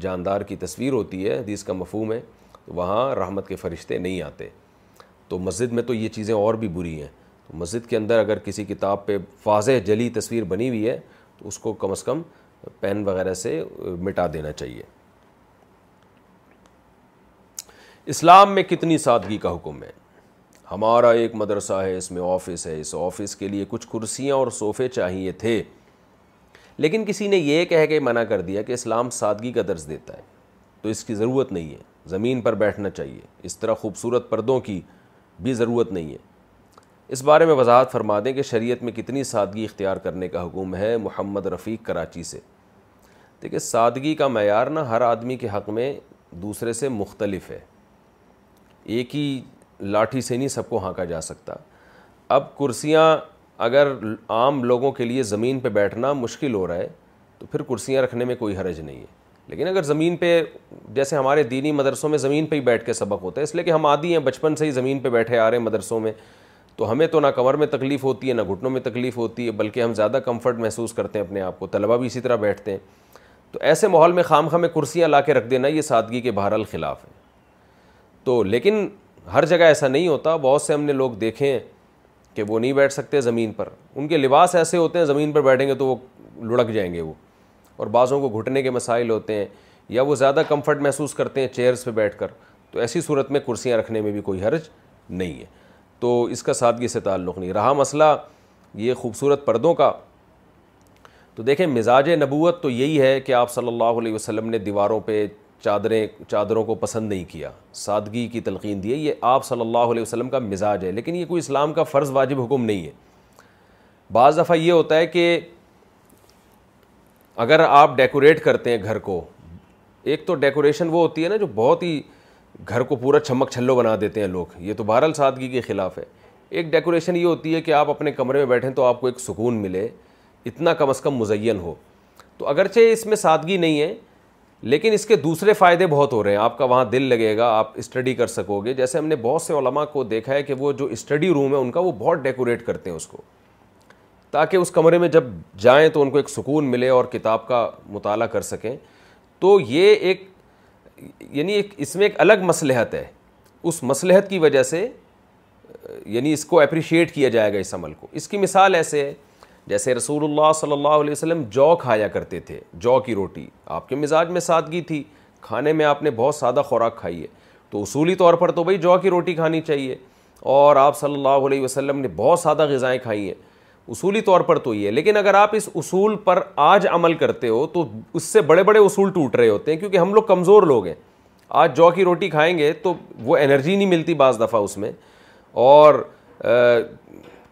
جاندار کی تصویر ہوتی ہے حدیث کا مفہوم ہے تو وہاں رحمت کے فرشتے نہیں آتے تو مسجد میں تو یہ چیزیں اور بھی بری ہیں مسجد کے اندر اگر کسی کتاب پہ واضح جلی تصویر بنی ہوئی ہے تو اس کو کم از کم پین وغیرہ سے مٹا دینا چاہیے اسلام میں کتنی سادگی کا حکم ہے ہمارا ایک مدرسہ ہے اس میں آفس ہے اس آفس کے لیے کچھ کرسیاں اور صوفے چاہیے تھے لیکن کسی نے یہ کہہ کے منع کر دیا کہ اسلام سادگی کا درس دیتا ہے تو اس کی ضرورت نہیں ہے زمین پر بیٹھنا چاہیے اس طرح خوبصورت پردوں کی بھی ضرورت نہیں ہے اس بارے میں وضاحت فرما دیں کہ شریعت میں کتنی سادگی اختیار کرنے کا حکم ہے محمد رفیق کراچی سے دیکھیے سادگی کا معیار نہ ہر آدمی کے حق میں دوسرے سے مختلف ہے ایک ہی لاٹھی سے نہیں سب کو ہانکا جا سکتا اب کرسیاں اگر عام لوگوں کے لیے زمین پہ بیٹھنا مشکل ہو رہا ہے تو پھر کرسیاں رکھنے میں کوئی حرج نہیں ہے لیکن اگر زمین پہ جیسے ہمارے دینی مدرسوں میں زمین پہ ہی بیٹھ کے سبق ہوتا ہے اس لیے کہ ہم عادی ہیں بچپن سے ہی زمین پہ بیٹھے آ رہے ہیں مدرسوں میں تو ہمیں تو نہ کمر میں تکلیف ہوتی ہے نہ گھٹنوں میں تکلیف ہوتی ہے بلکہ ہم زیادہ کمفرٹ محسوس کرتے ہیں اپنے آپ کو طلبہ بھی اسی طرح بیٹھتے ہیں تو ایسے ماحول میں خام خام کرسیاں لا کے رکھ دینا یہ سادگی کے بہر الخلاف ہے تو لیکن ہر جگہ ایسا نہیں ہوتا بہت سے ہم نے لوگ دیکھے ہیں کہ وہ نہیں بیٹھ سکتے زمین پر ان کے لباس ایسے ہوتے ہیں زمین پر بیٹھیں گے تو وہ لڑک جائیں گے وہ اور بعضوں کو گھٹنے کے مسائل ہوتے ہیں یا وہ زیادہ کمفرٹ محسوس کرتے ہیں چیئرس پہ بیٹھ کر تو ایسی صورت میں کرسیاں رکھنے میں بھی کوئی حرج نہیں ہے تو اس کا سادگی سے تعلق نہیں رہا مسئلہ یہ خوبصورت پردوں کا تو دیکھیں مزاج نبوت تو یہی ہے کہ آپ صلی اللہ علیہ وسلم نے دیواروں پہ چادریں چادروں کو پسند نہیں کیا سادگی کی تلقین دی ہے یہ آپ صلی اللہ علیہ وسلم کا مزاج ہے لیکن یہ کوئی اسلام کا فرض واجب حکم نہیں ہے بعض دفعہ یہ ہوتا ہے کہ اگر آپ ڈیکوریٹ کرتے ہیں گھر کو ایک تو ڈیکوریشن وہ ہوتی ہے نا جو بہت ہی گھر کو پورا چھمک چھلو بنا دیتے ہیں لوگ یہ تو بہرحال سادگی کے خلاف ہے ایک ڈیکوریشن یہ ہوتی ہے کہ آپ اپنے کمرے میں بیٹھیں تو آپ کو ایک سکون ملے اتنا کم از کم مزین ہو تو اگرچہ اس میں سادگی نہیں ہے لیکن اس کے دوسرے فائدے بہت ہو رہے ہیں آپ کا وہاں دل لگے گا آپ اسٹڈی کر سکو گے جیسے ہم نے بہت سے علماء کو دیکھا ہے کہ وہ جو اسٹڈی روم ہے ان کا وہ بہت ڈیکوریٹ کرتے ہیں اس کو تاکہ اس کمرے میں جب جائیں تو ان کو ایک سکون ملے اور کتاب کا مطالعہ کر سکیں تو یہ ایک یعنی ایک اس میں ایک الگ مصلحت ہے اس مصلحت کی وجہ سے یعنی اس کو اپریشیٹ کیا جائے گا اس عمل کو اس کی مثال ایسے ہے جیسے رسول اللہ صلی اللہ علیہ وسلم جو کھایا کرتے تھے جو کی روٹی آپ کے مزاج میں سادگی تھی کھانے میں آپ نے بہت سادہ خوراک کھائی ہے تو اصولی طور پر تو بھائی جو کی روٹی کھانی چاہیے اور آپ صلی اللہ علیہ وسلم نے بہت سادہ غذائیں کھائی ہیں اصولی طور پر تو یہ ہے لیکن اگر آپ اس اصول پر آج عمل کرتے ہو تو اس سے بڑے بڑے اصول ٹوٹ رہے ہوتے ہیں کیونکہ ہم لوگ کمزور لوگ ہیں آج جو کی روٹی کھائیں گے تو وہ انرجی نہیں ملتی بعض دفعہ اس میں اور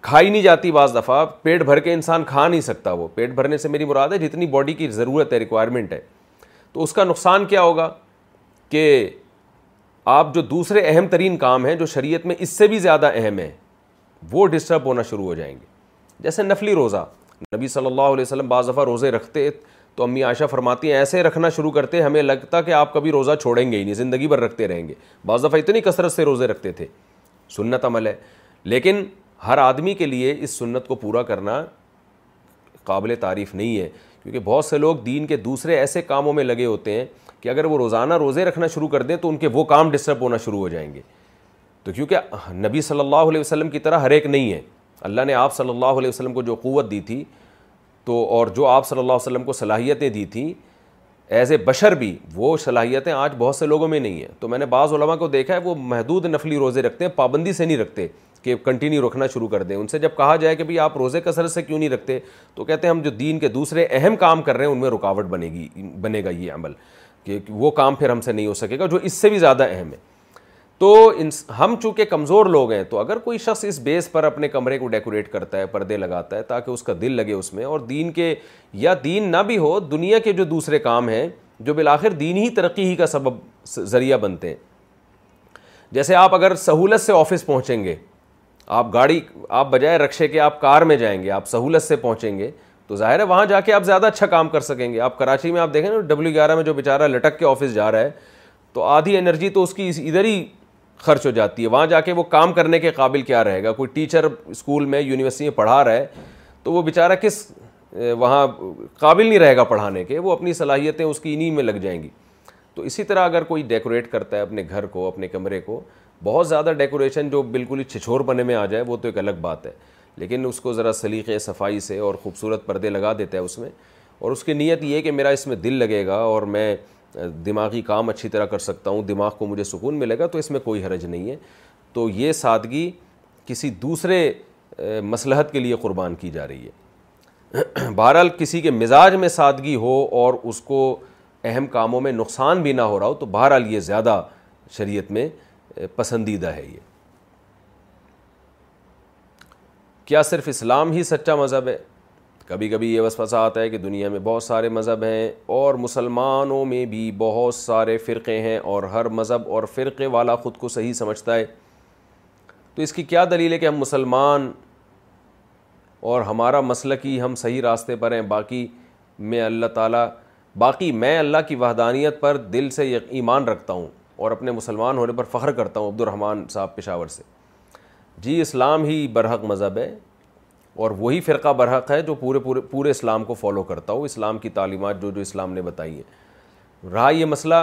کھائی نہیں جاتی بعض دفعہ پیٹ بھر کے انسان کھا نہیں سکتا وہ پیٹ بھرنے سے میری مراد ہے جتنی باڈی کی ضرورت ہے ریکوائرمنٹ ہے تو اس کا نقصان کیا ہوگا کہ آپ جو دوسرے اہم ترین کام ہیں جو شریعت میں اس سے بھی زیادہ اہم ہیں وہ ڈسٹرب ہونا شروع ہو جائیں گے جیسے نفلی روزہ نبی صلی اللہ علیہ وسلم بعض دفعہ روزے رکھتے تو امی عائشہ فرماتی ہیں ایسے رکھنا شروع کرتے ہمیں لگتا کہ آپ کبھی روزہ چھوڑیں گے ہی نہیں زندگی بھر رکھتے رہیں گے بعض دفعہ اتنی کثرت سے روزے رکھتے تھے سنت عمل ہے لیکن ہر آدمی کے لیے اس سنت کو پورا کرنا قابل تعریف نہیں ہے کیونکہ بہت سے لوگ دین کے دوسرے ایسے کاموں میں لگے ہوتے ہیں کہ اگر وہ روزانہ روزے رکھنا شروع کر دیں تو ان کے وہ کام ڈسٹرب ہونا شروع ہو جائیں گے تو کیونکہ نبی صلی اللہ علیہ وسلم کی طرح ہر ایک نہیں ہے اللہ نے آپ صلی اللہ علیہ وسلم کو جو قوت دی تھی تو اور جو آپ صلی اللہ علیہ وسلم کو صلاحیتیں دی تھیں ایز اے بشر بھی وہ صلاحیتیں آج بہت سے لوگوں میں نہیں ہیں تو میں نے بعض علماء کو دیکھا ہے وہ محدود نفلی روزے رکھتے ہیں پابندی سے نہیں رکھتے کہ کنٹینیو رکھنا شروع کر دیں ان سے جب کہا جائے کہ بھائی آپ روزے کثرت سے کیوں نہیں رکھتے تو کہتے ہیں ہم جو دین کے دوسرے اہم کام کر رہے ہیں ان میں رکاوٹ بنے گی بنے گا یہ عمل کہ وہ کام پھر ہم سے نہیں ہو سکے گا جو اس سے بھی زیادہ اہم ہے تو ہم چونکہ کمزور لوگ ہیں تو اگر کوئی شخص اس بیس پر اپنے کمرے کو ڈیکوریٹ کرتا ہے پردے لگاتا ہے تاکہ اس کا دل لگے اس میں اور دین کے یا دین نہ بھی ہو دنیا کے جو دوسرے کام ہیں جو بالآخر دین ہی ترقی ہی کا سبب ذریعہ بنتے ہیں جیسے آپ اگر سہولت سے آفس پہنچیں گے آپ گاڑی آپ بجائے رکشے کے آپ کار میں جائیں گے آپ سہولت سے پہنچیں گے تو ظاہر ہے وہاں جا کے آپ زیادہ اچھا کام کر سکیں گے آپ کراچی میں آپ دیکھیں نا ڈبلیو گیارہ میں جو بیچارہ لٹک کے آفس جا رہا ہے تو آدھی انرجی تو اس کی ادھر ہی خرچ ہو جاتی ہے وہاں جا کے وہ کام کرنے کے قابل کیا رہے گا کوئی ٹیچر اسکول میں یونیورسٹی میں پڑھا رہا ہے تو وہ بیچارہ کس وہاں قابل نہیں رہے گا پڑھانے کے وہ اپنی صلاحیتیں اس کی انہیں میں لگ جائیں گی تو اسی طرح اگر کوئی ڈیکوریٹ کرتا ہے اپنے گھر کو اپنے کمرے کو بہت زیادہ ڈیکوریشن جو بالکل ہی چھچور پنے میں آ جائے وہ تو ایک الگ بات ہے لیکن اس کو ذرا سلیقے صفائی سے اور خوبصورت پردے لگا دیتا ہے اس میں اور اس کی نیت یہ کہ میرا اس میں دل لگے گا اور میں دماغی کام اچھی طرح کر سکتا ہوں دماغ کو مجھے سکون ملے گا تو اس میں کوئی حرج نہیں ہے تو یہ سادگی کسی دوسرے مصلحت کے لیے قربان کی جا رہی ہے بہرحال کسی کے مزاج میں سادگی ہو اور اس کو اہم کاموں میں نقصان بھی نہ ہو رہا ہو تو بہرحال یہ زیادہ شریعت میں پسندیدہ ہے یہ کیا صرف اسلام ہی سچا مذہب ہے کبھی کبھی یہ وسوسہ آتا ہے کہ دنیا میں بہت سارے مذہب ہیں اور مسلمانوں میں بھی بہت سارے فرقے ہیں اور ہر مذہب اور فرقے والا خود کو صحیح سمجھتا ہے تو اس کی کیا دلیل ہے کہ ہم مسلمان اور ہمارا مسئلہ کی ہم صحیح راستے پر ہیں باقی میں اللہ تعالیٰ باقی میں اللہ کی وحدانیت پر دل سے ایمان رکھتا ہوں اور اپنے مسلمان ہونے پر فخر کرتا ہوں عبد الرحمٰن صاحب پشاور سے جی اسلام ہی برحق مذہب ہے اور وہی فرقہ برحق ہے جو پورے پورے پورے اسلام کو فالو کرتا ہو اسلام کی تعلیمات جو جو اسلام نے بتائی ہیں رہا یہ مسئلہ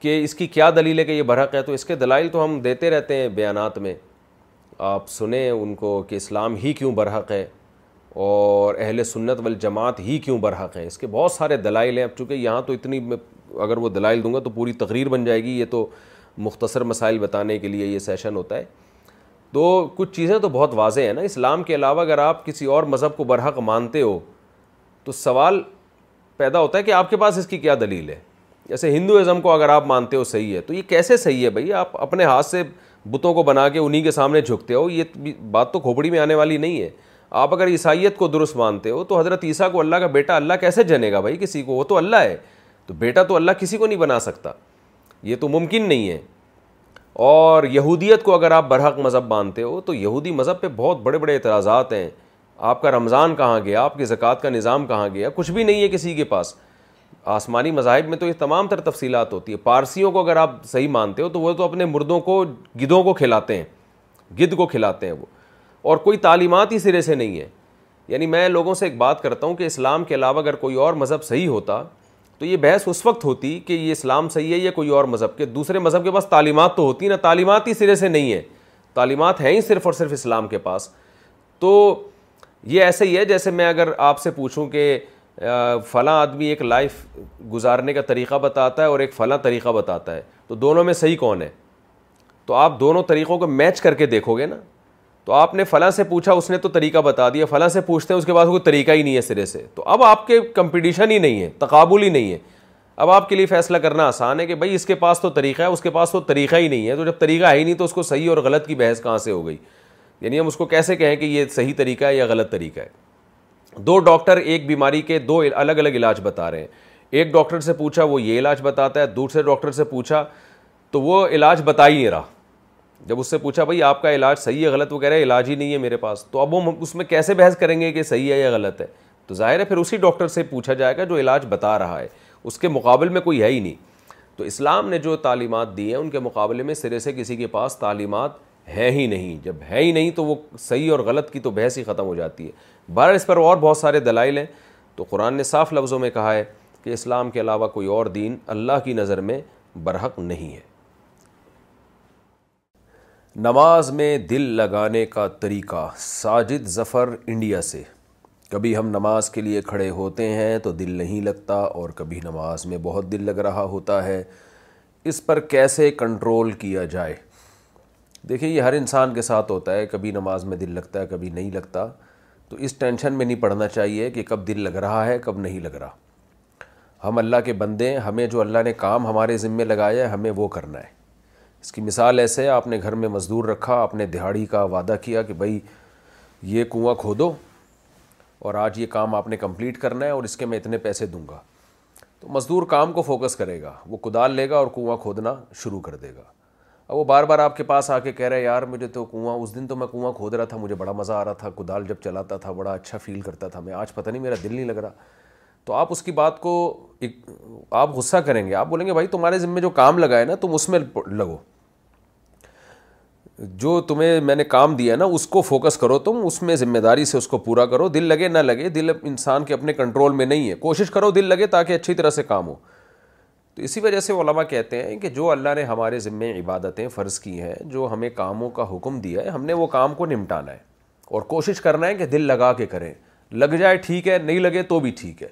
کہ اس کی کیا دلیل ہے کہ یہ برحق ہے تو اس کے دلائل تو ہم دیتے رہتے ہیں بیانات میں آپ سنیں ان کو کہ اسلام ہی کیوں برحق ہے اور اہل سنت والجماعت ہی کیوں برحق ہے اس کے بہت سارے دلائل ہیں اب چونکہ یہاں تو اتنی اگر وہ دلائل دوں گا تو پوری تقریر بن جائے گی یہ تو مختصر مسائل بتانے کے لیے یہ سیشن ہوتا ہے تو کچھ چیزیں تو بہت واضح ہیں نا اسلام کے علاوہ اگر آپ کسی اور مذہب کو برحق مانتے ہو تو سوال پیدا ہوتا ہے کہ آپ کے پاس اس کی کیا دلیل ہے جیسے ہندوازم کو اگر آپ مانتے ہو صحیح ہے تو یہ کیسے صحیح ہے بھائی آپ اپنے ہاتھ سے بتوں کو بنا کے انہیں کے سامنے جھکتے ہو یہ بات تو کھوپڑی میں آنے والی نہیں ہے آپ اگر عیسائیت کو درست مانتے ہو تو حضرت عیسیٰ کو اللہ کا بیٹا اللہ کیسے جنے گا بھائی کسی کو وہ تو اللہ ہے تو بیٹا تو اللہ کسی کو نہیں بنا سکتا یہ تو ممکن نہیں ہے اور یہودیت کو اگر آپ برحق مذہب مانتے ہو تو یہودی مذہب پہ بہت بڑے بڑے اعتراضات ہیں آپ کا رمضان کہاں گیا آپ کی زکوٰۃ کا نظام کہاں گیا کچھ بھی نہیں ہے کسی کے پاس آسمانی مذاہب میں تو یہ تمام تر تفصیلات ہوتی ہے پارسیوں کو اگر آپ صحیح مانتے ہو تو وہ تو اپنے مردوں کو گدوں کو کھلاتے ہیں گد کو کھلاتے ہیں وہ اور کوئی تعلیمات ہی سرے سے نہیں ہے یعنی میں لوگوں سے ایک بات کرتا ہوں کہ اسلام کے علاوہ اگر کوئی اور مذہب صحیح ہوتا تو یہ بحث اس وقت ہوتی کہ یہ اسلام صحیح ہے یا کوئی اور مذہب کے دوسرے مذہب کے پاس تعلیمات تو ہوتی ہیں نا تعلیمات ہی سرے سے نہیں ہے تعلیمات ہیں ہی صرف اور صرف اسلام کے پاس تو یہ ایسے ہی ہے جیسے میں اگر آپ سے پوچھوں کہ فلاں آدمی ایک لائف گزارنے کا طریقہ بتاتا ہے اور ایک فلاں طریقہ بتاتا ہے تو دونوں میں صحیح کون ہے تو آپ دونوں طریقوں کو میچ کر کے دیکھو گے نا تو آپ نے فلاں سے پوچھا اس نے تو طریقہ بتا دیا فلاں سے پوچھتے ہیں اس کے پاس کوئی طریقہ ہی نہیں ہے سرے سے تو اب آپ کے کمپٹیشن ہی نہیں ہے تقابل ہی نہیں ہے اب آپ کے لیے فیصلہ کرنا آسان ہے کہ بھائی اس کے پاس تو طریقہ ہے اس کے پاس تو طریقہ ہی نہیں ہے تو جب طریقہ ہے ہی نہیں تو اس کو صحیح اور غلط کی بحث کہاں سے ہو گئی یعنی ہم اس کو کیسے کہیں کہ یہ صحیح طریقہ ہے یا غلط طریقہ ہے دو ڈاکٹر ایک بیماری کے دو الگ الگ علاج بتا رہے ہیں ایک ڈاکٹر سے پوچھا وہ یہ علاج بتاتا ہے دوسرے ڈاکٹر سے پوچھا تو وہ علاج بتا ہی نہیں رہا جب اس سے پوچھا بھائی آپ کا علاج صحیح ہے غلط وہ کہہ رہے علاج ہی نہیں ہے میرے پاس تو اب وہ اس میں کیسے بحث کریں گے کہ صحیح ہے یا غلط ہے تو ظاہر ہے پھر اسی ڈاکٹر سے پوچھا جائے گا جو علاج بتا رہا ہے اس کے مقابل میں کوئی ہے ہی نہیں تو اسلام نے جو تعلیمات دی ہیں ان کے مقابلے میں سرے سے کسی کے پاس تعلیمات ہیں ہی نہیں جب ہے ہی نہیں تو وہ صحیح اور غلط کی تو بحث ہی ختم ہو جاتی ہے بہرحال اس پر اور بہت سارے دلائل ہیں تو قرآن نے صاف لفظوں میں کہا ہے کہ اسلام کے علاوہ کوئی اور دین اللہ کی نظر میں برحق نہیں ہے نماز میں دل لگانے کا طریقہ ساجد ظفر انڈیا سے کبھی ہم نماز کے لیے کھڑے ہوتے ہیں تو دل نہیں لگتا اور کبھی نماز میں بہت دل لگ رہا ہوتا ہے اس پر کیسے کنٹرول کیا جائے دیکھیں یہ ہر انسان کے ساتھ ہوتا ہے کبھی نماز میں دل لگتا ہے کبھی نہیں لگتا تو اس ٹینشن میں نہیں پڑھنا چاہیے کہ کب دل لگ رہا ہے کب نہیں لگ رہا ہم اللہ کے بندے ہمیں جو اللہ نے کام ہمارے ذمے لگایا ہے ہمیں وہ کرنا ہے اس کی مثال ایسے ہے آپ نے گھر میں مزدور رکھا آپ نے دہاڑی کا وعدہ کیا کہ بھائی یہ کنواں کھودو اور آج یہ کام آپ نے کمپلیٹ کرنا ہے اور اس کے میں اتنے پیسے دوں گا تو مزدور کام کو فوکس کرے گا وہ کدال لے گا اور کنواں کھودنا شروع کر دے گا اب وہ بار بار آپ کے پاس آ کے کہہ رہے یار مجھے تو کنواں اس دن تو میں کنواں کھود رہا تھا مجھے بڑا مزہ آ رہا تھا کدال جب چلاتا تھا بڑا اچھا فیل کرتا تھا میں آج پتہ نہیں میرا دل نہیں لگ رہا تو آپ اس کی بات کو آپ غصہ کریں گے آپ بولیں گے بھائی تمہارے ذمے جو کام لگائے نا تم اس میں لگو جو تمہیں میں نے کام دیا ہے نا اس کو فوکس کرو تم اس میں ذمہ داری سے اس کو پورا کرو دل لگے نہ لگے دل انسان کے اپنے کنٹرول میں نہیں ہے کوشش کرو دل لگے تاکہ اچھی طرح سے کام ہو تو اسی وجہ سے علماء کہتے ہیں کہ جو اللہ نے ہمارے ذمے عبادتیں فرض کی ہیں جو ہمیں کاموں کا حکم دیا ہے ہم نے وہ کام کو نمٹانا ہے اور کوشش کرنا ہے کہ دل لگا کے کریں لگ جائے ٹھیک ہے نہیں لگے تو بھی ٹھیک ہے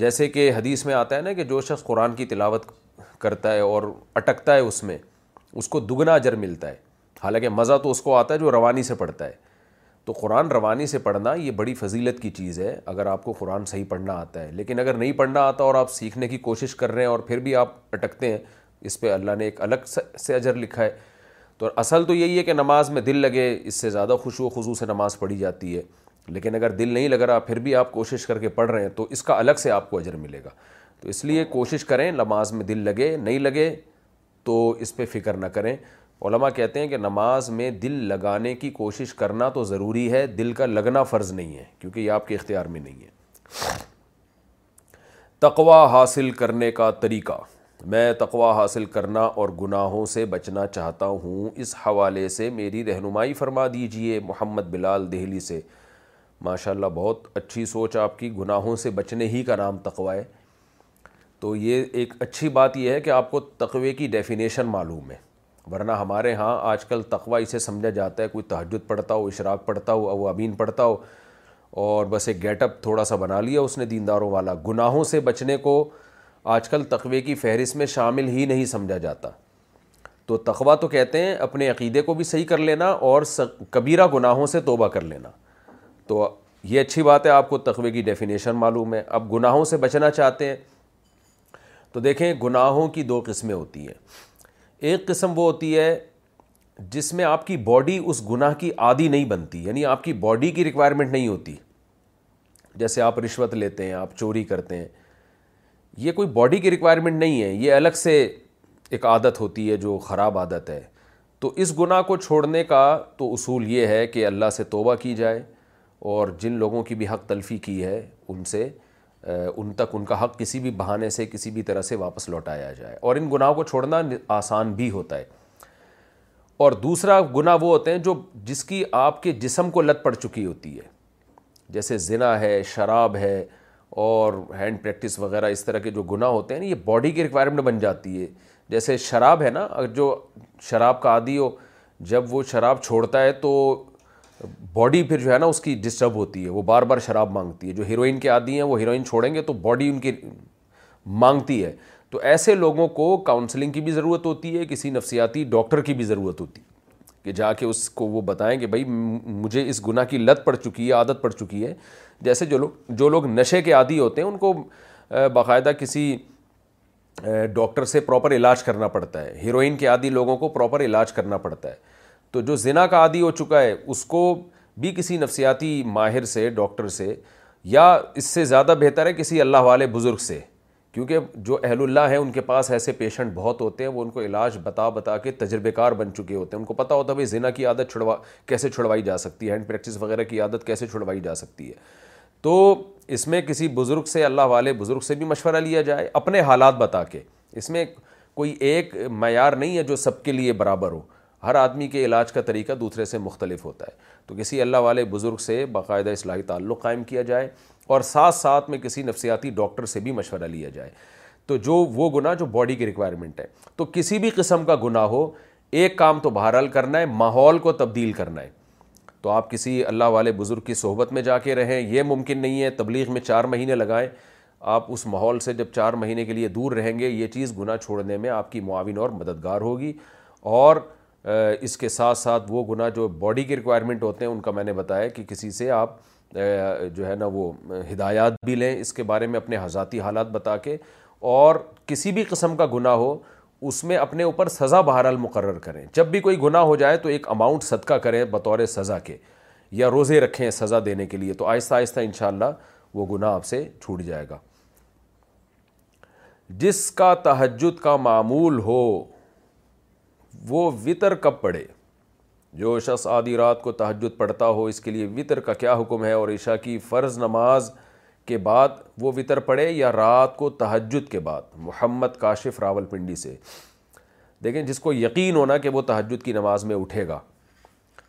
جیسے کہ حدیث میں آتا ہے نا کہ جو شخص قرآن کی تلاوت کرتا ہے اور اٹکتا ہے اس میں اس کو دگنا اجر ملتا ہے حالانکہ مزہ تو اس کو آتا ہے جو روانی سے پڑھتا ہے تو قرآن روانی سے پڑھنا یہ بڑی فضیلت کی چیز ہے اگر آپ کو قرآن صحیح پڑھنا آتا ہے لیکن اگر نہیں پڑھنا آتا اور آپ سیکھنے کی کوشش کر رہے ہیں اور پھر بھی آپ اٹکتے ہیں اس پہ اللہ نے ایک الگ سے اجر لکھا ہے تو اصل تو یہی ہے کہ نماز میں دل لگے اس سے زیادہ خوش و خو سے نماز پڑھی جاتی ہے لیکن اگر دل نہیں لگ رہا پھر بھی آپ کوشش کر کے پڑھ رہے ہیں تو اس کا الگ سے آپ کو اجر ملے گا تو اس لیے کوشش کریں نماز میں دل لگے نہیں لگے تو اس پہ فکر نہ کریں علماء کہتے ہیں کہ نماز میں دل لگانے کی کوشش کرنا تو ضروری ہے دل کا لگنا فرض نہیں ہے کیونکہ یہ آپ کے اختیار میں نہیں ہے تقوا حاصل کرنے کا طریقہ میں تقوا حاصل کرنا اور گناہوں سے بچنا چاہتا ہوں اس حوالے سے میری رہنمائی فرما دیجئے محمد بلال دہلی سے ماشاء اللہ بہت اچھی سوچ آپ کی گناہوں سے بچنے ہی کا نام تقوی ہے تو یہ ایک اچھی بات یہ ہے کہ آپ کو تقوی کی ڈیفینیشن معلوم ہے ورنہ ہمارے ہاں آج کل تقوی اسے سمجھا جاتا ہے کوئی تحجد پڑھتا ہو اشراق پڑھتا ہو او امین پڑھتا ہو اور بس ایک گیٹ اپ تھوڑا سا بنا لیا اس نے دینداروں والا گناہوں سے بچنے کو آج کل تقوی کی فہرست میں شامل ہی نہیں سمجھا جاتا تو تقوی تو کہتے ہیں اپنے عقیدے کو بھی صحیح کر لینا اور کبیرہ گناہوں سے توبہ کر لینا تو یہ اچھی بات ہے آپ کو تقوی کی ڈیفینیشن معلوم ہے اب گناہوں سے بچنا چاہتے ہیں تو دیکھیں گناہوں کی دو قسمیں ہوتی ہیں ایک قسم وہ ہوتی ہے جس میں آپ کی باڈی اس گناہ کی عادی نہیں بنتی یعنی آپ کی باڈی کی ریکوائرمنٹ نہیں ہوتی جیسے آپ رشوت لیتے ہیں آپ چوری کرتے ہیں یہ کوئی باڈی کی ریکوائرمنٹ نہیں ہے یہ الگ سے ایک عادت ہوتی ہے جو خراب عادت ہے تو اس گناہ کو چھوڑنے کا تو اصول یہ ہے کہ اللہ سے توبہ کی جائے اور جن لوگوں کی بھی حق تلفی کی ہے ان سے ان تک ان کا حق کسی بھی بہانے سے کسی بھی طرح سے واپس لوٹایا جائے اور ان گناہوں کو چھوڑنا آسان بھی ہوتا ہے اور دوسرا گناہ وہ ہوتے ہیں جو جس کی آپ کے جسم کو لت پڑ چکی ہوتی ہے جیسے زنا ہے شراب ہے اور ہینڈ پریکٹس وغیرہ اس طرح کے جو گناہ ہوتے ہیں نا یہ باڈی کی ریکوائرمنٹ بن جاتی ہے جیسے شراب ہے نا جو شراب کا عادی ہو جب وہ شراب چھوڑتا ہے تو باڈی پھر جو ہے نا اس کی ڈسٹرب ہوتی ہے وہ بار بار شراب مانگتی ہے جو ہیروئن کے عادی ہیں وہ ہیروئن چھوڑیں گے تو باڈی ان کی مانگتی ہے تو ایسے لوگوں کو کاؤنسلنگ کی بھی ضرورت ہوتی ہے کسی نفسیاتی ڈاکٹر کی بھی ضرورت ہوتی ہے کہ جا کے اس کو وہ بتائیں کہ بھائی مجھے اس گناہ کی لت پڑ چکی ہے عادت پڑ چکی ہے جیسے جو لوگ جو لوگ نشے کے عادی ہوتے ہیں ان کو باقاعدہ کسی ڈاکٹر سے پراپر علاج کرنا پڑتا ہے ہیروئن کے عادی لوگوں کو پراپر علاج کرنا پڑتا ہے تو جو زنا کا عادی ہو چکا ہے اس کو بھی کسی نفسیاتی ماہر سے ڈاکٹر سے یا اس سے زیادہ بہتر ہے کسی اللہ والے بزرگ سے کیونکہ جو اہل اللہ ہیں ان کے پاس ایسے پیشنٹ بہت ہوتے ہیں وہ ان کو علاج بتا بتا کے تجربے کار بن چکے ہوتے ہیں ان کو پتہ ہوتا ہے بھائی زنا کی عادت چھڑوا کیسے چھڑوائی جا سکتی ہے ہینڈ پریکٹس وغیرہ کی عادت کیسے چھڑوائی جا سکتی ہے تو اس میں کسی بزرگ سے اللہ والے بزرگ سے بھی مشورہ لیا جائے اپنے حالات بتا کے اس میں کوئی ایک معیار نہیں ہے جو سب کے لیے برابر ہو ہر آدمی کے علاج کا طریقہ دوسرے سے مختلف ہوتا ہے تو کسی اللہ والے بزرگ سے باقاعدہ اصلاحی تعلق قائم کیا جائے اور ساتھ ساتھ میں کسی نفسیاتی ڈاکٹر سے بھی مشورہ لیا جائے تو جو وہ گناہ جو باڈی کی ریکوائرمنٹ ہے تو کسی بھی قسم کا گناہ ہو ایک کام تو بہرحال کرنا ہے ماحول کو تبدیل کرنا ہے تو آپ کسی اللہ والے بزرگ کی صحبت میں جا کے رہیں یہ ممکن نہیں ہے تبلیغ میں چار مہینے لگائیں آپ اس ماحول سے جب چار مہینے کے لیے دور رہیں گے یہ چیز گناہ چھوڑنے میں آپ کی معاون اور مددگار ہوگی اور اس کے ساتھ ساتھ وہ گناہ جو باڈی کے ریکوائرمنٹ ہوتے ہیں ان کا میں نے بتایا کہ کسی سے آپ جو ہے نا وہ ہدایات بھی لیں اس کے بارے میں اپنے حضاتی حالات بتا کے اور کسی بھی قسم کا گناہ ہو اس میں اپنے اوپر سزا بہرحال مقرر کریں جب بھی کوئی گناہ ہو جائے تو ایک اماؤنٹ صدقہ کریں بطور سزا کے یا روزے رکھیں سزا دینے کے لیے تو آہستہ آہستہ انشاءاللہ وہ گناہ آپ سے چھوٹ جائے گا جس کا تہجد کا معمول ہو وہ وطر کب پڑھے جو شخص آدھی رات کو تحجد پڑھتا ہو اس کے لیے وطر کا کیا حکم ہے اور عشاء کی فرض نماز کے بعد وہ وطر پڑھے یا رات کو تحجد کے بعد محمد کاشف راول پنڈی سے دیکھیں جس کو یقین ہونا کہ وہ تحجد کی نماز میں اٹھے گا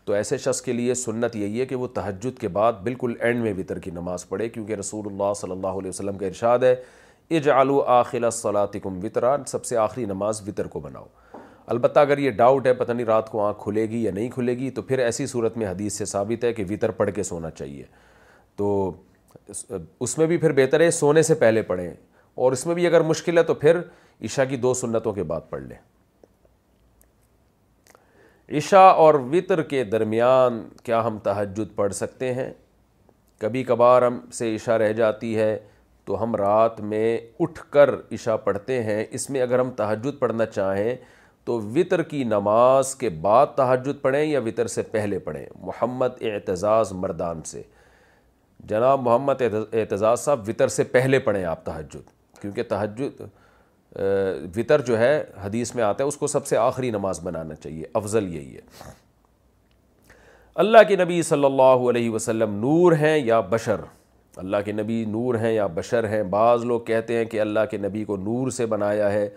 تو ایسے شخص کے لیے سنت یہی ہے کہ وہ تحجد کے بعد بالکل اینڈ میں وطر کی نماز پڑھے کیونکہ رسول اللہ صلی اللہ علیہ وسلم کا ارشاد ہے اجعلو و آخل صلاحت وطرا سب سے آخری نماز وطر کو بناؤ البتہ اگر یہ ڈاؤٹ ہے پتہ نہیں رات کو آنکھ کھلے گی یا نہیں کھلے گی تو پھر ایسی صورت میں حدیث سے ثابت ہے کہ وطر پڑھ کے سونا چاہیے تو اس میں بھی پھر بہتر ہے سونے سے پہلے پڑھیں اور اس میں بھی اگر مشکل ہے تو پھر عشاء کی دو سنتوں کے بعد پڑھ لیں عشاء اور وطر کے درمیان کیا ہم تحجد پڑھ سکتے ہیں کبھی کبھار ہم سے عشاء رہ جاتی ہے تو ہم رات میں اٹھ کر عشاء پڑھتے ہیں اس میں اگر ہم تحجد پڑھنا چاہیں تو وطر کی نماز کے بعد تحجد پڑھیں یا وطر سے پہلے پڑھیں محمد اعتزاز مردان سے جناب محمد اعتزاز صاحب وطر سے پہلے پڑھیں آپ تحجد کیونکہ تحجد وطر جو ہے حدیث میں آتا ہے اس کو سب سے آخری نماز بنانا چاہیے افضل یہی ہے اللہ کے نبی صلی اللہ علیہ وسلم نور ہیں یا بشر اللہ کے نبی نور ہیں یا بشر ہیں بعض لوگ کہتے ہیں کہ اللہ کے نبی کو نور سے بنایا ہے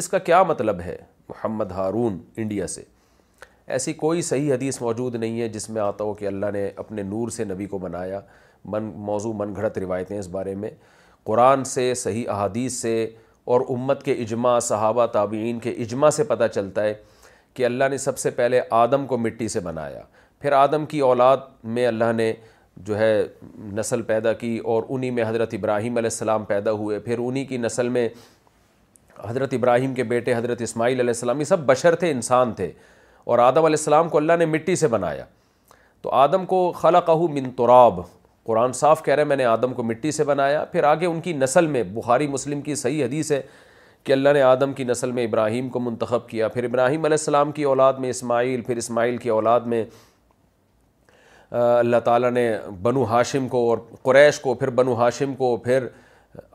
اس کا کیا مطلب ہے محمد ہارون انڈیا سے ایسی کوئی صحیح حدیث موجود نہیں ہے جس میں آتا ہو کہ اللہ نے اپنے نور سے نبی کو بنایا من موضوع من گھڑت روایتیں اس بارے میں قرآن سے صحیح احادیث سے اور امت کے اجماع صحابہ تابعین کے اجماع سے پتہ چلتا ہے کہ اللہ نے سب سے پہلے آدم کو مٹی سے بنایا پھر آدم کی اولاد میں اللہ نے جو ہے نسل پیدا کی اور انہی میں حضرت ابراہیم علیہ السلام پیدا ہوئے پھر انہی کی نسل میں حضرت ابراہیم کے بیٹے حضرت اسماعیل علیہ السلام یہ سب بشر تھے انسان تھے اور آدم علیہ السلام کو اللہ نے مٹی سے بنایا تو آدم کو خلقہ من تراب قرآن صاف کہہ رہے میں نے آدم کو مٹی سے بنایا پھر آگے ان کی نسل میں بخاری مسلم کی صحیح حدیث ہے کہ اللہ نے آدم کی نسل میں ابراہیم کو منتخب کیا پھر ابراہیم علیہ السلام کی اولاد میں اسماعیل پھر اسماعیل کی اولاد میں اللہ تعالیٰ نے بنو ہاشم حاشم کو اور قریش کو پھر بنو و حاشم کو پھر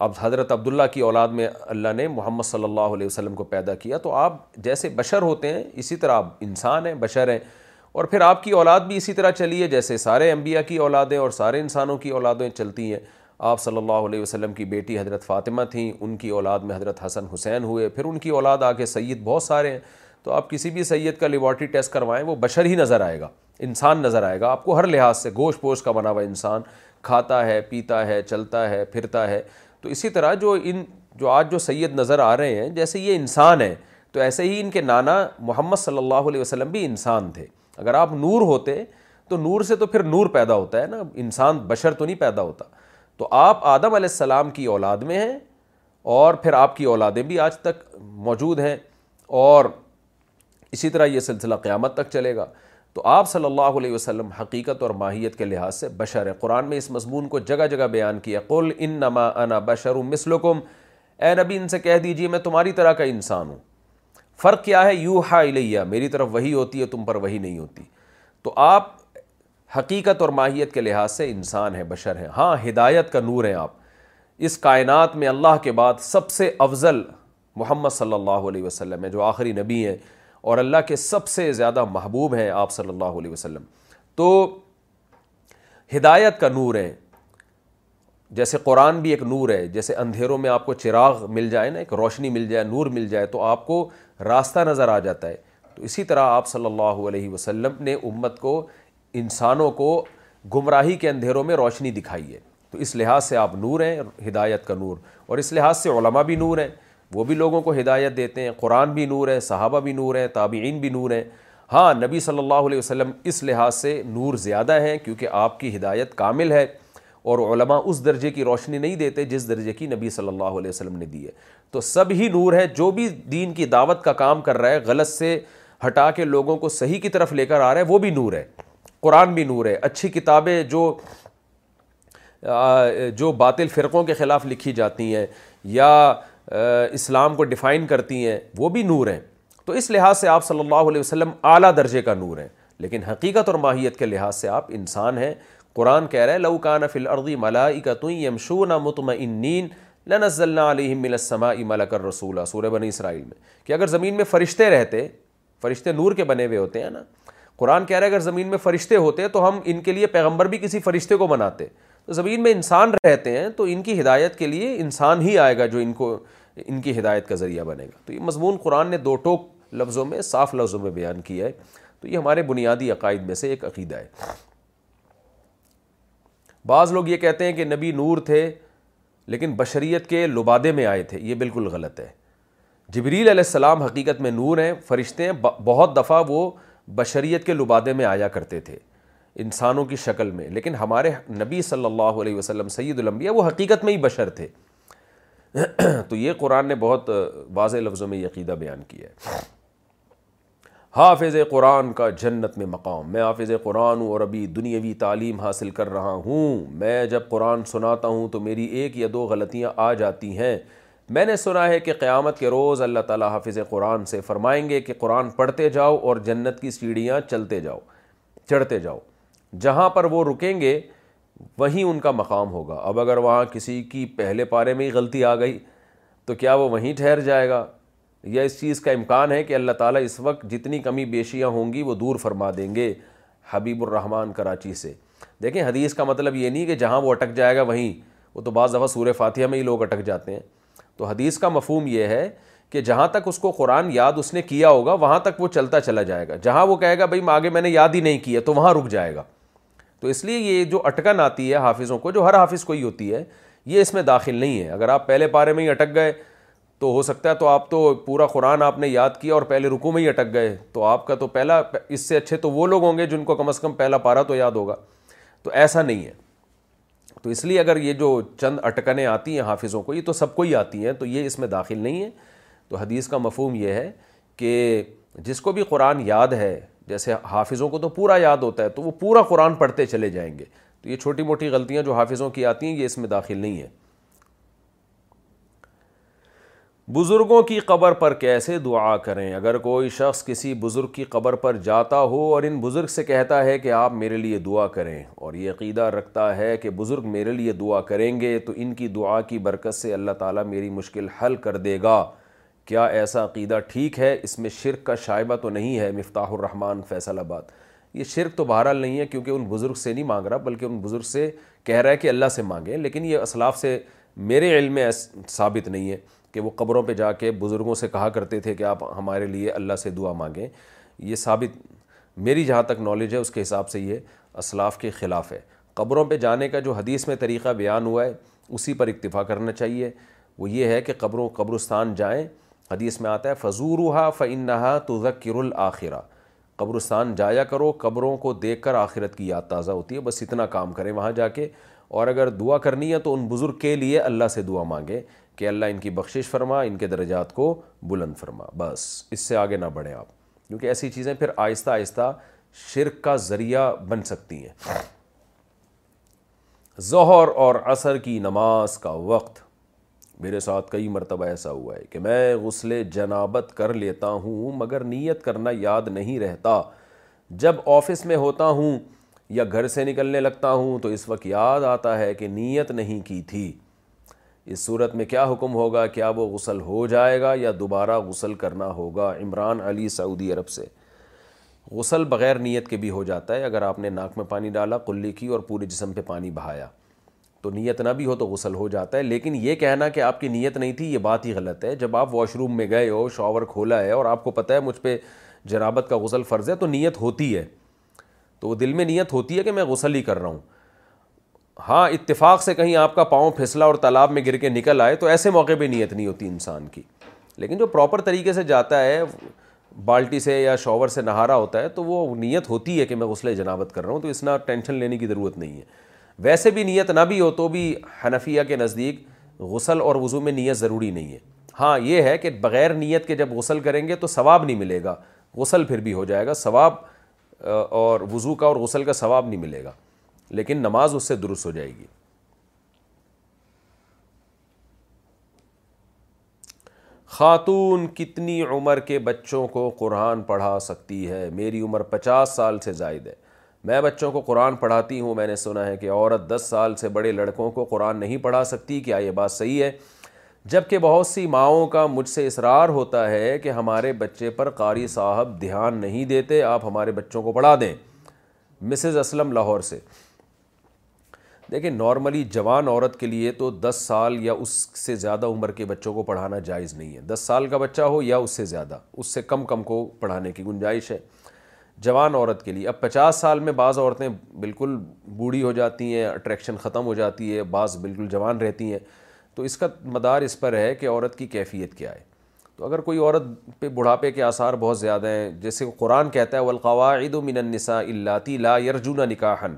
اب حضرت عبداللہ کی اولاد میں اللہ نے محمد صلی اللہ علیہ وسلم کو پیدا کیا تو آپ جیسے بشر ہوتے ہیں اسی طرح آپ انسان ہیں بشر ہیں اور پھر آپ کی اولاد بھی اسی طرح چلی ہے جیسے سارے انبیاء کی اولادیں اور سارے انسانوں کی اولادیں چلتی ہیں آپ صلی اللہ علیہ وسلم کی بیٹی حضرت فاطمہ تھیں ان کی اولاد میں حضرت حسن حسین ہوئے پھر ان کی اولاد آ کے سید بہت سارے ہیں تو آپ کسی بھی سید کا لیبارٹری ٹیسٹ کروائیں وہ بشر ہی نظر آئے گا انسان نظر آئے گا آپ کو ہر لحاظ سے گوش پوش کا بنا ہوا انسان کھاتا ہے پیتا ہے چلتا ہے پھرتا ہے تو اسی طرح جو ان جو آج جو سید نظر آ رہے ہیں جیسے یہ انسان ہیں تو ایسے ہی ان کے نانا محمد صلی اللہ علیہ وسلم بھی انسان تھے اگر آپ نور ہوتے تو نور سے تو پھر نور پیدا ہوتا ہے نا انسان بشر تو نہیں پیدا ہوتا تو آپ آدم علیہ السلام کی اولاد میں ہیں اور پھر آپ کی اولادیں بھی آج تک موجود ہیں اور اسی طرح یہ سلسلہ قیامت تک چلے گا تو آپ صلی اللہ علیہ وسلم حقیقت اور ماہیت کے لحاظ سے بشر ہے قرآن میں اس مضمون کو جگہ جگہ بیان کیا قل نما انا بشر اے نبی ان سے کہہ دیجیے میں تمہاری طرح کا انسان ہوں فرق کیا ہے یو ہا الیہ میری طرف وہی ہوتی ہے تم پر وہی نہیں ہوتی تو آپ حقیقت اور ماہیت کے لحاظ سے انسان ہے بشر ہیں ہاں ہدایت کا نور ہیں آپ اس کائنات میں اللہ کے بعد سب سے افضل محمد صلی اللہ علیہ وسلم ہے جو آخری نبی ہیں اور اللہ کے سب سے زیادہ محبوب ہیں آپ صلی اللہ علیہ وسلم تو ہدایت کا نور ہے جیسے قرآن بھی ایک نور ہے جیسے اندھیروں میں آپ کو چراغ مل جائے نا ایک روشنی مل جائے نور مل جائے تو آپ کو راستہ نظر آ جاتا ہے تو اسی طرح آپ صلی اللہ علیہ وسلم نے امت کو انسانوں کو گمراہی کے اندھیروں میں روشنی دکھائی ہے تو اس لحاظ سے آپ نور ہیں ہدایت کا نور اور اس لحاظ سے علماء بھی نور ہیں وہ بھی لوگوں کو ہدایت دیتے ہیں قرآن بھی نور ہے صحابہ بھی نور ہیں تابعین بھی نور ہیں ہاں نبی صلی اللہ علیہ وسلم اس لحاظ سے نور زیادہ ہیں کیونکہ آپ کی ہدایت کامل ہے اور علماء اس درجے کی روشنی نہیں دیتے جس درجے کی نبی صلی اللہ علیہ وسلم نے دی ہے تو سب ہی نور ہے جو بھی دین کی دعوت کا کام کر رہا ہے غلط سے ہٹا کے لوگوں کو صحیح کی طرف لے کر آ رہا ہے وہ بھی نور ہے قرآن بھی نور ہے اچھی کتابیں جو جو باطل فرقوں کے خلاف لکھی جاتی ہیں یا اسلام کو ڈیفائن کرتی ہیں وہ بھی نور ہیں تو اس لحاظ سے آپ صلی اللہ علیہ وسلم اعلیٰ درجے کا نور ہیں لیکن حقیقت اور ماہیت کے لحاظ سے آپ انسان ہیں قرآن کہہ رہے کان فل ارغی ملا اکا توئیں یمشون نین لنزلنا علیہ ملسما السماء ملک کر رسول سورہ بن اسرائیل میں کہ اگر زمین میں فرشتے رہتے فرشتے نور کے بنے ہوئے ہوتے ہیں نا قرآن کہہ رہے ہے اگر زمین میں فرشتے ہوتے تو ہم ان کے لیے پیغمبر بھی کسی فرشتے کو بناتے زمین میں انسان رہتے ہیں تو ان کی ہدایت کے لیے انسان ہی آئے گا جو ان کو ان کی ہدایت کا ذریعہ بنے گا تو یہ مضمون قرآن نے دو ٹوک لفظوں میں صاف لفظوں میں بیان کیا ہے تو یہ ہمارے بنیادی عقائد میں سے ایک عقیدہ ہے بعض لوگ یہ کہتے ہیں کہ نبی نور تھے لیکن بشریت کے لبادے میں آئے تھے یہ بالکل غلط ہے جبریل علیہ السلام حقیقت میں نور ہیں فرشتے ہیں بہت دفعہ وہ بشریت کے لبادے میں آیا کرتے تھے انسانوں کی شکل میں لیکن ہمارے نبی صلی اللہ علیہ وسلم سید الانبیاء وہ حقیقت میں ہی بشر تھے تو یہ قرآن نے بہت واضح لفظوں میں عقیدہ بیان کیا ہے حافظ قرآن کا جنت میں مقام میں حافظ قرآن ہوں اور ابھی دنیاوی تعلیم حاصل کر رہا ہوں میں جب قرآن سناتا ہوں تو میری ایک یا دو غلطیاں آ جاتی ہیں میں نے سنا ہے کہ قیامت کے روز اللہ تعالیٰ حافظ قرآن سے فرمائیں گے کہ قرآن پڑھتے جاؤ اور جنت کی سیڑھیاں چلتے جاؤ چڑھتے جاؤ جہاں پر وہ رکیں گے وہیں ان کا مقام ہوگا اب اگر وہاں کسی کی پہلے پارے میں ہی غلطی آ گئی تو کیا وہ وہیں ٹھہر جائے گا یا اس چیز کا امکان ہے کہ اللہ تعالیٰ اس وقت جتنی کمی بیشیاں ہوں گی وہ دور فرما دیں گے حبیب الرحمٰن کراچی سے دیکھیں حدیث کا مطلب یہ نہیں کہ جہاں وہ اٹک جائے گا وہیں وہ تو بعض دفعہ سور فاتحہ میں ہی لوگ اٹک جاتے ہیں تو حدیث کا مفہوم یہ ہے کہ جہاں تک اس کو قرآن یاد اس نے کیا ہوگا وہاں تک وہ چلتا چلا جائے گا جہاں وہ کہے گا بھائی آگے میں نے یاد ہی نہیں کیا تو وہاں رک جائے گا تو اس لیے یہ جو اٹکن آتی ہے حافظوں کو جو ہر حافظ کو ہی ہوتی ہے یہ اس میں داخل نہیں ہے اگر آپ پہلے پارے میں ہی اٹک گئے تو ہو سکتا ہے تو آپ تو پورا قرآن آپ نے یاد کیا اور پہلے رکو میں ہی اٹک گئے تو آپ کا تو پہلا اس سے اچھے تو وہ لوگ ہوں گے جن کو کم از کم پہلا پارا تو یاد ہوگا تو ایسا نہیں ہے تو اس لیے اگر یہ جو چند اٹکنیں آتی ہیں حافظوں کو یہ تو سب کو ہی آتی ہیں تو یہ اس میں داخل نہیں ہے تو حدیث کا مفہوم یہ ہے کہ جس کو بھی قرآن یاد ہے جیسے حافظوں کو تو پورا یاد ہوتا ہے تو وہ پورا قرآن پڑھتے چلے جائیں گے تو یہ چھوٹی موٹی غلطیاں جو حافظوں کی آتی ہیں یہ اس میں داخل نہیں ہے بزرگوں کی قبر پر کیسے دعا کریں اگر کوئی شخص کسی بزرگ کی قبر پر جاتا ہو اور ان بزرگ سے کہتا ہے کہ آپ میرے لیے دعا کریں اور یہ عقیدہ رکھتا ہے کہ بزرگ میرے لیے دعا کریں گے تو ان کی دعا کی برکت سے اللہ تعالیٰ میری مشکل حل کر دے گا کیا ایسا عقیدہ ٹھیک ہے اس میں شرک کا شائبہ تو نہیں ہے مفتاح الرحمن فیصل آباد یہ شرک تو بہرحال نہیں ہے کیونکہ ان بزرگ سے نہیں مانگ رہا بلکہ ان بزرگ سے کہہ رہا ہے کہ اللہ سے مانگیں لیکن یہ اسلاف سے میرے علم میں ثابت نہیں ہے کہ وہ قبروں پہ جا کے بزرگوں سے کہا کرتے تھے کہ آپ ہمارے لیے اللہ سے دعا مانگیں یہ ثابت میری جہاں تک نالج ہے اس کے حساب سے یہ اسلاف کے خلاف ہے قبروں پہ جانے کا جو حدیث میں طریقہ بیان ہوا ہے اسی پر اکتفا کرنا چاہیے وہ یہ ہے کہ قبروں قبرستان جائیں حدیث میں آتا ہے فضورہا فن تو ذکر الآخرہ قبرستان جایا کرو قبروں کو دیکھ کر آخرت کی یاد تازہ ہوتی ہے بس اتنا کام کریں وہاں جا کے اور اگر دعا کرنی ہے تو ان بزرگ کے لیے اللہ سے دعا مانگیں کہ اللہ ان کی بخشش فرما ان کے درجات کو بلند فرما بس اس سے آگے نہ بڑھیں آپ کیونکہ ایسی چیزیں پھر آہستہ آہستہ شرک کا ذریعہ بن سکتی ہیں ظہر اور عصر کی نماز کا وقت میرے ساتھ کئی مرتبہ ایسا ہوا ہے کہ میں غسل جنابت کر لیتا ہوں مگر نیت کرنا یاد نہیں رہتا جب آفس میں ہوتا ہوں یا گھر سے نکلنے لگتا ہوں تو اس وقت یاد آتا ہے کہ نیت نہیں کی تھی اس صورت میں کیا حکم ہوگا کیا وہ غسل ہو جائے گا یا دوبارہ غسل کرنا ہوگا عمران علی سعودی عرب سے غسل بغیر نیت کے بھی ہو جاتا ہے اگر آپ نے ناک میں پانی ڈالا کلی کی اور پورے جسم پہ پانی بہایا تو نیت نہ بھی ہو تو غسل ہو جاتا ہے لیکن یہ کہنا کہ آپ کی نیت نہیں تھی یہ بات ہی غلط ہے جب آپ واش روم میں گئے ہو شاور کھولا ہے اور آپ کو پتہ ہے مجھ پہ جنابت کا غسل فرض ہے تو نیت ہوتی ہے تو دل میں نیت ہوتی ہے کہ میں غسل ہی کر رہا ہوں ہاں اتفاق سے کہیں آپ کا پاؤں پھسلا اور تالاب میں گر کے نکل آئے تو ایسے موقع پہ نیت نہیں ہوتی انسان کی لیکن جو پراپر طریقے سے جاتا ہے بالٹی سے یا شاور سے نہارا ہوتا ہے تو وہ نیت ہوتی ہے کہ میں غسل جنابت کر رہا ہوں تو اس نہ ٹینشن لینے کی ضرورت نہیں ہے ویسے بھی نیت نہ بھی ہو تو بھی حنفیہ کے نزدیک غسل اور وضو میں نیت ضروری نہیں ہے ہاں یہ ہے کہ بغیر نیت کے جب غسل کریں گے تو ثواب نہیں ملے گا غسل پھر بھی ہو جائے گا ثواب اور وضو کا اور غسل کا ثواب نہیں ملے گا لیکن نماز اس سے درست ہو جائے گی خاتون کتنی عمر کے بچوں کو قرآن پڑھا سکتی ہے میری عمر پچاس سال سے زائد ہے میں بچوں کو قرآن پڑھاتی ہوں میں نے سنا ہے کہ عورت دس سال سے بڑے لڑکوں کو قرآن نہیں پڑھا سکتی کیا یہ بات صحیح ہے جب کہ بہت سی ماؤں کا مجھ سے اصرار ہوتا ہے کہ ہمارے بچے پر قاری صاحب دھیان نہیں دیتے آپ ہمارے بچوں کو پڑھا دیں مسز اسلم لاہور سے دیکھیں نارملی جوان عورت کے لیے تو دس سال یا اس سے زیادہ عمر کے بچوں کو پڑھانا جائز نہیں ہے دس سال کا بچہ ہو یا اس سے زیادہ اس سے کم کم کو پڑھانے کی گنجائش ہے جوان عورت کے لیے اب پچاس سال میں بعض عورتیں بالکل بوڑھی ہو جاتی ہیں اٹریکشن ختم ہو جاتی ہے بعض بالکل جوان رہتی ہیں تو اس کا مدار اس پر ہے کہ عورت کی کیفیت کیا ہے تو اگر کوئی عورت پہ بڑھاپے کے آثار بہت زیادہ ہیں جیسے قرآن کہتا ہے وہ من النساء اللاتی اللہ یرجون نکاحن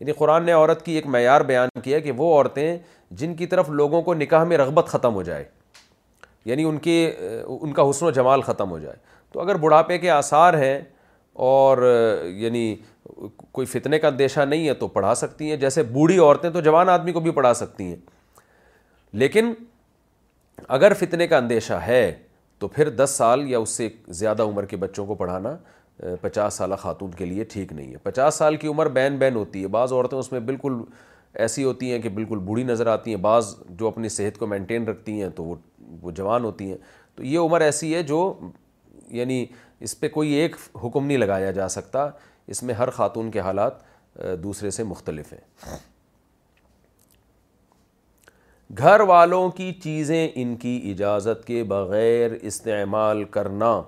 یعنی قرآن نے عورت کی ایک معیار بیان کیا کہ وہ عورتیں جن کی طرف لوگوں کو نکاح میں رغبت ختم ہو جائے یعنی ان کے ان کا حسن و جمال ختم ہو جائے تو اگر بڑھاپے کے آثار ہیں اور یعنی کوئی فتنے کا اندیشہ نہیں ہے تو پڑھا سکتی ہیں جیسے بوڑھی عورتیں تو جوان آدمی کو بھی پڑھا سکتی ہیں لیکن اگر فتنے کا اندیشہ ہے تو پھر دس سال یا اس سے زیادہ عمر کے بچوں کو پڑھانا پچاس سالہ خاتون کے لیے ٹھیک نہیں ہے پچاس سال کی عمر بین بین ہوتی ہے بعض عورتیں اس میں بالکل ایسی ہوتی ہیں کہ بالکل بوڑھی نظر آتی ہیں بعض جو اپنی صحت کو مینٹین رکھتی ہیں تو وہ جوان ہوتی ہیں تو یہ عمر ایسی ہے جو یعنی اس پہ کوئی ایک حکم نہیں لگایا جا سکتا اس میں ہر خاتون کے حالات دوسرے سے مختلف ہیں گھر والوں کی چیزیں ان کی اجازت کے بغیر استعمال کرنا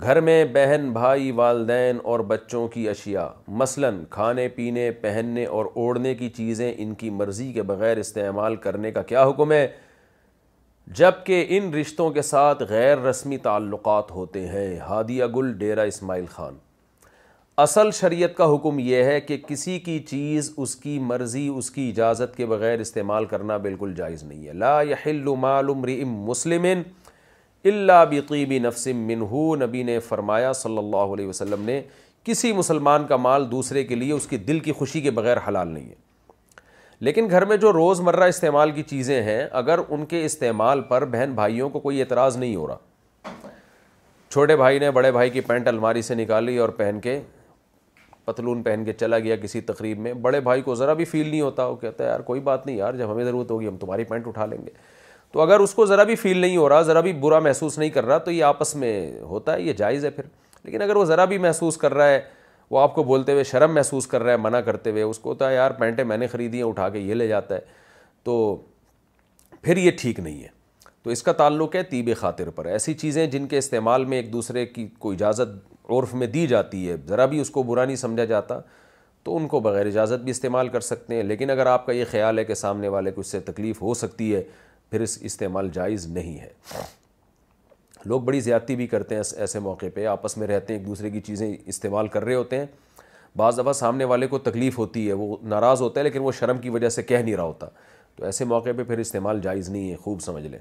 گھر میں بہن بھائی والدین اور بچوں کی اشیاء مثلا کھانے پینے پہننے اور اوڑھنے کی چیزیں ان کی مرضی کے بغیر استعمال کرنے کا کیا حکم ہے جب کہ ان رشتوں کے ساتھ غیر رسمی تعلقات ہوتے ہیں ہادی گل ڈیرہ اسماعیل خان اصل شریعت کا حکم یہ ہے کہ کسی کی چیز اس کی مرضی اس کی اجازت کے بغیر استعمال کرنا بالکل جائز نہیں ہے لا مال مسلم اللہ بقیب نفسم منہ نبی نے فرمایا صلی اللہ علیہ وسلم نے کسی مسلمان کا مال دوسرے کے لیے اس کی دل کی خوشی کے بغیر حلال نہیں ہے لیکن گھر میں جو روز مرہ استعمال کی چیزیں ہیں اگر ان کے استعمال پر بہن بھائیوں کو کوئی اعتراض نہیں ہو رہا چھوٹے بھائی نے بڑے بھائی کی پینٹ الماری سے نکالی اور پہن کے پتلون پہن کے چلا گیا کسی تقریب میں بڑے بھائی کو ذرا بھی فیل نہیں ہوتا وہ کہتا ہے یار کوئی بات نہیں یار جب ہمیں ضرورت ہوگی ہم تمہاری پینٹ اٹھا لیں گے تو اگر اس کو ذرا بھی فیل نہیں ہو رہا ذرا بھی برا محسوس نہیں کر رہا تو یہ آپس میں ہوتا ہے یہ جائز ہے پھر لیکن اگر وہ ذرا بھی محسوس کر رہا ہے وہ آپ کو بولتے ہوئے شرم محسوس کر رہا ہے منع کرتے ہوئے اس کو ہوتا ہے یار پینٹیں میں نے خریدی ہیں اٹھا کے یہ لے جاتا ہے تو پھر یہ ٹھیک نہیں ہے تو اس کا تعلق ہے طیب خاطر پر ایسی چیزیں جن کے استعمال میں ایک دوسرے کی کوئی اجازت عرف میں دی جاتی ہے ذرا بھی اس کو برا نہیں سمجھا جاتا تو ان کو بغیر اجازت بھی استعمال کر سکتے ہیں لیکن اگر آپ کا یہ خیال ہے کہ سامنے والے کو اس سے تکلیف ہو سکتی ہے پھر اس استعمال جائز نہیں ہے لوگ بڑی زیادتی بھی کرتے ہیں ایسے موقع پہ آپس میں رہتے ہیں ایک دوسرے کی چیزیں استعمال کر رہے ہوتے ہیں بعض دفعہ سامنے والے کو تکلیف ہوتی ہے وہ ناراض ہوتا ہے لیکن وہ شرم کی وجہ سے کہہ نہیں رہا ہوتا تو ایسے موقع پہ پھر استعمال جائز نہیں ہے خوب سمجھ لیں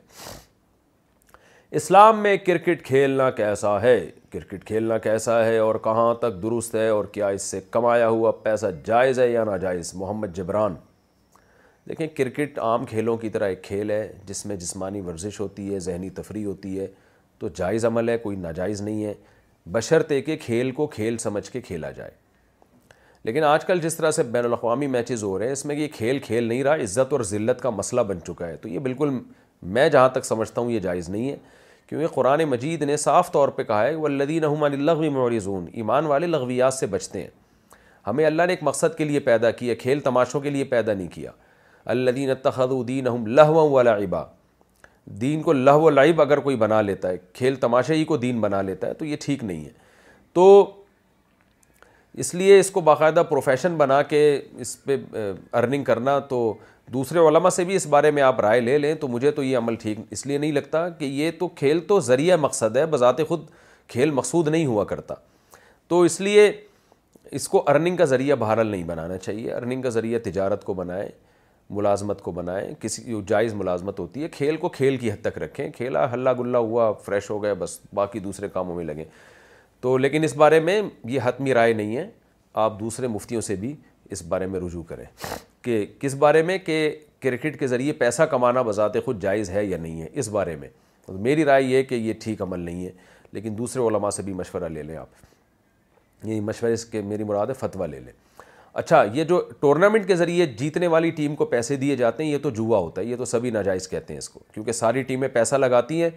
اسلام میں کرکٹ کھیلنا کیسا ہے کرکٹ کھیلنا کیسا ہے اور کہاں تک درست ہے اور کیا اس سے کمایا ہوا پیسہ جائز ہے یا ناجائز محمد جبران دیکھیں کرکٹ عام کھیلوں کی طرح ایک کھیل ہے جس میں جسمانی ورزش ہوتی ہے ذہنی تفریح ہوتی ہے تو جائز عمل ہے کوئی ناجائز نہیں ہے بشرطے کہ کھیل کو کھیل سمجھ کے کھیلا جائے لیکن آج کل جس طرح سے بین الاقوامی میچز ہو رہے ہیں اس میں یہ کھیل کھیل نہیں رہا عزت اور ذلت کا مسئلہ بن چکا ہے تو یہ بالکل میں جہاں تک سمجھتا ہوں یہ جائز نہیں ہے کیونکہ قرآن مجید نے صاف طور پہ کہا ہے وہ عمان الغوی مورزون ایمان والے لغویات سے بچتے ہیں ہمیں اللہ نے ایک مقصد کے لیے پیدا کیا کھیل تماشوں کے لیے پیدا نہیں کیا اللہ دین الدین لہو ولا ابا دین کو لہو و لائب اگر کوئی بنا لیتا ہے کھیل تماشے ہی کو دین بنا لیتا ہے تو یہ ٹھیک نہیں ہے تو اس لیے اس کو باقاعدہ پروفیشن بنا کے اس پہ ارننگ کرنا تو دوسرے علماء سے بھی اس بارے میں آپ رائے لے لیں تو مجھے تو یہ عمل ٹھیک اس لیے نہیں لگتا کہ یہ تو کھیل تو ذریعہ مقصد ہے بذات خود کھیل مقصود نہیں ہوا کرتا تو اس لیے اس کو ارننگ کا ذریعہ بہرحال نہیں بنانا چاہیے ارننگ کا ذریعہ تجارت کو بنائیں ملازمت کو بنائیں کسی جو جائز ملازمت ہوتی ہے کھیل کو کھیل کی حد تک رکھیں کھیلا ہلا گلا ہوا فریش ہو گئے بس باقی دوسرے کاموں میں لگیں تو لیکن اس بارے میں یہ حتمی رائے نہیں ہے آپ دوسرے مفتیوں سے بھی اس بارے میں رجوع کریں کہ کس بارے میں کہ کرکٹ کے ذریعے پیسہ کمانا بذات خود جائز ہے یا نہیں ہے اس بارے میں میری رائے یہ کہ یہ ٹھیک عمل نہیں ہے لیکن دوسرے علماء سے بھی مشورہ لے لیں آپ یہ مشورہ اس کے میری مراد ہے فتویٰ لے لیں اچھا یہ جو ٹورنامنٹ کے ذریعے جیتنے والی ٹیم کو پیسے دیے جاتے ہیں یہ تو جوا ہوتا ہے یہ تو سبھی ناجائز کہتے ہیں اس کو کیونکہ ساری ٹیمیں پیسہ لگاتی ہیں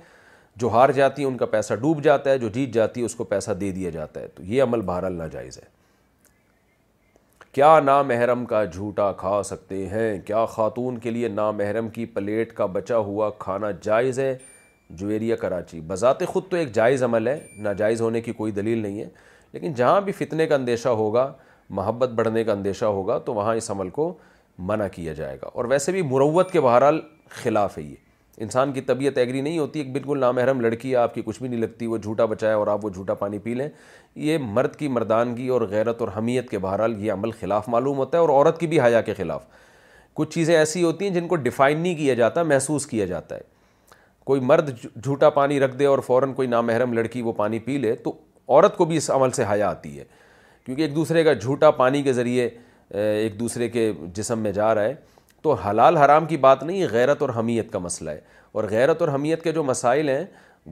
جو ہار جاتی ہیں ان کا پیسہ ڈوب جاتا ہے جو جیت جاتی ہے اس کو پیسہ دے دیا جاتا ہے تو یہ عمل بہرحال ناجائز ہے کیا نامحرم کا جھوٹا کھا سکتے ہیں کیا خاتون کے لیے نامحرم کی پلیٹ کا بچا ہوا کھانا جائز ہے جویریہ کراچی بذات خود تو ایک جائز عمل ہے ناجائز ہونے کی کوئی دلیل نہیں ہے لیکن جہاں بھی فتنے کا اندیشہ ہوگا محبت بڑھنے کا اندیشہ ہوگا تو وہاں اس عمل کو منع کیا جائے گا اور ویسے بھی مروت کے بہرحال خلاف ہے یہ انسان کی طبیعت ایگری نہیں ہوتی ایک بالکل نامحرم لڑکی آپ کی کچھ بھی نہیں لگتی وہ جھوٹا بچائے اور آپ وہ جھوٹا پانی پی لیں یہ مرد کی مردانگی اور غیرت اور حمیت کے بہرحال یہ عمل خلاف معلوم ہوتا ہے اور عورت کی بھی حیا کے خلاف کچھ چیزیں ایسی ہوتی ہیں جن کو ڈیفائن نہیں کیا جاتا محسوس کیا جاتا ہے کوئی مرد جھوٹا پانی رکھ دے اور فوراً کوئی نامحرم لڑکی وہ پانی پی لے تو عورت کو بھی اس عمل سے حیا آتی ہے کیونکہ ایک دوسرے کا جھوٹا پانی کے ذریعے ایک دوسرے کے جسم میں جا رہا ہے تو حلال حرام کی بات نہیں غیرت اور حمیت کا مسئلہ ہے اور غیرت اور حمیت کے جو مسائل ہیں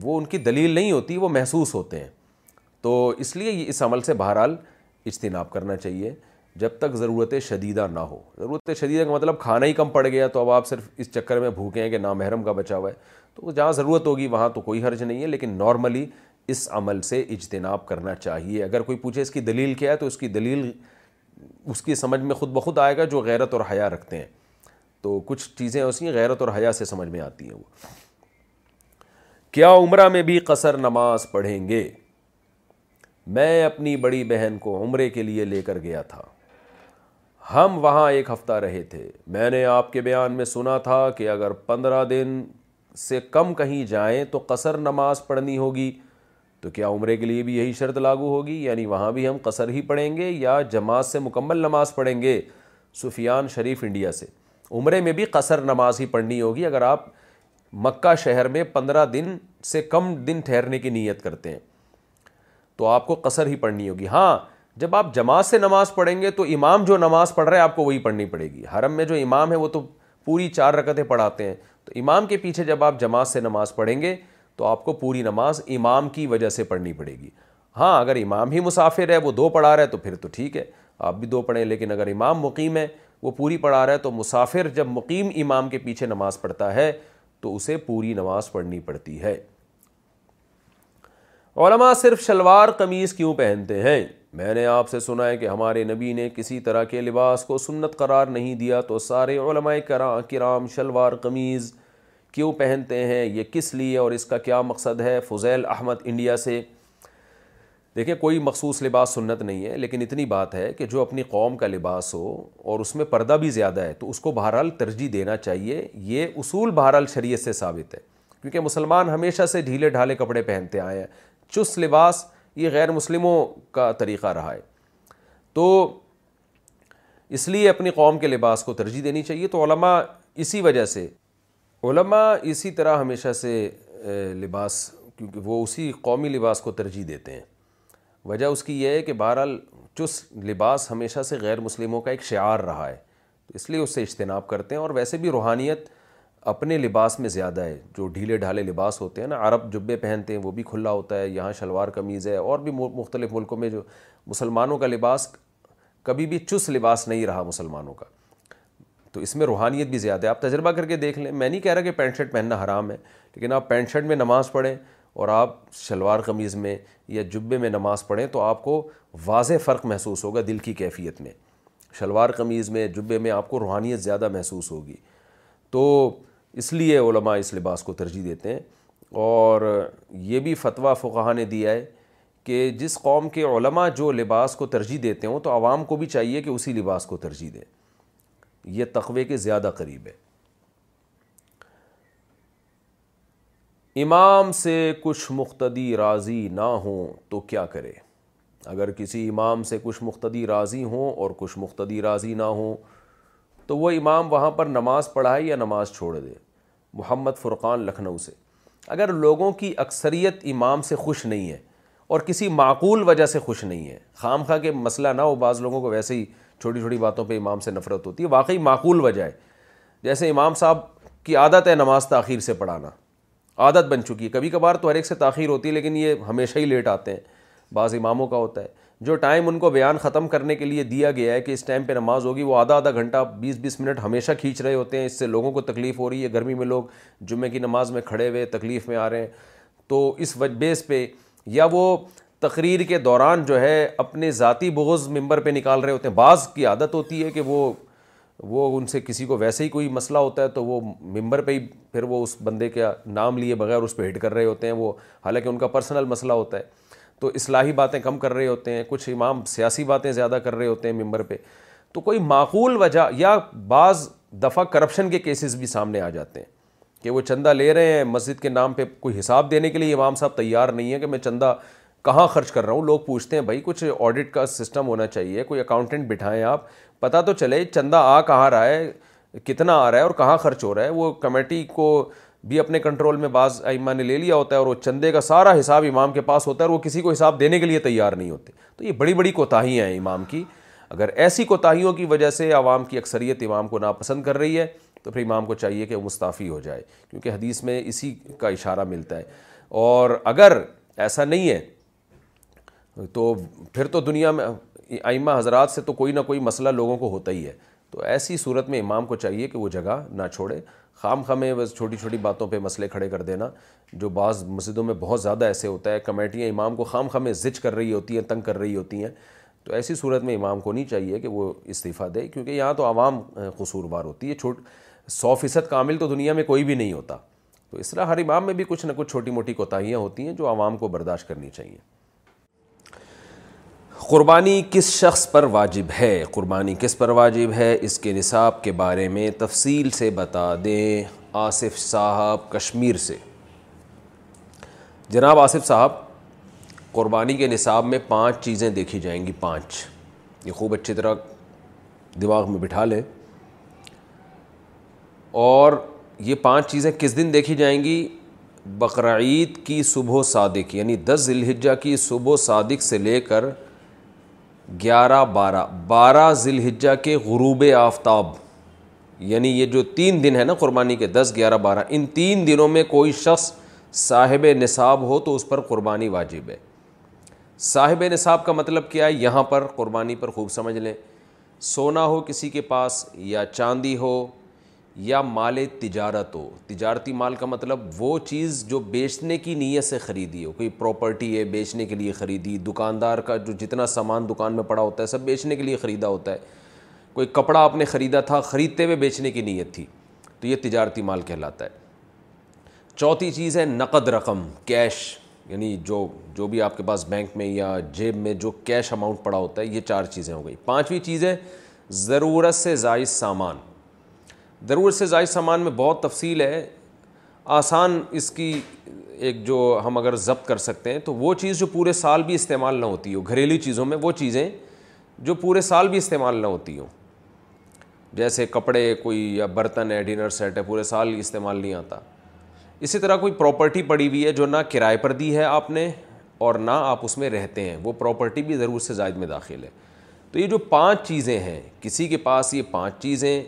وہ ان کی دلیل نہیں ہوتی وہ محسوس ہوتے ہیں تو اس لیے اس عمل سے بہرحال اجتناب کرنا چاہیے جب تک ضرورت شدیدہ نہ ہو ضرورت شدیدہ کا مطلب کھانا ہی کم پڑ گیا تو اب آپ صرف اس چکر میں بھوکے ہیں کہ نامحرم کا بچا ہوا ہے تو جہاں ضرورت ہوگی وہاں تو کوئی حرج نہیں ہے لیکن نارملی اس عمل سے اجتناب کرنا چاہیے اگر کوئی پوچھے اس کی دلیل کیا ہے تو اس کی دلیل اس کی سمجھ میں خود بخود آئے گا جو غیرت اور حیا رکھتے ہیں تو کچھ چیزیں ایسی غیرت اور حیا سے سمجھ میں آتی ہیں وہ کیا عمرہ میں بھی قصر نماز پڑھیں گے میں اپنی بڑی بہن کو عمرے کے لیے لے کر گیا تھا ہم وہاں ایک ہفتہ رہے تھے میں نے آپ کے بیان میں سنا تھا کہ اگر پندرہ دن سے کم کہیں جائیں تو قصر نماز پڑھنی ہوگی تو کیا عمرے کے لیے بھی یہی شرط لاگو ہوگی یعنی وہاں بھی ہم قصر ہی پڑھیں گے یا جماعت سے مکمل نماز پڑھیں گے سفیان شریف انڈیا سے عمرے میں بھی قصر نماز ہی پڑھنی ہوگی اگر آپ مکہ شہر میں پندرہ دن سے کم دن ٹھہرنے کی نیت کرتے ہیں تو آپ کو قصر ہی پڑھنی ہوگی ہاں جب آپ جماعت سے نماز پڑھیں گے تو امام جو نماز پڑھ رہے ہیں آپ کو وہی پڑھنی پڑے گی حرم میں جو امام ہے وہ تو پوری چار رکتیں پڑھاتے ہیں تو امام کے پیچھے جب آپ جماعت سے نماز پڑھیں گے تو آپ کو پوری نماز امام کی وجہ سے پڑھنی پڑے گی ہاں اگر امام ہی مسافر ہے وہ دو پڑھا رہا ہے تو پھر تو ٹھیک ہے آپ بھی دو پڑھیں لیکن اگر امام مقیم ہے وہ پوری پڑھا رہا ہے تو مسافر جب مقیم امام کے پیچھے نماز پڑھتا ہے تو اسے پوری نماز پڑھنی پڑتی ہے علماء صرف شلوار قمیض کیوں پہنتے ہیں میں نے آپ سے سنا ہے کہ ہمارے نبی نے کسی طرح کے لباس کو سنت قرار نہیں دیا تو سارے علماء کرام شلوار قمیض کیوں پہنتے ہیں یہ کس لیے اور اس کا کیا مقصد ہے فضیل احمد انڈیا سے دیکھیں کوئی مخصوص لباس سنت نہیں ہے لیکن اتنی بات ہے کہ جو اپنی قوم کا لباس ہو اور اس میں پردہ بھی زیادہ ہے تو اس کو بہرحال ترجیح دینا چاہیے یہ اصول بہرحال شریعت سے ثابت ہے کیونکہ مسلمان ہمیشہ سے ڈھیلے ڈھالے کپڑے پہنتے آئے ہیں چست لباس یہ غیر مسلموں کا طریقہ رہا ہے تو اس لیے اپنی قوم کے لباس کو ترجیح دینی چاہیے تو علماء اسی وجہ سے علماء اسی طرح ہمیشہ سے لباس کیونکہ وہ اسی قومی لباس کو ترجیح دیتے ہیں وجہ اس کی یہ ہے کہ بہرحال چس لباس ہمیشہ سے غیر مسلموں کا ایک شعار رہا ہے تو اس لیے اس سے اجتناب کرتے ہیں اور ویسے بھی روحانیت اپنے لباس میں زیادہ ہے جو ڈھیلے ڈھالے لباس ہوتے ہیں نا عرب جبے پہنتے ہیں وہ بھی کھلا ہوتا ہے یہاں شلوار قمیض ہے اور بھی مختلف ملکوں میں جو مسلمانوں کا لباس کبھی بھی چس لباس نہیں رہا مسلمانوں کا تو اس میں روحانیت بھی زیادہ ہے آپ تجربہ کر کے دیکھ لیں میں نہیں کہہ رہا کہ پینٹ شرٹ پہننا حرام ہے لیکن آپ پینٹ شرٹ میں نماز پڑھیں اور آپ شلوار قمیض میں یا جبے میں نماز پڑھیں تو آپ کو واضح فرق محسوس ہوگا دل کی کیفیت میں شلوار قمیض میں جبے میں آپ کو روحانیت زیادہ محسوس ہوگی تو اس لیے علماء اس لباس کو ترجیح دیتے ہیں اور یہ بھی فتویٰ فقہ نے دیا ہے کہ جس قوم کے علماء جو لباس کو ترجیح دیتے ہوں تو عوام کو بھی چاہیے کہ اسی لباس کو ترجیح دیں یہ تقوی کے زیادہ قریب ہے امام سے کچھ مختدی راضی نہ ہوں تو کیا کرے اگر کسی امام سے کچھ مختدی راضی ہوں اور کچھ مختدی راضی نہ ہوں تو وہ امام وہاں پر نماز پڑھائے یا نماز چھوڑ دے محمد فرقان لکھنؤ سے اگر لوگوں کی اکثریت امام سے خوش نہیں ہے اور کسی معقول وجہ سے خوش نہیں ہے خام خواہ کے مسئلہ نہ ہو بعض لوگوں کو ویسے ہی چھوٹی چھوٹی باتوں پہ امام سے نفرت ہوتی ہے واقعی معقول وجہ ہے جیسے امام صاحب کی عادت ہے نماز تاخیر سے پڑھانا عادت بن چکی ہے کبھی کبھار تو ہر ایک سے تاخیر ہوتی ہے لیکن یہ ہمیشہ ہی لیٹ آتے ہیں بعض اماموں کا ہوتا ہے جو ٹائم ان کو بیان ختم کرنے کے لیے دیا گیا ہے کہ اس ٹائم پہ نماز ہوگی وہ آدھا آدھا گھنٹہ بیس بیس منٹ ہمیشہ کھینچ رہے ہوتے ہیں اس سے لوگوں کو تکلیف ہو رہی ہے گرمی میں لوگ جمعے کی نماز میں کھڑے ہوئے تکلیف میں آ رہے ہیں تو اس بیس پہ یا وہ تقریر کے دوران جو ہے اپنے ذاتی بغض ممبر پہ نکال رہے ہوتے ہیں بعض کی عادت ہوتی ہے کہ وہ وہ ان سے کسی کو ویسے ہی کوئی مسئلہ ہوتا ہے تو وہ ممبر پہ ہی پھر وہ اس بندے کا نام لیے بغیر اس پہ ہٹ کر رہے ہوتے ہیں وہ حالانکہ ان کا پرسنل مسئلہ ہوتا ہے تو اصلاحی باتیں کم کر رہے ہوتے ہیں کچھ امام سیاسی باتیں زیادہ کر رہے ہوتے ہیں ممبر پہ تو کوئی معقول وجہ یا بعض دفعہ کرپشن کے کیسز بھی سامنے آ جاتے ہیں کہ وہ چندہ لے رہے ہیں مسجد کے نام پہ کوئی حساب دینے کے لیے امام صاحب تیار نہیں ہے کہ میں چندہ کہاں خرچ کر رہا ہوں لوگ پوچھتے ہیں بھائی کچھ آڈٹ کا سسٹم ہونا چاہیے کوئی اکاؤنٹنٹ بٹھائیں آپ پتہ تو چلے چندہ آ کہاں رہا ہے کتنا آ رہا ہے اور کہاں خرچ ہو رہا ہے وہ کمیٹی کو بھی اپنے کنٹرول میں بعض امہ نے لے لیا ہوتا ہے اور وہ چندے کا سارا حساب امام کے پاس ہوتا ہے اور وہ کسی کو حساب دینے کے لیے تیار نہیں ہوتے تو یہ بڑی بڑی کوتاہی ہیں امام کی اگر ایسی کوتاہیوں کی وجہ سے عوام کی اکثریت امام کو ناپسند کر رہی ہے تو پھر امام کو چاہیے کہ وہ مستعفی ہو جائے کیونکہ حدیث میں اسی کا اشارہ ملتا ہے اور اگر ایسا نہیں ہے تو پھر تو دنیا میں آئمہ حضرات سے تو کوئی نہ کوئی مسئلہ لوگوں کو ہوتا ہی ہے تو ایسی صورت میں امام کو چاہیے کہ وہ جگہ نہ چھوڑے خام خامیں بس چھوٹی چھوٹی باتوں پہ مسئلے کھڑے کر دینا جو بعض مسجدوں میں بہت زیادہ ایسے ہوتا ہے کمیٹیاں امام کو خام خامیں زج کر رہی ہوتی ہیں تنگ کر رہی ہوتی ہیں تو ایسی صورت میں امام کو نہیں چاہیے کہ وہ استعفیٰ دے کیونکہ یہاں تو عوام قصوروار ہوتی ہے چھوٹ سو فیصد کامل تو دنیا میں کوئی بھی نہیں ہوتا تو اس طرح ہر امام میں بھی کچھ نہ کچھ چھوٹی موٹی کوتاہیاں ہوتی ہیں جو عوام کو برداشت کرنی چاہیے قربانی کس شخص پر واجب ہے قربانی کس پر واجب ہے اس کے نصاب کے بارے میں تفصیل سے بتا دیں آصف صاحب کشمیر سے جناب آصف صاحب قربانی کے نصاب میں پانچ چیزیں دیکھی جائیں گی پانچ یہ خوب اچھی طرح دماغ میں بٹھا لیں اور یہ پانچ چیزیں کس دن دیکھی جائیں گی بقرعید کی صبح و صادق یعنی دس ذی الحجہ کی صبح و صادق سے لے کر گیارہ بارہ بارہ ذی الحجہ کے غروب آفتاب یعنی یہ جو تین دن ہے نا قربانی کے دس گیارہ بارہ ان تین دنوں میں کوئی شخص صاحب نصاب ہو تو اس پر قربانی واجب ہے صاحب نصاب کا مطلب کیا ہے یہاں پر قربانی پر خوب سمجھ لیں سونا ہو کسی کے پاس یا چاندی ہو یا مال تجارت ہو تجارتی مال کا مطلب وہ چیز جو بیچنے کی نیت سے خریدی ہو کوئی پراپرٹی ہے بیچنے کے لیے خریدی دکاندار کا جو جتنا سامان دکان میں پڑا ہوتا ہے سب بیچنے کے لیے خریدا ہوتا ہے کوئی کپڑا آپ نے خریدا تھا خریدتے ہوئے بیچنے کی نیت تھی تو یہ تجارتی مال کہلاتا ہے چوتھی چیز ہے نقد رقم کیش یعنی جو جو بھی آپ کے پاس بینک میں یا جیب میں جو کیش اماؤنٹ پڑا ہوتا ہے یہ چار چیزیں ہو گئی پانچویں چیز ہے ضرورت سے زائد سامان ضرور سے زائد سامان میں بہت تفصیل ہے آسان اس کی ایک جو ہم اگر ضبط کر سکتے ہیں تو وہ چیز جو پورے سال بھی استعمال نہ ہوتی ہو گھریلی چیزوں میں وہ چیزیں جو پورے سال بھی استعمال نہ ہوتی ہوں جیسے کپڑے کوئی یا برتن ہے ڈنر سیٹ ہے پورے سال استعمال نہیں آتا اسی طرح کوئی پراپرٹی پڑی ہوئی ہے جو نہ کرائے پر دی ہے آپ نے اور نہ آپ اس میں رہتے ہیں وہ پراپرٹی بھی ضرور سے زائد میں داخل ہے تو یہ جو پانچ چیزیں ہیں کسی کے پاس یہ پانچ چیزیں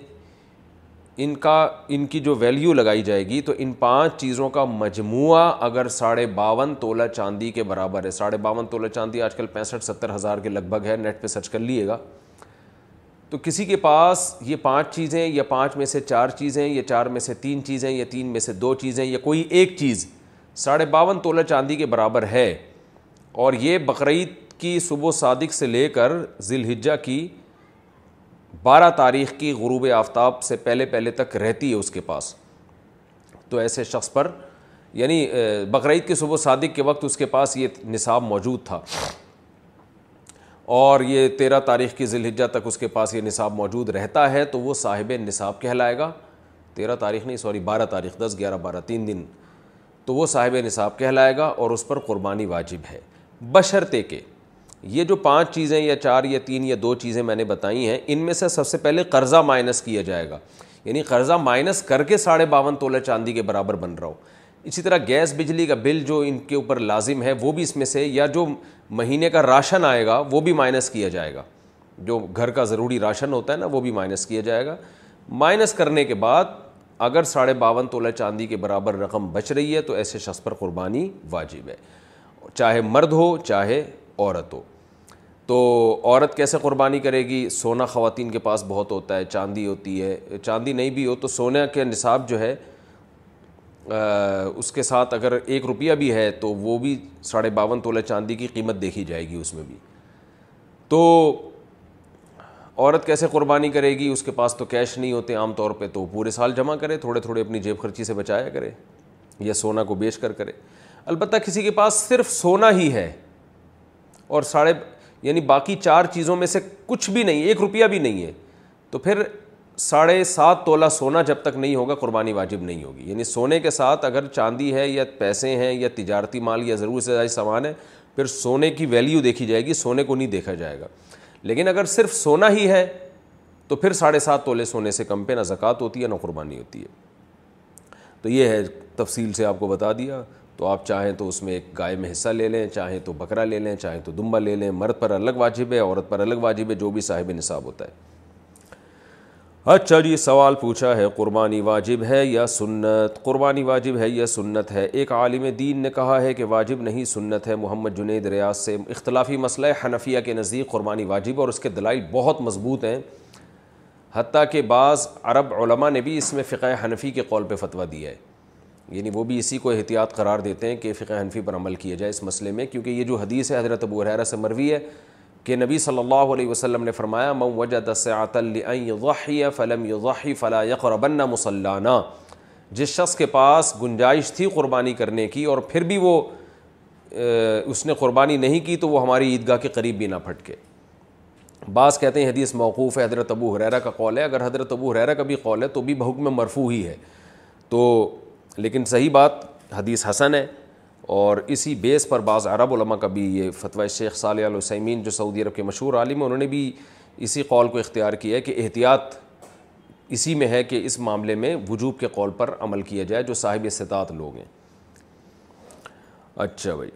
ان کا ان کی جو ویلیو لگائی جائے گی تو ان پانچ چیزوں کا مجموعہ اگر ساڑھے باون تولہ چاندی کے برابر ہے ساڑھے باون تولہ چاندی آج کل پینسٹھ ستر ہزار کے لگ بھگ ہے نیٹ پہ سرچ کر لیے گا تو کسی کے پاس یہ پانچ چیزیں یا پانچ میں سے چار چیزیں یا چار میں سے تین چیزیں یا تین میں سے دو چیزیں یا کوئی ایک چیز ساڑھے باون تولہ چاندی کے برابر ہے اور یہ بقرعید کی صبح و صادق سے لے کر ذی الحجہ کی بارہ تاریخ کی غروب آفتاب سے پہلے پہلے تک رہتی ہے اس کے پاس تو ایسے شخص پر یعنی بقرعید کے صبح صادق کے وقت اس کے پاس یہ نصاب موجود تھا اور یہ تیرہ تاریخ کی ذلحجہ تک اس کے پاس یہ نصاب موجود رہتا ہے تو وہ صاحب نصاب کہلائے گا تیرہ تاریخ نہیں سوری بارہ تاریخ دس گیارہ بارہ تین دن تو وہ صاحب نصاب کہلائے گا اور اس پر قربانی واجب ہے کے یہ جو پانچ چیزیں یا چار یا تین یا دو چیزیں میں نے بتائی ہیں ان میں سے سب سے پہلے قرضہ مائنس کیا جائے گا یعنی قرضہ مائنس کر کے ساڑھے باون تولہ چاندی کے برابر بن رہا ہو اسی طرح گیس بجلی کا بل جو ان کے اوپر لازم ہے وہ بھی اس میں سے یا جو مہینے کا راشن آئے گا وہ بھی مائنس کیا جائے گا جو گھر کا ضروری راشن ہوتا ہے نا وہ بھی مائنس کیا جائے گا مائنس کرنے کے بعد اگر ساڑھے باون تولہ چاندی کے برابر رقم بچ رہی ہے تو ایسے شخص پر قربانی واجب ہے چاہے مرد ہو چاہے عورت ہو تو عورت کیسے قربانی کرے گی سونا خواتین کے پاس بہت ہوتا ہے چاندی ہوتی ہے چاندی نہیں بھی ہو تو سونا کے نصاب جو ہے اس کے ساتھ اگر ایک روپیہ بھی ہے تو وہ بھی ساڑھے باون تولہ چاندی کی قیمت دیکھی جائے گی اس میں بھی تو عورت کیسے قربانی کرے گی اس کے پاس تو کیش نہیں ہوتے عام طور پہ تو پورے سال جمع کرے تھوڑے تھوڑے اپنی جیب خرچی سے بچایا کرے یا سونا کو بیچ کر کرے البتہ کسی کے پاس صرف سونا ہی ہے اور ساڑھے یعنی باقی چار چیزوں میں سے کچھ بھی نہیں ایک روپیہ بھی نہیں ہے تو پھر ساڑھے سات تولہ سونا جب تک نہیں ہوگا قربانی واجب نہیں ہوگی یعنی سونے کے ساتھ اگر چاندی ہے یا پیسے ہیں یا تجارتی مال یا ضرور سے زیادہ سامان ہے پھر سونے کی ویلیو دیکھی جائے گی سونے کو نہیں دیکھا جائے گا لیکن اگر صرف سونا ہی ہے تو پھر ساڑھے سات تولے سونے سے کم پہ نہ زکوٰۃ ہوتی ہے نہ قربانی ہوتی ہے تو یہ ہے تفصیل سے آپ کو بتا دیا تو آپ چاہیں تو اس میں ایک گائے میں حصہ لے لیں چاہیں تو بکرا لے لیں چاہیں تو دمبا لے لیں مرد پر الگ واجب ہے عورت پر الگ واجب ہے جو بھی صاحب نصاب ہوتا ہے اچھا جی سوال پوچھا ہے قربانی واجب ہے یا سنت قربانی واجب ہے یا سنت ہے ایک عالم دین نے کہا ہے کہ واجب نہیں سنت ہے محمد جنید ریاض سے اختلافی مسئلہ ہے حنفیہ کے نزدیک قربانی واجب اور اس کے دلائل بہت مضبوط ہیں حتیٰ کہ بعض عرب علماء نے بھی اس میں فقہ حنفی کے قول پہ فتویٰ دیا ہے یعنی وہ بھی اسی کو احتیاط قرار دیتے ہیں کہ فقہ حنفی پر عمل کیا جائے اس مسئلے میں کیونکہ یہ جو حدیث ہے حضرت ابو حیرا سے مروی ہے کہ نبی صلی اللہ علیہ وسلم نے فرمایا معم وجدی فلم یضحی فلا یقربن مسلانہ جس شخص کے پاس گنجائش تھی قربانی کرنے کی اور پھر بھی وہ اس نے قربانی نہیں کی تو وہ ہماری عیدگاہ کے قریب بھی نہ پھٹکے بعض کہتے ہیں حدیث موقوف ہے حضرت ابو حریرہ کا قول ہے اگر حضرت ابو حریرہ کا بھی قول ہے تو بھی بحکم مرفوع ہی ہے تو لیکن صحیح بات حدیث حسن ہے اور اسی بیس پر بعض عرب علماء کا بھی یہ فتویٰ شیخ صالح علیہ وسئمین جو سعودی عرب کے مشہور عالم ہیں انہوں نے بھی اسی قول کو اختیار کیا ہے کہ احتیاط اسی میں ہے کہ اس معاملے میں وجوب کے قول پر عمل کیا جائے جو صاحب استطاعت لوگ ہیں اچھا بھائی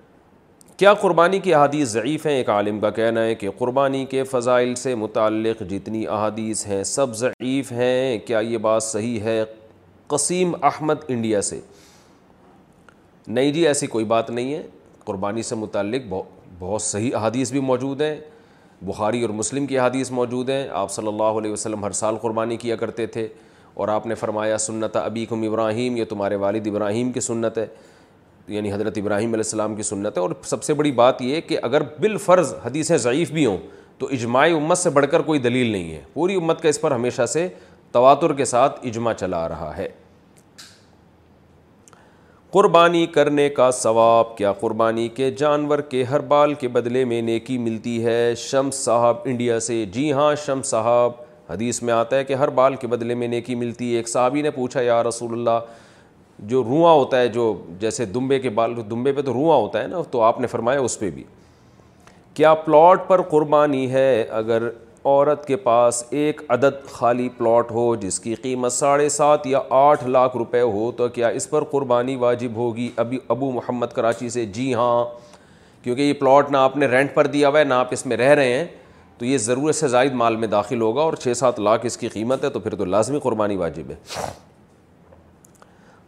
کیا قربانی کی احادیث ضعیف ہیں ایک عالم کا کہنا ہے کہ قربانی کے فضائل سے متعلق جتنی احادیث ہیں سب ضعیف ہیں کیا یہ بات صحیح ہے قسیم احمد انڈیا سے نہیں جی ایسی کوئی بات نہیں ہے قربانی سے متعلق بہت بہت صحیح احادیث بھی موجود ہیں بخاری اور مسلم کی احادیث موجود ہیں آپ صلی اللہ علیہ وسلم ہر سال قربانی کیا کرتے تھے اور آپ نے فرمایا سنت ابیکم ابراہیم یہ تمہارے والد ابراہیم کی سنت ہے یعنی حضرت ابراہیم علیہ السلام کی سنت ہے اور سب سے بڑی بات یہ کہ اگر بالفرض حدیثیں ضعیف بھی ہوں تو اجماعی امت سے بڑھ کر کوئی دلیل نہیں ہے پوری امت کا اس پر ہمیشہ سے تواتر کے ساتھ اجما چلا رہا ہے قربانی کرنے کا ثواب کیا قربانی کے جانور کے ہر بال کے بدلے میں نیکی ملتی ہے شمس صاحب انڈیا سے جی ہاں شمس صاحب حدیث میں آتا ہے کہ ہر بال کے بدلے میں نیکی ملتی ہے ایک صاحبی نے پوچھا یا رسول اللہ جو رواں ہوتا ہے جو جیسے دمبے کے بال دمبے پہ تو رواں ہوتا ہے نا تو آپ نے فرمایا اس پہ بھی کیا پلاٹ پر قربانی ہے اگر عورت کے پاس ایک عدد خالی پلاٹ ہو جس کی قیمت ساڑھے سات یا آٹھ لاکھ روپے ہو تو کیا اس پر قربانی واجب ہوگی ابھی ابو محمد کراچی سے جی ہاں کیونکہ یہ پلاٹ نہ آپ نے رینٹ پر دیا ہوا ہے نہ آپ اس میں رہ رہے ہیں تو یہ ضرورت سے زائد مال میں داخل ہوگا اور چھ سات لاکھ اس کی قیمت ہے تو پھر تو لازمی قربانی واجب ہے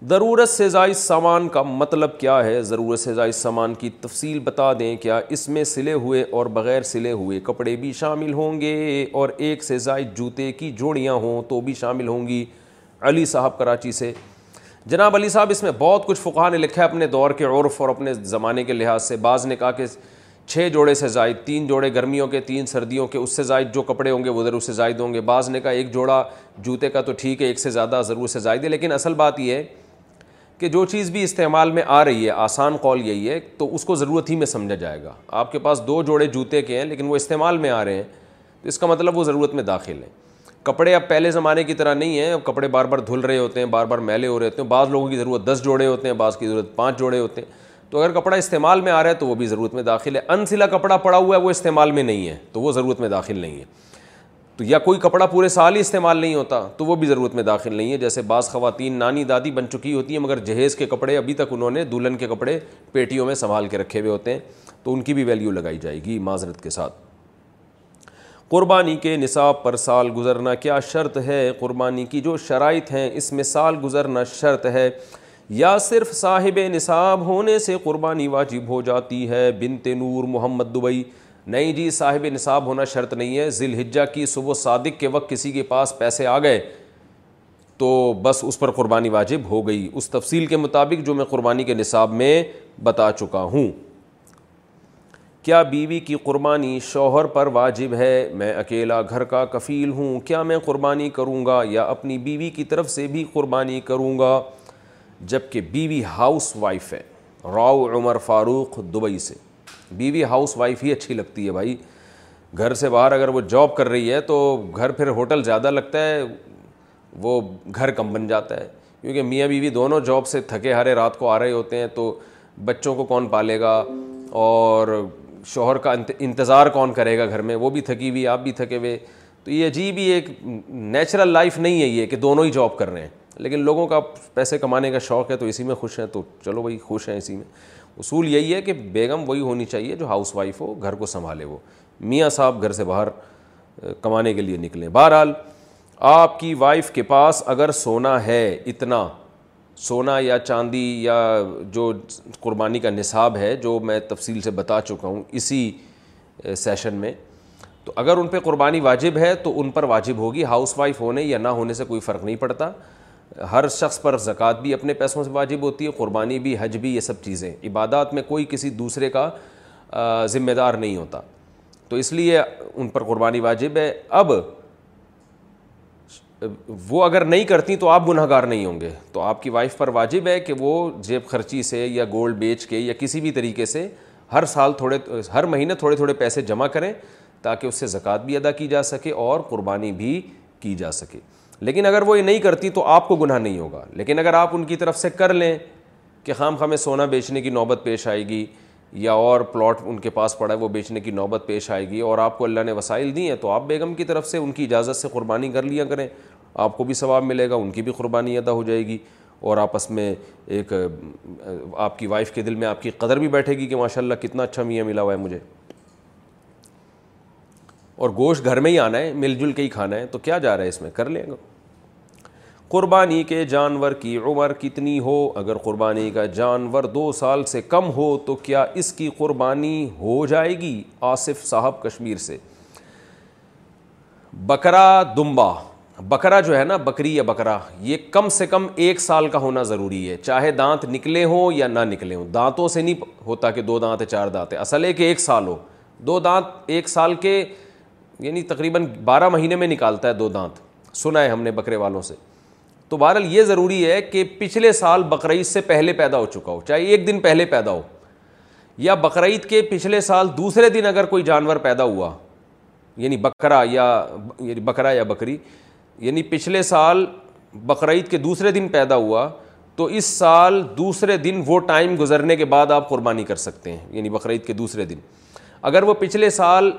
ضرورت سے زائد سامان کا مطلب کیا ہے ضرورت سے زائد سامان کی تفصیل بتا دیں کیا اس میں سلے ہوئے اور بغیر سلے ہوئے کپڑے بھی شامل ہوں گے اور ایک سے زائد جوتے کی جوڑیاں ہوں تو بھی شامل ہوں گی علی صاحب کراچی سے جناب علی صاحب اس میں بہت کچھ فقہ نے لکھا ہے اپنے دور کے عرف اور اپنے زمانے کے لحاظ سے بعض نے کہا کہ چھ جوڑے سے زائد تین جوڑے گرمیوں کے تین سردیوں کے اس سے زائد جو کپڑے ہوں گے وہ ضرور سے زائد ہوں گے بعض نے کہا ایک جوڑا جوتے کا تو ٹھیک ہے ایک سے زیادہ ضرور سے زائد ہے لیکن اصل بات یہ ہے کہ جو چیز بھی استعمال میں آ رہی ہے آسان قول یہی ہے تو اس کو ضرورت ہی میں سمجھا جائے گا آپ کے پاس دو جوڑے جوتے کے ہیں لیکن وہ استعمال میں آ رہے ہیں تو اس کا مطلب وہ ضرورت میں داخل ہیں کپڑے اب پہلے زمانے کی طرح نہیں ہیں اب کپڑے بار بار دھل رہے ہوتے ہیں بار بار میلے ہو رہے ہوتے ہیں بعض لوگوں کی ضرورت دس جوڑے ہوتے ہیں بعض کی ضرورت پانچ جوڑے ہوتے ہیں تو اگر کپڑا استعمال میں آ رہا ہے تو وہ بھی ضرورت میں داخل ہے انسلا کپڑا پڑا ہوا ہے وہ استعمال میں نہیں ہے تو وہ ضرورت میں داخل نہیں ہے تو یا کوئی کپڑا پورے سال ہی استعمال نہیں ہوتا تو وہ بھی ضرورت میں داخل نہیں ہے جیسے بعض خواتین نانی دادی بن چکی ہوتی ہیں مگر جہیز کے کپڑے ابھی تک انہوں نے دلہن کے کپڑے پیٹیوں میں سنبھال کے رکھے ہوئے ہوتے ہیں تو ان کی بھی ویلیو لگائی جائے گی معذرت کے ساتھ قربانی کے نصاب پر سال گزرنا کیا شرط ہے قربانی کی جو شرائط ہیں اس میں سال گزرنا شرط ہے یا صرف صاحب نصاب ہونے سے قربانی واجب ہو جاتی ہے بنت نور محمد دبئی نہیں جی صاحب نصاب ہونا شرط نہیں ہے ذی الحجہ کی صبح صادق کے وقت کسی کے پاس پیسے آ گئے تو بس اس پر قربانی واجب ہو گئی اس تفصیل کے مطابق جو میں قربانی کے نصاب میں بتا چکا ہوں کیا بیوی کی قربانی شوہر پر واجب ہے میں اکیلا گھر کا کفیل ہوں کیا میں قربانی کروں گا یا اپنی بیوی کی طرف سے بھی قربانی کروں گا جب کہ بیوی ہاؤس وائف ہے راؤ عمر فاروق دبئی سے بیوی ہاؤس وائف ہی اچھی لگتی ہے بھائی گھر سے باہر اگر وہ جاب کر رہی ہے تو گھر پھر ہوٹل زیادہ لگتا ہے وہ گھر کم بن جاتا ہے کیونکہ میاں بیوی دونوں جاب سے تھکے ہارے رات کو آ رہے ہوتے ہیں تو بچوں کو کون پالے گا اور شوہر کا انتظار کون کرے گا گھر میں وہ بھی تھکی ہوئی آپ بھی تھکے ہوئے تو یہ عجیب ہی ایک نیچرل لائف نہیں ہے یہ کہ دونوں ہی جاب کر رہے ہیں لیکن لوگوں کا پیسے کمانے کا شوق ہے تو اسی میں خوش ہیں تو چلو بھائی خوش ہیں اسی میں اصول یہی ہے کہ بیگم وہی ہونی چاہیے جو ہاؤس وائف ہو گھر کو سنبھالے وہ میاں صاحب گھر سے باہر کمانے کے لیے نکلیں بہرحال آپ کی وائف کے پاس اگر سونا ہے اتنا سونا یا چاندی یا جو قربانی کا نصاب ہے جو میں تفصیل سے بتا چکا ہوں اسی سیشن میں تو اگر ان پہ قربانی واجب ہے تو ان پر واجب ہوگی ہاؤس وائف ہونے یا نہ ہونے سے کوئی فرق نہیں پڑتا ہر شخص پر زکوٰۃ بھی اپنے پیسوں سے واجب ہوتی ہے قربانی بھی حج بھی یہ سب چیزیں عبادات میں کوئی کسی دوسرے کا ذمہ دار نہیں ہوتا تو اس لیے ان پر قربانی واجب ہے اب وہ اگر نہیں کرتی تو آپ گناہ گار نہیں ہوں گے تو آپ کی وائف پر واجب ہے کہ وہ جیب خرچی سے یا گولڈ بیچ کے یا کسی بھی طریقے سے ہر سال تھوڑے ہر مہینے تھوڑے تھوڑے پیسے جمع کریں تاکہ اس سے زکوٰۃ بھی ادا کی جا سکے اور قربانی بھی کی جا سکے لیکن اگر وہ یہ نہیں کرتی تو آپ کو گناہ نہیں ہوگا لیکن اگر آپ ان کی طرف سے کر لیں کہ خام ہمیں سونا بیچنے کی نوبت پیش آئے گی یا اور پلاٹ ان کے پاس پڑا ہے وہ بیچنے کی نوبت پیش آئے گی اور آپ کو اللہ نے وسائل دی ہیں تو آپ بیگم کی طرف سے ان کی اجازت سے قربانی کر لیا کریں آپ کو بھی ثواب ملے گا ان کی بھی قربانی ادا ہو جائے گی اور آپس میں ایک آپ کی وائف کے دل میں آپ کی قدر بھی بیٹھے گی کہ ماشاء اللہ کتنا اچھا میاں ملا ہوا ہے مجھے اور گوشت گھر میں ہی آنا ہے مل جل کے ہی کھانا ہے تو کیا جا رہا ہے اس میں کر لیں گا قربانی کے جانور کی عمر کتنی ہو اگر قربانی کا جانور دو سال سے کم ہو تو کیا اس کی قربانی ہو جائے گی آصف صاحب کشمیر سے بکرا دمبا بکرا جو ہے نا بکری یا بکرا یہ کم سے کم ایک سال کا ہونا ضروری ہے چاہے دانت نکلے ہوں یا نہ نکلے ہوں دانتوں سے نہیں ہوتا کہ دو دانت چار دانت اصل ہے کہ ایک سال ہو دو دانت ایک سال کے یعنی تقریباً بارہ مہینے میں نکالتا ہے دو دانت سنا ہے ہم نے بکرے والوں سے تو بہرحال یہ ضروری ہے کہ پچھلے سال بقرعید سے پہلے پیدا ہو چکا ہو چاہے ایک دن پہلے پیدا ہو یا بقرعید کے پچھلے سال دوسرے دن اگر کوئی جانور پیدا ہوا یعنی بکرا یا یعنی بکرا یا بکری یعنی پچھلے سال بقرعید کے دوسرے دن پیدا ہوا تو اس سال دوسرے دن وہ ٹائم گزرنے کے بعد آپ قربانی کر سکتے ہیں یعنی بقرعید کے دوسرے دن اگر وہ پچھلے سال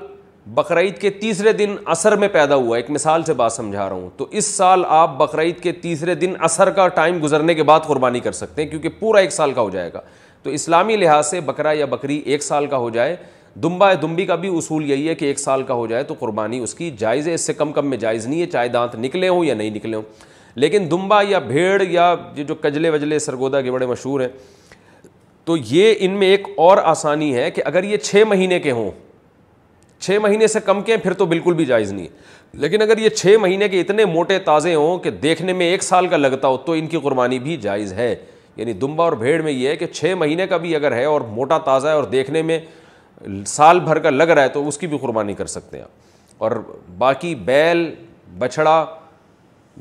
بقرعید کے تیسرے دن اثر میں پیدا ہوا ایک مثال سے بات سمجھا رہا ہوں تو اس سال آپ بقرعید کے تیسرے دن اثر کا ٹائم گزرنے کے بعد قربانی کر سکتے ہیں کیونکہ پورا ایک سال کا ہو جائے گا تو اسلامی لحاظ سے بکرا یا بکری ایک سال کا ہو جائے دمبا یا دمبی کا بھی اصول یہی ہے کہ ایک سال کا ہو جائے تو قربانی اس کی جائز ہے اس سے کم کم میں جائز نہیں ہے چاہے دانت نکلے ہوں یا نہیں نکلے ہوں لیکن دمبا یا بھیڑ یا یہ جو کجلے وجلے سرگودا کے بڑے مشہور ہیں تو یہ ان میں ایک اور آسانی ہے کہ اگر یہ چھ مہینے کے ہوں چھ مہینے سے کم کے ہیں پھر تو بالکل بھی جائز نہیں لیکن اگر یہ چھ مہینے کے اتنے موٹے تازے ہوں کہ دیکھنے میں ایک سال کا لگتا ہو تو ان کی قربانی بھی جائز ہے یعنی دمبا اور بھیڑ میں یہ ہے کہ چھ مہینے کا بھی اگر ہے اور موٹا تازہ ہے اور دیکھنے میں سال بھر کا لگ رہا ہے تو اس کی بھی قربانی کر سکتے ہیں آپ اور باقی بیل بچھڑا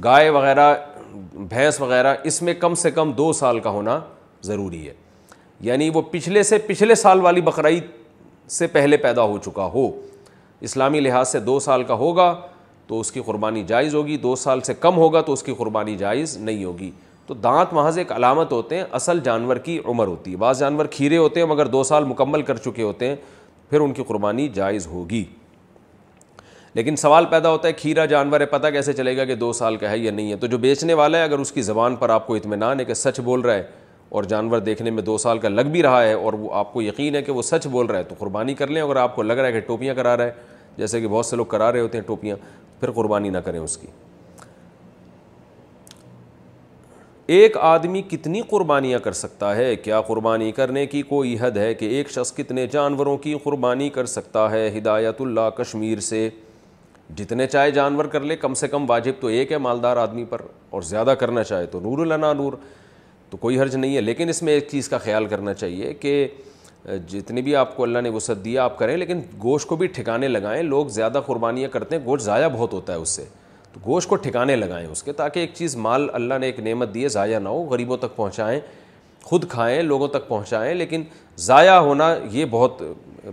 گائے وغیرہ بھینس وغیرہ اس میں کم سے کم دو سال کا ہونا ضروری ہے یعنی وہ پچھلے سے پچھلے سال والی بقرعید سے پہلے پیدا ہو چکا ہو اسلامی لحاظ سے دو سال کا ہوگا تو اس کی قربانی جائز ہوگی دو سال سے کم ہوگا تو اس کی قربانی جائز نہیں ہوگی تو دانت محض ایک علامت ہوتے ہیں اصل جانور کی عمر ہوتی ہے بعض جانور کھیرے ہوتے ہیں مگر دو سال مکمل کر چکے ہوتے ہیں پھر ان کی قربانی جائز ہوگی لیکن سوال پیدا ہوتا ہے کھیرا جانور ہے پتہ کیسے چلے گا کہ دو سال کا ہے یا نہیں ہے تو جو بیچنے والا ہے اگر اس کی زبان پر آپ کو اطمینان ہے کہ سچ بول رہا ہے اور جانور دیکھنے میں دو سال کا لگ بھی رہا ہے اور وہ آپ کو یقین ہے کہ وہ سچ بول رہا ہے تو قربانی کر لیں اگر آپ کو لگ رہا ہے کہ ٹوپیاں کرا رہا ہے جیسے کہ بہت سے لوگ کرا رہے ہوتے ہیں ٹوپیاں پھر قربانی نہ کریں اس کی ایک آدمی کتنی قربانیاں کر سکتا ہے کیا قربانی کرنے کی کوئی حد ہے کہ ایک شخص کتنے جانوروں کی قربانی کر سکتا ہے ہدایت اللہ کشمیر سے جتنے چاہے جانور کر لے کم سے کم واجب تو ایک ہے مالدار آدمی پر اور زیادہ کرنا چاہے تو نور لنا نور تو کوئی حرج نہیں ہے لیکن اس میں ایک چیز کا خیال کرنا چاہیے کہ جتنی بھی آپ کو اللہ نے وسعت دیا آپ کریں لیکن گوشت کو بھی ٹھکانے لگائیں لوگ زیادہ قربانیاں کرتے ہیں گوشت ضائع بہت ہوتا ہے اس سے تو گوشت کو ٹھکانے لگائیں اس کے تاکہ ایک چیز مال اللہ نے ایک نعمت دیے ضائع نہ ہو غریبوں تک پہنچائیں خود کھائیں لوگوں تک پہنچائیں لیکن ضائع ہونا یہ بہت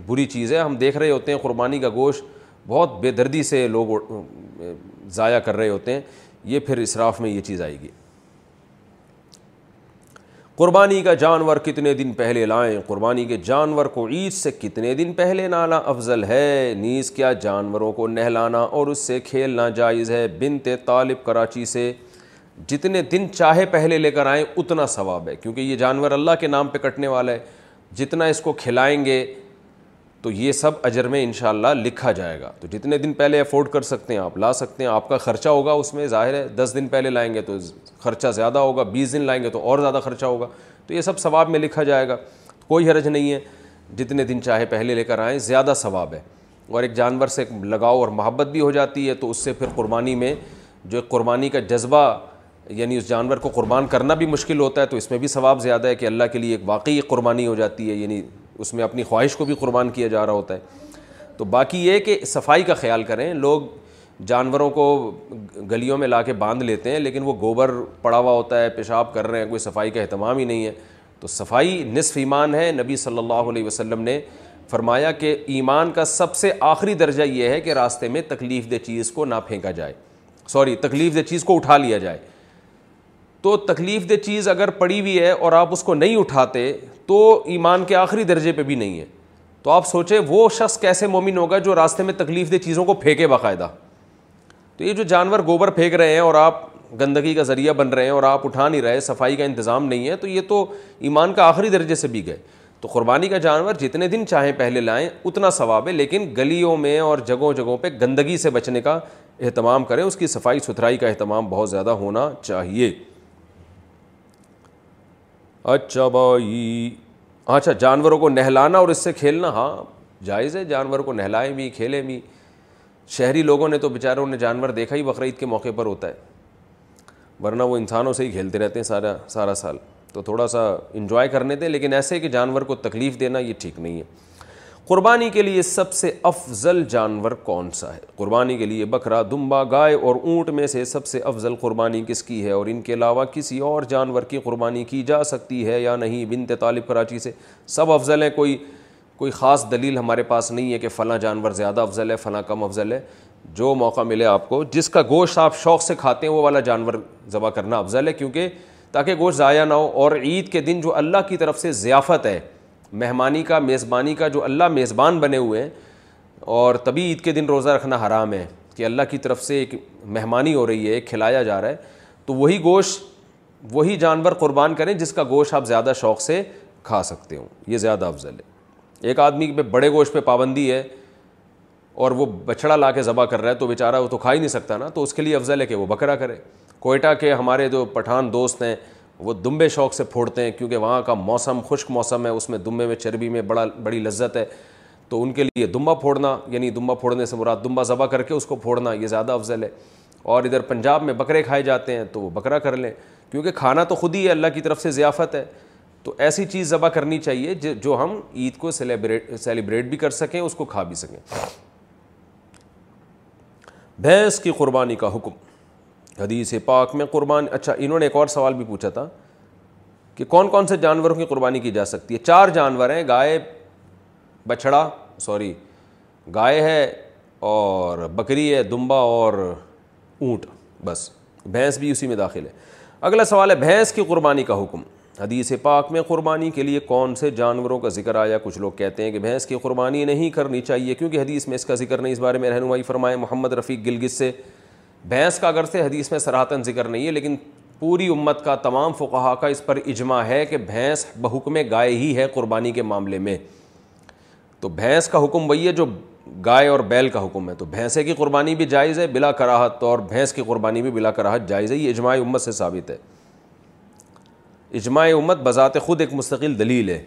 بری چیز ہے ہم دیکھ رہے ہوتے ہیں قربانی کا گوشت بہت بے دردی سے لوگ ضائع کر رہے ہوتے ہیں یہ پھر اسراف میں یہ چیز آئے گی قربانی کا جانور کتنے دن پہلے لائیں قربانی کے جانور کو عید سے کتنے دن پہلے نالا افضل ہے نیز کیا جانوروں کو نہلانا اور اس سے کھیلنا جائز ہے بنت طالب کراچی سے جتنے دن چاہے پہلے لے کر آئیں اتنا ثواب ہے کیونکہ یہ جانور اللہ کے نام پہ کٹنے والا ہے جتنا اس کو کھلائیں گے تو یہ سب اجر میں انشاءاللہ لکھا جائے گا تو جتنے دن پہلے افورڈ کر سکتے ہیں آپ لا سکتے ہیں آپ کا خرچہ ہوگا اس میں ظاہر ہے دس دن پہلے لائیں گے تو خرچہ زیادہ ہوگا بیس دن لائیں گے تو اور زیادہ خرچہ ہوگا تو یہ سب ثواب میں لکھا جائے گا کوئی حرج نہیں ہے جتنے دن چاہے پہلے لے کر آئیں زیادہ ثواب ہے اور ایک جانور سے ایک لگاؤ اور محبت بھی ہو جاتی ہے تو اس سے پھر قربانی میں جو قربانی کا جذبہ یعنی اس جانور کو قربان کرنا بھی مشکل ہوتا ہے تو اس میں بھی ثواب زیادہ ہے کہ اللہ کے لیے ایک واقعی قربانی ہو جاتی ہے یعنی اس میں اپنی خواہش کو بھی قربان کیا جا رہا ہوتا ہے تو باقی یہ کہ صفائی کا خیال کریں لوگ جانوروں کو گلیوں میں لا کے باندھ لیتے ہیں لیکن وہ گوبر پڑا ہوا ہوتا ہے پیشاب کر رہے ہیں کوئی صفائی کا اہتمام ہی نہیں ہے تو صفائی نصف ایمان ہے نبی صلی اللہ علیہ وسلم نے فرمایا کہ ایمان کا سب سے آخری درجہ یہ ہے کہ راستے میں تکلیف دہ چیز کو نہ پھینکا جائے سوری تکلیف دہ چیز کو اٹھا لیا جائے تو تکلیف دہ چیز اگر پڑی ہوئی ہے اور آپ اس کو نہیں اٹھاتے تو ایمان کے آخری درجے پہ بھی نہیں ہے تو آپ سوچیں وہ شخص کیسے مومن ہوگا جو راستے میں تکلیف دہ چیزوں کو پھینکے باقاعدہ تو یہ جو جانور گوبر پھینک رہے ہیں اور آپ گندگی کا ذریعہ بن رہے ہیں اور آپ اٹھا نہیں رہے صفائی کا انتظام نہیں ہے تو یہ تو ایمان کا آخری درجے سے بھی گئے تو قربانی کا جانور جتنے دن چاہیں پہلے لائیں اتنا ثواب ہے لیکن گلیوں میں اور جگہوں جگہوں پہ گندگی سے بچنے کا اہتمام کریں اس کی صفائی ستھرائی کا اہتمام بہت زیادہ ہونا چاہیے اچھا بھائی اچھا جانوروں کو نہلانا اور اس سے کھیلنا ہاں جائز ہے جانور کو نہلائیں بھی کھیلیں بھی شہری لوگوں نے تو بیچاروں نے جانور دیکھا ہی بقرعید کے موقع پر ہوتا ہے ورنہ وہ انسانوں سے ہی کھیلتے رہتے ہیں سارا سارا سال تو تھوڑا سا انجوائے کرنے دیں لیکن ایسے کہ جانور کو تکلیف دینا یہ ٹھیک نہیں ہے قربانی کے لیے سب سے افضل جانور کون سا ہے قربانی کے لیے بکرا دمبا گائے اور اونٹ میں سے سب سے افضل قربانی کس کی ہے اور ان کے علاوہ کسی اور جانور کی قربانی کی جا سکتی ہے یا نہیں بنت طالب کراچی سے سب افضل ہیں کوئی کوئی خاص دلیل ہمارے پاس نہیں ہے کہ فلاں جانور زیادہ افضل ہے فلاں کم افضل ہے جو موقع ملے آپ کو جس کا گوشت آپ شوق سے کھاتے ہیں وہ والا جانور ذبح کرنا افضل ہے کیونکہ تاکہ گوشت ضائع نہ ہو اور عید کے دن جو اللہ کی طرف سے ضیافت ہے مہمانی کا میزبانی کا جو اللہ میزبان بنے ہوئے ہیں اور تبھی عید کے دن روزہ رکھنا حرام ہے کہ اللہ کی طرف سے ایک مہمانی ہو رہی ہے ایک کھلایا جا رہا ہے تو وہی گوشت وہی جانور قربان کریں جس کا گوشت آپ زیادہ شوق سے کھا سکتے ہوں یہ زیادہ افضل ہے ایک آدمی پہ بڑے گوشت پہ پابندی ہے اور وہ بچھڑا لا کے ذبح کر رہا ہے تو بیچارہ وہ تو کھا ہی نہیں سکتا نا تو اس کے لیے افضل ہے کہ وہ بکرا کرے کوئٹہ کے ہمارے جو پٹھان دوست ہیں وہ دمبے شوق سے پھوڑتے ہیں کیونکہ وہاں کا موسم خشک موسم ہے اس میں دمبے میں چربی میں بڑا بڑی لذت ہے تو ان کے لیے دمبا پھوڑنا یعنی دمبا پھوڑنے سے مراد دمبا ذبح کر کے اس کو پھوڑنا یہ زیادہ افضل ہے اور ادھر پنجاب میں بکرے کھائے جاتے ہیں تو وہ بکرا کر لیں کیونکہ کھانا تو خود ہی ہے اللہ کی طرف سے ضیافت ہے تو ایسی چیز ذبح کرنی چاہیے جو ہم عید کو سیلیبریٹ سیلیبریٹ بھی کر سکیں اس کو کھا بھی سکیں بھینس کی قربانی کا حکم حدیث پاک میں قربان اچھا انہوں نے ایک اور سوال بھی پوچھا تھا کہ کون کون سے جانوروں کی قربانی کی جا سکتی ہے چار جانور ہیں گائے بچھڑا سوری گائے ہے اور بکری ہے دمبا اور اونٹ بس بھینس بھی اسی میں داخل ہے اگلا سوال ہے بھینس کی قربانی کا حکم حدیث پاک میں قربانی کے لیے کون سے جانوروں کا ذکر آیا کچھ لوگ کہتے ہیں کہ بھینس کی قربانی نہیں کرنی چاہیے کیونکہ حدیث میں اس کا ذکر نہیں اس بارے میں رہنمائی فرمائے محمد رفیق گلگس سے بھینس کا اگر سے حدیث میں سراہتاً ذکر نہیں ہے لیکن پوری امت کا تمام فقہا کا اس پر اجماع ہے کہ بھینس بحکم گائے ہی ہے قربانی کے معاملے میں تو بھینس کا حکم وہی ہے جو گائے اور بیل کا حکم ہے تو بھینسے کی قربانی بھی جائز ہے بلا کراہت اور بھینس کی قربانی بھی بلا کراہت جائز ہے یہ اجماع امت سے ثابت ہے اجماع امت بذات خود ایک مستقل دلیل ہے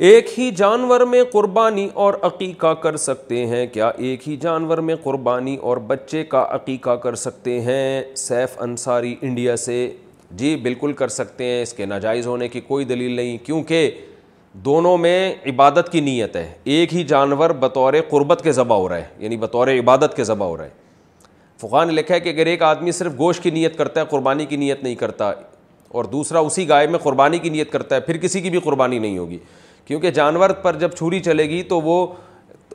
ایک ہی جانور میں قربانی اور عقیقہ کر سکتے ہیں کیا ایک ہی جانور میں قربانی اور بچے کا عقیقہ کر سکتے ہیں سیف انصاری انڈیا سے جی بالکل کر سکتے ہیں اس کے ناجائز ہونے کی کوئی دلیل نہیں کیونکہ دونوں میں عبادت کی نیت ہے ایک ہی جانور بطور قربت کے ذبح ہو رہا ہے یعنی بطور عبادت کے ذبح ہو رہا ہے فقان نے لکھا ہے کہ اگر ایک آدمی صرف گوشت کی نیت کرتا ہے قربانی کی نیت نہیں کرتا اور دوسرا اسی گائے میں قربانی کی نیت کرتا ہے پھر کسی کی بھی قربانی نہیں ہوگی کیونکہ جانور پر جب چھری چلے گی تو وہ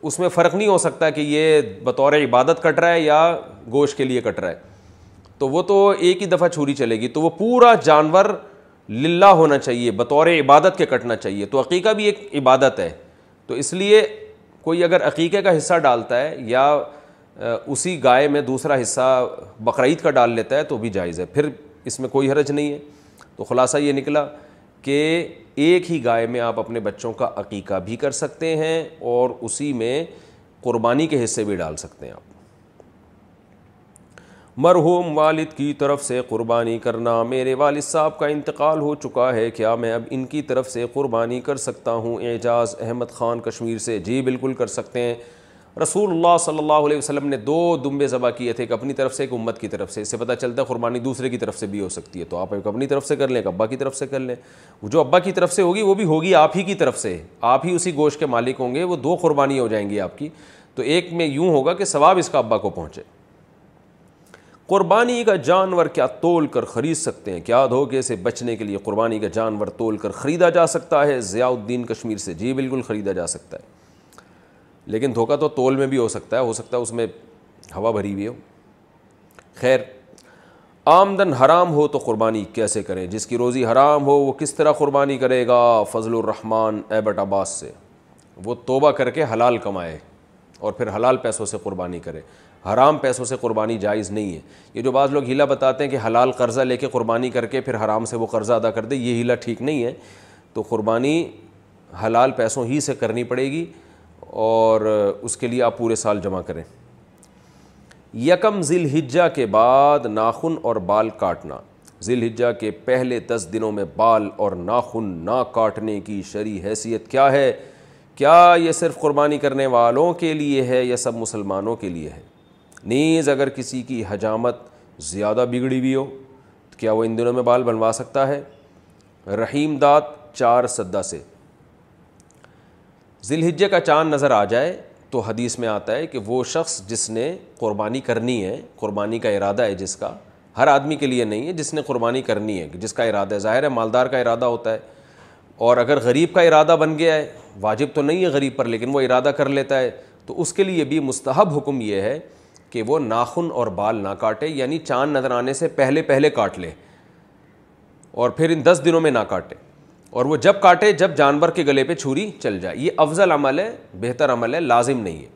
اس میں فرق نہیں ہو سکتا کہ یہ بطور عبادت کٹ رہا ہے یا گوشت کے لیے کٹ رہا ہے تو وہ تو ایک ہی دفعہ چھری چلے گی تو وہ پورا جانور للہ ہونا چاہیے بطور عبادت کے کٹنا چاہیے تو عقیقہ بھی ایک عبادت ہے تو اس لیے کوئی اگر عقیقے کا حصہ ڈالتا ہے یا اسی گائے میں دوسرا حصہ بقرعید کا ڈال لیتا ہے تو بھی جائز ہے پھر اس میں کوئی حرج نہیں ہے تو خلاصہ یہ نکلا کہ ایک ہی گائے میں آپ اپنے بچوں کا عقیقہ بھی کر سکتے ہیں اور اسی میں قربانی کے حصے بھی ڈال سکتے ہیں آپ مرحوم والد کی طرف سے قربانی کرنا میرے والد صاحب کا انتقال ہو چکا ہے کیا میں اب ان کی طرف سے قربانی کر سکتا ہوں اعجاز احمد خان کشمیر سے جی بالکل کر سکتے ہیں رسول اللہ صلی اللہ علیہ وسلم نے دو دمبے ذبح کیے تھے ایک اپنی طرف سے ایک امت کی طرف سے اس سے پتہ چلتا ہے قربانی دوسرے کی طرف سے بھی ہو سکتی ہے تو آپ ایک اپنی طرف سے کر لیں ایک ابا کی طرف سے کر لیں وہ جو ابا کی طرف سے ہوگی وہ بھی ہوگی آپ ہی کی طرف سے آپ ہی اسی گوشت کے مالک ہوں گے وہ دو قربانی ہو جائیں گی آپ کی تو ایک میں یوں ہوگا کہ ثواب اس کا ابا کو پہنچے قربانی کا جانور کیا تول کر خرید سکتے ہیں کیا دھوکے سے بچنے کے لیے قربانی کا جانور تول کر خریدا جا سکتا ہے ضیاء الدین کشمیر سے جی بالکل خریدا جا سکتا ہے لیکن دھوکہ تو تول میں بھی ہو سکتا ہے ہو سکتا ہے اس میں ہوا بھری ہوئی ہو خیر آمدن حرام ہو تو قربانی کیسے کرے جس کی روزی حرام ہو وہ کس طرح قربانی کرے گا فضل الرحمان ایبٹ عباس سے وہ توبہ کر کے حلال کمائے اور پھر حلال پیسوں سے قربانی کرے حرام پیسوں سے قربانی جائز نہیں ہے یہ جو بعض لوگ ہیلا بتاتے ہیں کہ حلال قرضہ لے کے قربانی کر کے پھر حرام سے وہ قرضہ ادا کر دے یہ ہیلا ٹھیک نہیں ہے تو قربانی حلال پیسوں ہی سے کرنی پڑے گی اور اس کے لیے آپ پورے سال جمع کریں یکم ذی الحجہ کے بعد ناخن اور بال کاٹنا ذی الحجہ کے پہلے دس دنوں میں بال اور ناخن نہ کاٹنے کی شرعی حیثیت کیا ہے کیا یہ صرف قربانی کرنے والوں کے لیے ہے یا سب مسلمانوں کے لیے ہے نیز اگر کسی کی حجامت زیادہ بگڑی ہوئی ہو تو کیا وہ ان دنوں میں بال بنوا سکتا ہے رحیم دات چار سدہ سے ذلحجے کا چاند نظر آ جائے تو حدیث میں آتا ہے کہ وہ شخص جس نے قربانی کرنی ہے قربانی کا ارادہ ہے جس کا ہر آدمی کے لیے نہیں ہے جس نے قربانی کرنی ہے جس کا ارادہ ہے ظاہر ہے مالدار کا ارادہ ہوتا ہے اور اگر غریب کا ارادہ بن گیا ہے واجب تو نہیں ہے غریب پر لیکن وہ ارادہ کر لیتا ہے تو اس کے لیے بھی مستحب حکم یہ ہے کہ وہ ناخن اور بال نہ کاٹے یعنی چاند نظر آنے سے پہلے پہلے کاٹ لے اور پھر ان دس دنوں میں نہ کاٹے اور وہ جب کاٹے جب جانور کے گلے پہ چھری چل جائے یہ افضل عمل ہے بہتر عمل ہے لازم نہیں ہے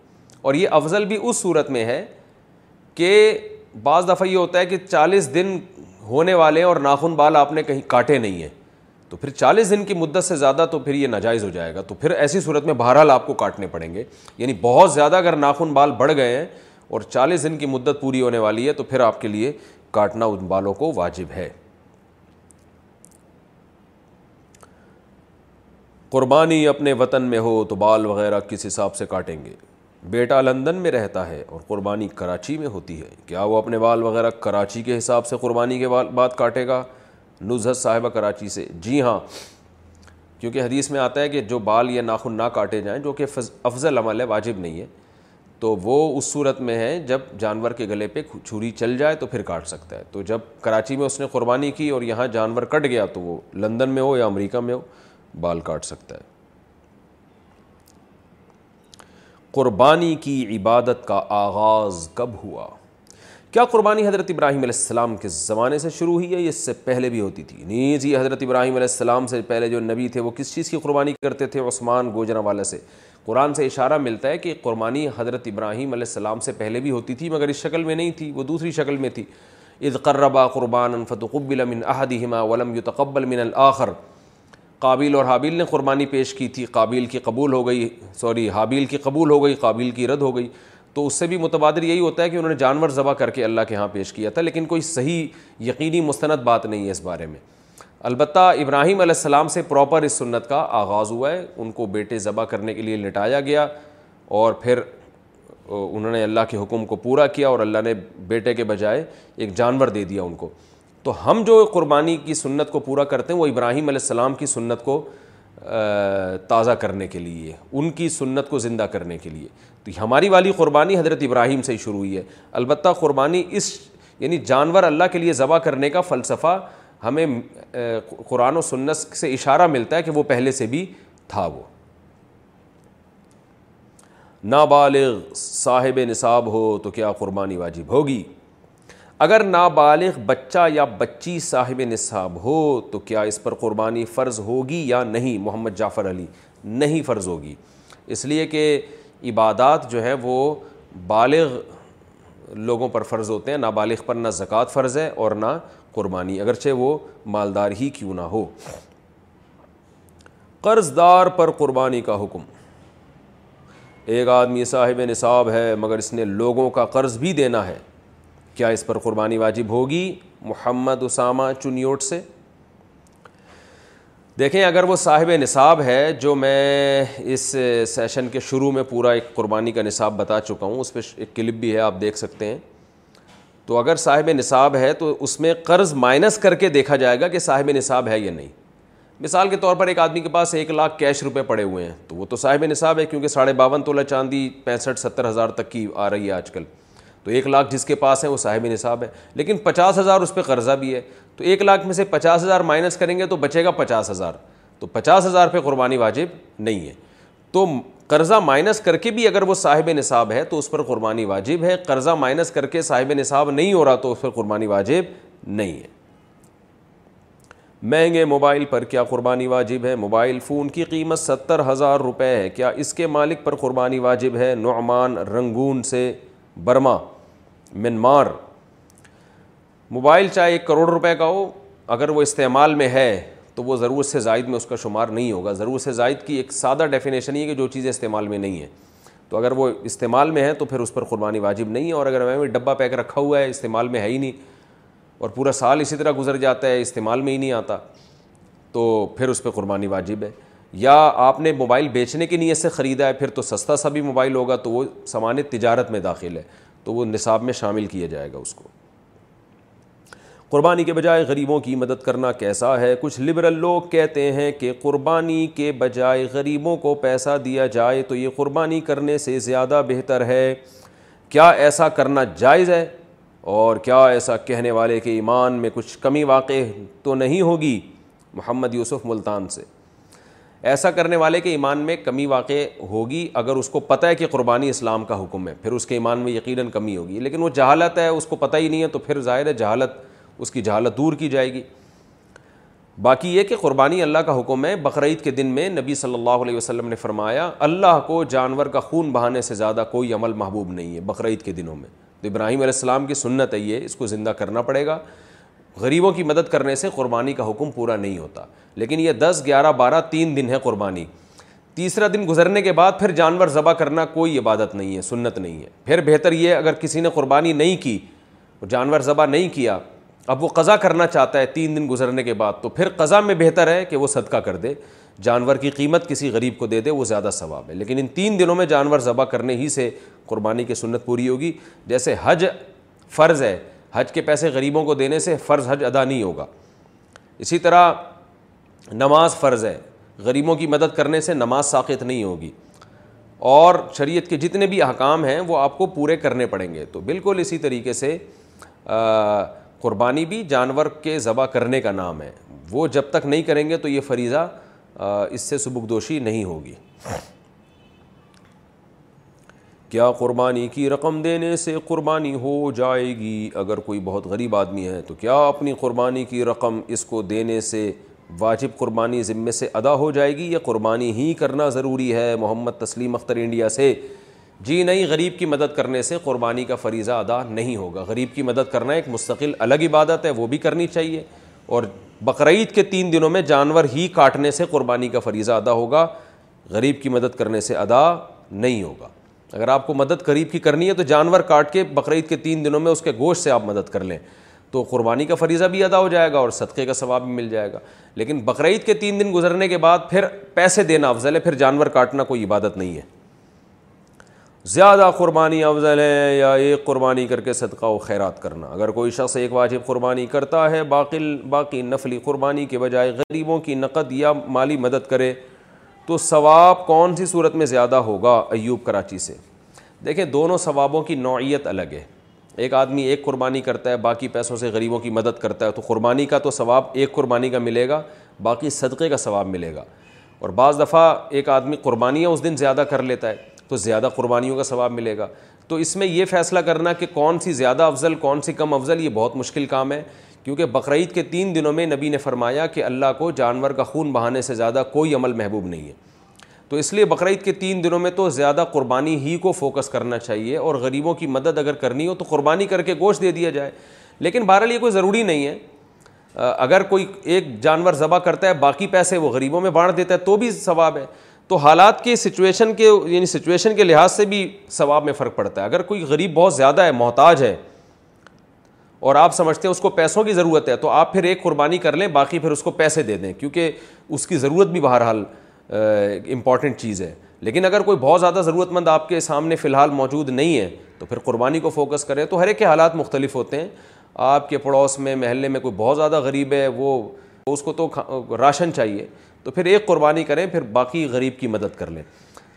اور یہ افضل بھی اس صورت میں ہے کہ بعض دفعہ یہ ہوتا ہے کہ چالیس دن ہونے والے ہیں اور ناخن بال آپ نے کہیں کاٹے نہیں ہیں تو پھر چالیس دن کی مدت سے زیادہ تو پھر یہ ناجائز ہو جائے گا تو پھر ایسی صورت میں بہرحال آپ کو کاٹنے پڑیں گے یعنی بہت زیادہ اگر ناخن بال بڑھ گئے ہیں اور چالیس دن کی مدت پوری ہونے والی ہے تو پھر آپ کے لیے کاٹنا ان بالوں کو واجب ہے قربانی اپنے وطن میں ہو تو بال وغیرہ کس حساب سے کاٹیں گے بیٹا لندن میں رہتا ہے اور قربانی کراچی میں ہوتی ہے کیا وہ اپنے بال وغیرہ کراچی کے حساب سے قربانی کے بعد کاٹے گا نزہت صاحبہ کراچی سے جی ہاں کیونکہ حدیث میں آتا ہے کہ جو بال یا ناخن نہ کاٹے جائیں جو کہ افضل عمل ہے واجب نہیں ہے تو وہ اس صورت میں ہے جب جانور کے گلے پہ چھری چل جائے تو پھر کاٹ سکتا ہے تو جب کراچی میں اس نے قربانی کی اور یہاں جانور کٹ گیا تو وہ لندن میں ہو یا امریکہ میں ہو بال کاٹ سکتا ہے قربانی کی عبادت کا آغاز کب ہوا کیا قربانی حضرت ابراہیم علیہ السلام کے زمانے سے شروع ہوئی ہے اس سے پہلے بھی ہوتی تھی نیز یہ حضرت ابراہیم علیہ السلام سے پہلے جو نبی تھے وہ کس چیز کی قربانی کرتے تھے عثمان گوجرا والے سے قرآن سے اشارہ ملتا ہے کہ قربانی حضرت ابراہیم علیہ السلام سے پہلے بھی ہوتی تھی مگر اس شکل میں نہیں تھی وہ دوسری شکل میں تھی اذ قربا قربان فتقبل من من ولم الاخر قابل اور حابیل نے قربانی پیش کی تھی قابل کی قبول ہو گئی سوری حابیل کی قبول ہو گئی قابل کی رد ہو گئی تو اس سے بھی متبادر یہی ہوتا ہے کہ انہوں نے جانور ذبح کر کے اللہ کے ہاں پیش کیا تھا لیکن کوئی صحیح یقینی مستند بات نہیں ہے اس بارے میں البتہ ابراہیم علیہ السلام سے پراپر اس سنت کا آغاز ہوا ہے ان کو بیٹے ذبح کرنے کے لیے لٹایا گیا اور پھر انہوں نے اللہ کے حکم کو پورا کیا اور اللہ نے بیٹے کے بجائے ایک جانور دے دیا ان کو تو ہم جو قربانی کی سنت کو پورا کرتے ہیں وہ ابراہیم علیہ السلام کی سنت کو تازہ کرنے کے لیے ان کی سنت کو زندہ کرنے کے لیے تو ہماری والی قربانی حضرت ابراہیم سے ہی شروع ہوئی ہے البتہ قربانی اس یعنی جانور اللہ کے لیے ذبح کرنے کا فلسفہ ہمیں قرآن و سنت سے اشارہ ملتا ہے کہ وہ پہلے سے بھی تھا وہ نابالغ صاحب نصاب ہو تو کیا قربانی واجب ہوگی اگر نابالغ بچہ یا بچی صاحب نصاب ہو تو کیا اس پر قربانی فرض ہوگی یا نہیں محمد جعفر علی نہیں فرض ہوگی اس لیے کہ عبادات جو ہے وہ بالغ لوگوں پر فرض ہوتے ہیں نابالغ پر نہ زکاة فرض ہے اور نہ قربانی اگرچہ وہ مالدار ہی کیوں نہ ہو قرض دار پر قربانی کا حکم ایک آدمی صاحب نصاب ہے مگر اس نے لوگوں کا قرض بھی دینا ہے کیا اس پر قربانی واجب ہوگی محمد اسامہ چنیوٹ سے دیکھیں اگر وہ صاحب نصاب ہے جو میں اس سیشن کے شروع میں پورا ایک قربانی کا نصاب بتا چکا ہوں اس پہ ایک کلپ بھی ہے آپ دیکھ سکتے ہیں تو اگر صاحب نصاب ہے تو اس میں قرض مائنس کر کے دیکھا جائے گا کہ صاحب نصاب ہے یا نہیں مثال کے طور پر ایک آدمی کے پاس ایک لاکھ کیش روپے پڑے ہوئے ہیں تو وہ تو صاحب نصاب ہے کیونکہ ساڑھے باون تولہ چاندی پینسٹھ ستر ہزار تک کی آ رہی ہے آج کل تو ایک لاکھ جس کے پاس ہے وہ صاحب نصاب ہے لیکن پچاس ہزار اس پہ قرضہ بھی ہے تو ایک لاکھ میں سے پچاس ہزار مائنس کریں گے تو بچے گا پچاس ہزار تو پچاس ہزار پہ قربانی واجب نہیں ہے تو قرضہ مائنس کر کے بھی اگر وہ صاحب نصاب ہے تو اس پر قربانی واجب ہے قرضہ مائنس کر کے صاحب نصاب نہیں ہو رہا تو اس پر قربانی واجب نہیں ہے مہنگے موبائل پر کیا قربانی واجب ہے موبائل فون کی قیمت ستر ہزار روپے ہے کیا اس کے مالک پر قربانی واجب ہے نعمان رنگون سے برما منمار موبائل چاہے ایک کروڑ روپے کا ہو اگر وہ استعمال میں ہے تو وہ ضرور سے زائد میں اس کا شمار نہیں ہوگا ضرورت سے زائد کی ایک سادہ ڈیفینیشن یہ کہ جو چیزیں استعمال میں نہیں ہیں تو اگر وہ استعمال میں ہیں تو پھر اس پر قربانی واجب نہیں ہے اور اگر میں ڈبہ پیک رکھا ہوا ہے استعمال میں ہے ہی نہیں اور پورا سال اسی طرح گزر جاتا ہے استعمال میں ہی نہیں آتا تو پھر اس پہ قربانی واجب ہے یا آپ نے موبائل بیچنے کی نیت سے خریدا ہے پھر تو سستا سا بھی موبائل ہوگا تو وہ سامان تجارت میں داخل ہے تو وہ نصاب میں شامل کیا جائے گا اس کو قربانی کے بجائے غریبوں کی مدد کرنا کیسا ہے کچھ لبرل لوگ کہتے ہیں کہ قربانی کے بجائے غریبوں کو پیسہ دیا جائے تو یہ قربانی کرنے سے زیادہ بہتر ہے کیا ایسا کرنا جائز ہے اور کیا ایسا کہنے والے کے ایمان میں کچھ کمی واقع تو نہیں ہوگی محمد یوسف ملتان سے ایسا کرنے والے کے ایمان میں کمی واقع ہوگی اگر اس کو پتہ ہے کہ قربانی اسلام کا حکم ہے پھر اس کے ایمان میں یقیناً کمی ہوگی لیکن وہ جہالت ہے اس کو پتہ ہی نہیں ہے تو پھر ظاہر ہے جہالت اس کی جہالت دور کی جائے گی باقی یہ کہ قربانی اللہ کا حکم ہے بقرعید کے دن میں نبی صلی اللہ علیہ وسلم نے فرمایا اللہ کو جانور کا خون بہانے سے زیادہ کوئی عمل محبوب نہیں ہے بقرعید کے دنوں میں تو ابراہیم علیہ السلام کی سنت ہے یہ اس کو زندہ کرنا پڑے گا غریبوں کی مدد کرنے سے قربانی کا حکم پورا نہیں ہوتا لیکن یہ دس گیارہ بارہ تین دن ہے قربانی تیسرا دن گزرنے کے بعد پھر جانور ذبح کرنا کوئی عبادت نہیں ہے سنت نہیں ہے پھر بہتر یہ اگر کسی نے قربانی نہیں کی جانور ذبح نہیں کیا اب وہ قضا کرنا چاہتا ہے تین دن گزرنے کے بعد تو پھر قضا میں بہتر ہے کہ وہ صدقہ کر دے جانور کی قیمت کسی غریب کو دے دے وہ زیادہ ثواب ہے لیکن ان تین دنوں میں جانور ذبح کرنے ہی سے قربانی کی سنت پوری ہوگی جیسے حج فرض ہے حج کے پیسے غریبوں کو دینے سے فرض حج ادا نہیں ہوگا اسی طرح نماز فرض ہے غریبوں کی مدد کرنے سے نماز ساخت نہیں ہوگی اور شریعت کے جتنے بھی احکام ہیں وہ آپ کو پورے کرنے پڑیں گے تو بالکل اسی طریقے سے قربانی بھی جانور کے ذبح کرنے کا نام ہے وہ جب تک نہیں کریں گے تو یہ فریضہ اس سے سبکدوشی نہیں ہوگی کیا قربانی کی رقم دینے سے قربانی ہو جائے گی اگر کوئی بہت غریب آدمی ہے تو کیا اپنی قربانی کی رقم اس کو دینے سے واجب قربانی ذمے سے ادا ہو جائے گی یا قربانی ہی کرنا ضروری ہے محمد تسلیم اختر انڈیا سے جی نہیں غریب کی مدد کرنے سے قربانی کا فریضہ ادا نہیں ہوگا غریب کی مدد کرنا ایک مستقل الگ عبادت ہے وہ بھی کرنی چاہیے اور بقرعید کے تین دنوں میں جانور ہی کاٹنے سے قربانی کا فریضہ ادا ہوگا غریب کی مدد کرنے سے ادا نہیں ہوگا اگر آپ کو مدد قریب کی کرنی ہے تو جانور کاٹ کے بقرعید کے تین دنوں میں اس کے گوشت سے آپ مدد کر لیں تو قربانی کا فریضہ بھی ادا ہو جائے گا اور صدقے کا ثواب بھی مل جائے گا لیکن بقرعید کے تین دن گزرنے کے بعد پھر پیسے دینا افضل ہے پھر جانور کاٹنا کوئی عبادت نہیں ہے زیادہ قربانی افضل ہے یا ایک قربانی کر کے صدقہ و خیرات کرنا اگر کوئی شخص ایک واجب قربانی کرتا ہے باقی باقی نفلی قربانی کے بجائے غریبوں کی نقد یا مالی مدد کرے تو ثواب کون سی صورت میں زیادہ ہوگا ایوب کراچی سے دیکھیں دونوں ثوابوں کی نوعیت الگ ہے ایک آدمی ایک قربانی کرتا ہے باقی پیسوں سے غریبوں کی مدد کرتا ہے تو قربانی کا تو ثواب ایک قربانی کا ملے گا باقی صدقے کا ثواب ملے گا اور بعض دفعہ ایک آدمی قربانیاں اس دن زیادہ کر لیتا ہے تو زیادہ قربانیوں کا ثواب ملے گا تو اس میں یہ فیصلہ کرنا کہ کون سی زیادہ افضل کون سی کم افضل یہ بہت مشکل کام ہے کیونکہ بقرعید کے تین دنوں میں نبی نے فرمایا کہ اللہ کو جانور کا خون بہانے سے زیادہ کوئی عمل محبوب نہیں ہے تو اس لیے بقرعید کے تین دنوں میں تو زیادہ قربانی ہی کو فوکس کرنا چاہیے اور غریبوں کی مدد اگر کرنی ہو تو قربانی کر کے گوشت دے دیا جائے لیکن بہرحال یہ کوئی ضروری نہیں ہے اگر کوئی ایک جانور ذبح کرتا ہے باقی پیسے وہ غریبوں میں بانٹ دیتا ہے تو بھی ثواب ہے تو حالات کے سچویشن کے یعنی سچویشن کے لحاظ سے بھی ثواب میں فرق پڑتا ہے اگر کوئی غریب بہت زیادہ ہے محتاج ہے اور آپ سمجھتے ہیں اس کو پیسوں کی ضرورت ہے تو آپ پھر ایک قربانی کر لیں باقی پھر اس کو پیسے دے دیں کیونکہ اس کی ضرورت بھی بہرحال امپورٹنٹ چیز ہے لیکن اگر کوئی بہت زیادہ ضرورت مند آپ کے سامنے فی الحال موجود نہیں ہے تو پھر قربانی کو فوکس کریں تو ہر ایک کے حالات مختلف ہوتے ہیں آپ کے پڑوس میں محلے میں کوئی بہت زیادہ غریب ہے وہ اس کو تو راشن چاہیے تو پھر ایک قربانی کریں پھر باقی غریب کی مدد کر لیں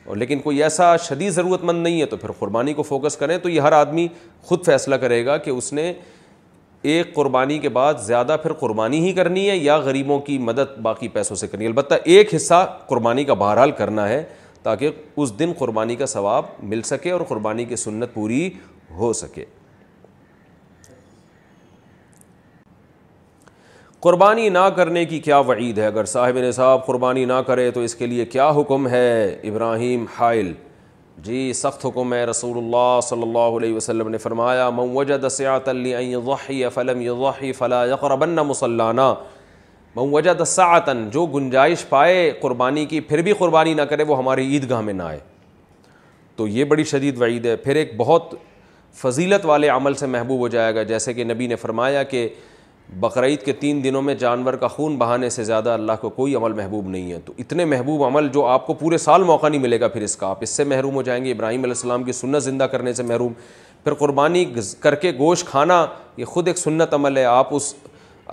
اور لیکن کوئی ایسا شدید ضرورت مند نہیں ہے تو پھر قربانی کو فوکس کریں تو یہ ہر آدمی خود فیصلہ کرے گا کہ اس نے ایک قربانی کے بعد زیادہ پھر قربانی ہی کرنی ہے یا غریبوں کی مدد باقی پیسوں سے کرنی ہے البتہ ایک حصہ قربانی کا بہرحال کرنا ہے تاکہ اس دن قربانی کا ثواب مل سکے اور قربانی کی سنت پوری ہو سکے قربانی نہ کرنے کی کیا وعید ہے اگر صاحب نصاب قربانی نہ کرے تو اس کے لیے کیا حکم ہے ابراہیم حائل جی سخت حکم ہے رسول اللہ صلی اللہ علیہ وسلم نے فرمایا من وجد یضحی فلم فلا یقربن مسلانہ من وجد سعتن جو گنجائش پائے قربانی کی پھر بھی قربانی نہ کرے وہ ہماری عیدگاہ میں نہ آئے تو یہ بڑی شدید وعید ہے پھر ایک بہت فضیلت والے عمل سے محبوب ہو جائے گا جیسے کہ نبی نے فرمایا کہ بقرعید کے تین دنوں میں جانور کا خون بہانے سے زیادہ اللہ کو کوئی عمل محبوب نہیں ہے تو اتنے محبوب عمل جو آپ کو پورے سال موقع نہیں ملے گا پھر اس کا آپ اس سے محروم ہو جائیں گے ابراہیم علیہ السلام کی سنت زندہ کرنے سے محروم پھر قربانی کر کے گوشت کھانا یہ خود ایک سنت عمل ہے آپ اس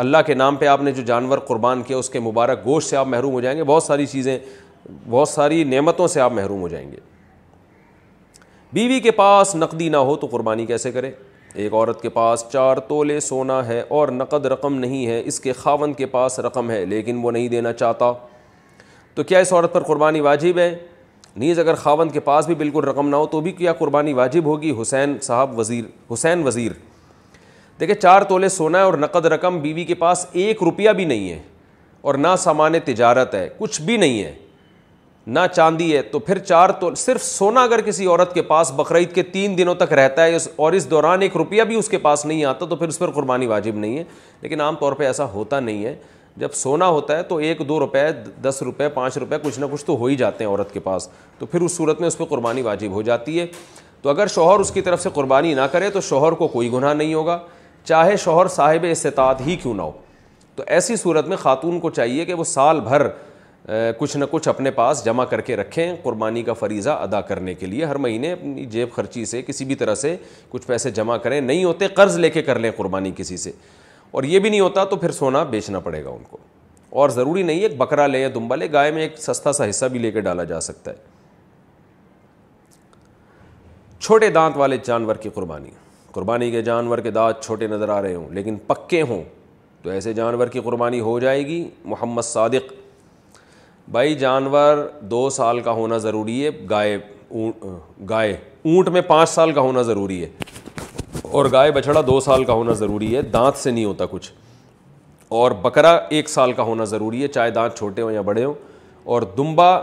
اللہ کے نام پہ آپ نے جو جانور قربان کیا اس کے مبارک گوشت سے آپ محروم ہو جائیں گے بہت ساری چیزیں بہت ساری نعمتوں سے آپ محروم ہو جائیں گے بیوی کے پاس نقدی نہ ہو تو قربانی کیسے کرے ایک عورت کے پاس چار تولے سونا ہے اور نقد رقم نہیں ہے اس کے خاون کے پاس رقم ہے لیکن وہ نہیں دینا چاہتا تو کیا اس عورت پر قربانی واجب ہے نیز اگر خاون کے پاس بھی بالکل رقم نہ ہو تو بھی کیا قربانی واجب ہوگی حسین صاحب وزیر حسین وزیر دیکھیں چار تولے سونا ہے اور نقد رقم بیوی بی کے پاس ایک روپیہ بھی نہیں ہے اور نہ سامان تجارت ہے کچھ بھی نہیں ہے نہ چاندی ہے تو پھر چار تو صرف سونا اگر کسی عورت کے پاس بقرعید کے تین دنوں تک رہتا ہے اور اس دوران ایک روپیہ بھی اس کے پاس نہیں آتا تو پھر اس پر قربانی واجب نہیں ہے لیکن عام طور پہ ایسا ہوتا نہیں ہے جب سونا ہوتا ہے تو ایک دو روپے دس روپے پانچ روپے کچھ نہ کچھ تو ہو ہی جاتے ہیں عورت کے پاس تو پھر اس صورت میں اس پہ قربانی واجب ہو جاتی ہے تو اگر شوہر اس کی طرف سے قربانی نہ کرے تو شوہر کو کوئی گناہ نہیں ہوگا چاہے شوہر صاحب استطاعت ہی کیوں نہ ہو تو ایسی صورت میں خاتون کو چاہیے کہ وہ سال بھر کچھ نہ کچھ اپنے پاس جمع کر کے رکھیں قربانی کا فریضہ ادا کرنے کے لیے ہر مہینے اپنی جیب خرچی سے کسی بھی طرح سے کچھ پیسے جمع کریں نہیں ہوتے قرض لے کے کر لیں قربانی کسی سے اور یہ بھی نہیں ہوتا تو پھر سونا بیچنا پڑے گا ان کو اور ضروری نہیں ایک بکرا لیں دمبا لے گائے میں ایک سستا سا حصہ بھی لے کے ڈالا جا سکتا ہے چھوٹے دانت والے جانور کی قربانی قربانی کے جانور کے دانت چھوٹے نظر آ رہے ہوں لیکن پکے ہوں تو ایسے جانور کی قربانی ہو جائے گی محمد صادق بھائی جانور دو سال کا ہونا ضروری ہے گائے گائے اونٹ میں پانچ سال کا ہونا ضروری ہے اور گائے بچھڑا دو سال کا ہونا ضروری ہے دانت سے نہیں ہوتا کچھ اور بکرا ایک سال کا ہونا ضروری ہے چاہے دانت چھوٹے ہوں یا بڑے ہوں اور دمبا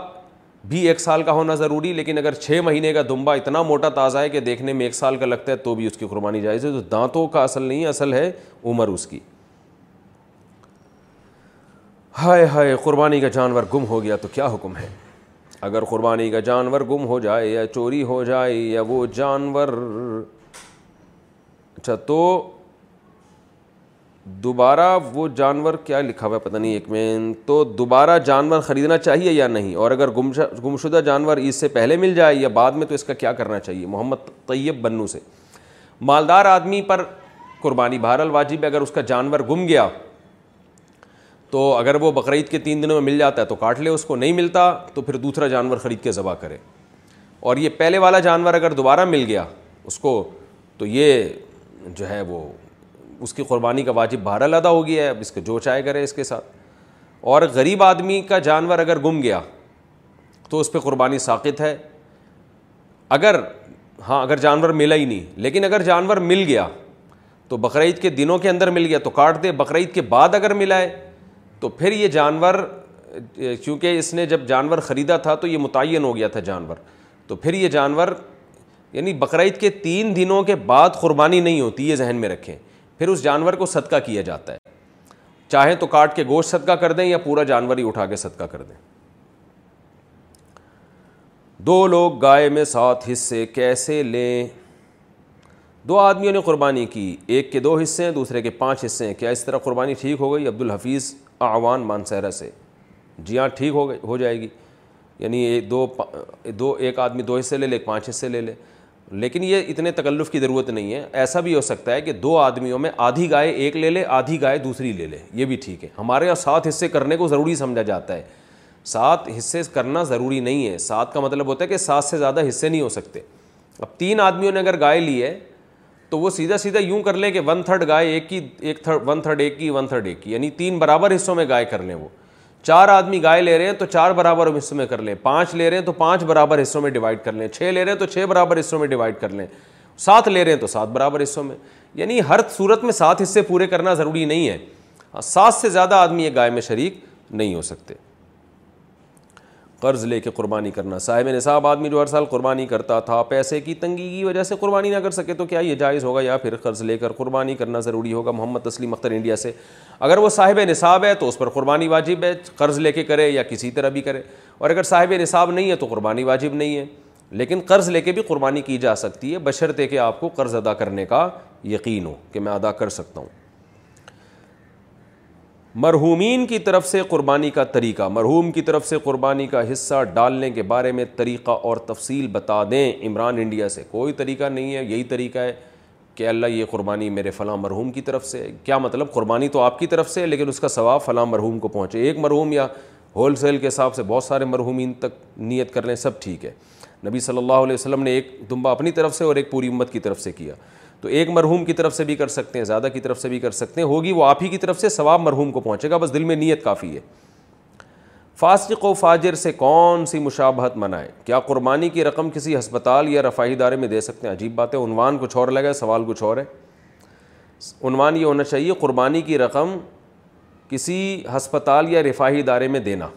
بھی ایک سال کا ہونا ضروری لیکن اگر چھ مہینے کا دمبا اتنا موٹا تازہ ہے کہ دیکھنے میں ایک سال کا لگتا ہے تو بھی اس کی قربانی جائز ہے تو دانتوں کا اصل نہیں اصل ہے عمر اس کی ہائے ہائے قربانی کا جانور گم ہو گیا تو کیا حکم ہے اگر قربانی کا جانور گم ہو جائے یا چوری ہو جائے یا وہ جانور اچھا تو دوبارہ وہ جانور کیا لکھا ہوا ہے پتہ نہیں ایک میں تو دوبارہ جانور خریدنا چاہیے یا نہیں اور اگر گمشدہ جانور اس سے پہلے مل جائے یا بعد میں تو اس کا کیا کرنا چاہیے محمد طیب بنو سے مالدار آدمی پر قربانی بہرحال واجب ہے اگر اس کا جانور گم گیا تو اگر وہ بقرعید کے تین دنوں میں مل جاتا ہے تو کاٹ لے اس کو نہیں ملتا تو پھر دوسرا جانور خرید کے ذبح کرے اور یہ پہلے والا جانور اگر دوبارہ مل گیا اس کو تو یہ جو ہے وہ اس کی قربانی کا واجب بہار لدا ہو گیا ہے اب اس کے جو چائے کرے اس کے ساتھ اور غریب آدمی کا جانور اگر گم گیا تو اس پہ قربانی ساقط ہے اگر ہاں اگر جانور ملا ہی نہیں لیکن اگر جانور مل گیا تو بقرعید کے دنوں کے اندر مل گیا تو کاٹ دے بقرعید کے بعد اگر ملا ہے تو پھر یہ جانور چونکہ اس نے جب جانور خریدا تھا تو یہ متعین ہو گیا تھا جانور تو پھر یہ جانور یعنی بقرعید کے تین دنوں کے بعد قربانی نہیں ہوتی یہ ذہن میں رکھیں پھر اس جانور کو صدقہ کیا جاتا ہے چاہے تو کاٹ کے گوشت صدقہ کر دیں یا پورا جانور ہی اٹھا کے صدقہ کر دیں دو لوگ گائے میں ساتھ حصے کیسے لیں دو آدمیوں نے قربانی کی ایک کے دو حصے ہیں دوسرے کے پانچ حصے ہیں کیا اس طرح قربانی ٹھیک ہو گئی عبد الحفیظ اعوان مانسہرا سے جی ہاں ٹھیک ہو ہو جائے گی یعنی دو دو ایک آدمی دو حصے لے لے ایک پانچ حصے لے لے لیکن یہ اتنے تکلف کی ضرورت نہیں ہے ایسا بھی ہو سکتا ہے کہ دو آدمیوں میں آدھی گائے ایک لے لے آدھی گائے دوسری لے لے یہ بھی ٹھیک ہے ہمارے یہاں سات حصے کرنے کو ضروری سمجھا جاتا ہے سات حصے کرنا ضروری نہیں ہے سات کا مطلب ہوتا ہے کہ سات سے زیادہ حصے نہیں ہو سکتے اب تین آدمیوں نے اگر گائے لی ہے تو وہ سیدھا سیدھا یوں کر لیں کہ ون تھرڈ گائے ایک کی ایک تھرڈ ون تھرڈ ایک کی ون تھرڈ ایک کی یعنی تین برابر حصوں میں گائے کر لیں وہ چار آدمی گائے لے رہے ہیں تو چار برابر حصوں میں کر لیں پانچ لے رہے ہیں تو پانچ برابر حصوں میں ڈیوائڈ کر لیں چھ لے رہے ہیں تو چھ برابر حصوں میں ڈیوائڈ کر لیں سات لے رہے ہیں تو سات برابر حصوں میں یعنی ہر صورت میں سات حصے پورے کرنا ضروری نہیں ہے سات سے زیادہ آدمی یہ گائے میں شریک نہیں ہو سکتے قرض لے کے قربانی کرنا صاحب نصاب آدمی جو ہر سال قربانی کرتا تھا پیسے کی تنگی کی وجہ سے قربانی نہ کر سکے تو کیا یہ جائز ہوگا یا پھر قرض لے کر قربانی کرنا ضروری ہوگا محمد تسلیم اختر انڈیا سے اگر وہ صاحب نصاب ہے تو اس پر قربانی واجب ہے قرض لے کے کرے یا کسی طرح بھی کرے اور اگر صاحب نصاب نہیں ہے تو قربانی واجب نہیں ہے لیکن قرض لے کے بھی قربانی کی جا سکتی ہے بشرطے کہ آپ کو قرض ادا کرنے کا یقین ہو کہ میں ادا کر سکتا ہوں مرحومین کی طرف سے قربانی کا طریقہ مرحوم کی طرف سے قربانی کا حصہ ڈالنے کے بارے میں طریقہ اور تفصیل بتا دیں عمران انڈیا سے کوئی طریقہ نہیں ہے یہی طریقہ ہے کہ اللہ یہ قربانی میرے فلاں مرحوم کی طرف سے کیا مطلب قربانی تو آپ کی طرف سے لیکن اس کا ثواب فلاں مرحوم کو پہنچے ایک مرحوم یا ہول سیل کے حساب سے بہت سارے مرحومین تک نیت کر لیں سب ٹھیک ہے نبی صلی اللہ علیہ وسلم نے ایک دمبا اپنی طرف سے اور ایک پوری امت کی طرف سے کیا تو ایک مرحوم کی طرف سے بھی کر سکتے ہیں زیادہ کی طرف سے بھی کر سکتے ہیں ہوگی وہ آپ ہی کی طرف سے ثواب مرحوم کو پہنچے گا بس دل میں نیت کافی ہے فاسق و فاجر سے کون سی مشابہت منائے کیا قربانی کی رقم کسی ہسپتال یا رفاہی ادارے میں دے سکتے ہیں عجیب بات ہے عنوان کچھ اور لگا ہے سوال کچھ اور ہے عنوان یہ ہونا چاہیے قربانی کی رقم کسی ہسپتال یا رفاہی ادارے میں دینا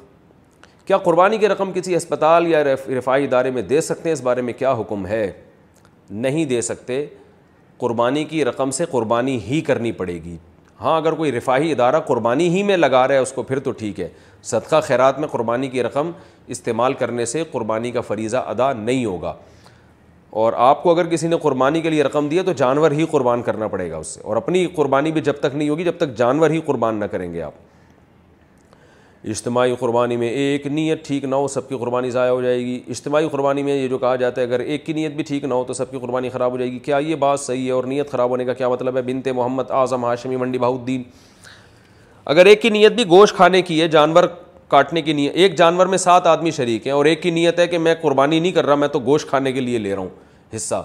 کیا قربانی کی رقم کسی ہسپتال یا رفاہی ادارے میں دے سکتے ہیں اس بارے میں کیا حکم ہے نہیں دے سکتے قربانی کی رقم سے قربانی ہی کرنی پڑے گی ہاں اگر کوئی رفاہی ادارہ قربانی ہی میں لگا رہا ہے اس کو پھر تو ٹھیک ہے صدقہ خیرات میں قربانی کی رقم استعمال کرنے سے قربانی کا فریضہ ادا نہیں ہوگا اور آپ کو اگر کسی نے قربانی کے لیے رقم دیا تو جانور ہی قربان کرنا پڑے گا اس سے اور اپنی قربانی بھی جب تک نہیں ہوگی جب تک جانور ہی قربان نہ کریں گے آپ اجتماعی قربانی میں ایک نیت ٹھیک نہ ہو سب کی قربانی ضائع ہو جائے گی اجتماعی قربانی میں یہ جو کہا جاتا ہے اگر ایک کی نیت بھی ٹھیک نہ ہو تو سب کی قربانی خراب ہو جائے گی کیا یہ بات صحیح ہے اور نیت خراب ہونے کا کیا مطلب ہے بنت محمد اعظم ہاشمی منڈی بہ الدین اگر ایک کی نیت بھی گوشت کھانے کی ہے جانور کاٹنے کی نیت ایک جانور میں سات آدمی شریک ہیں اور ایک کی نیت ہے کہ میں قربانی نہیں کر رہا میں تو گوشت کھانے کے لیے لے رہا ہوں حصہ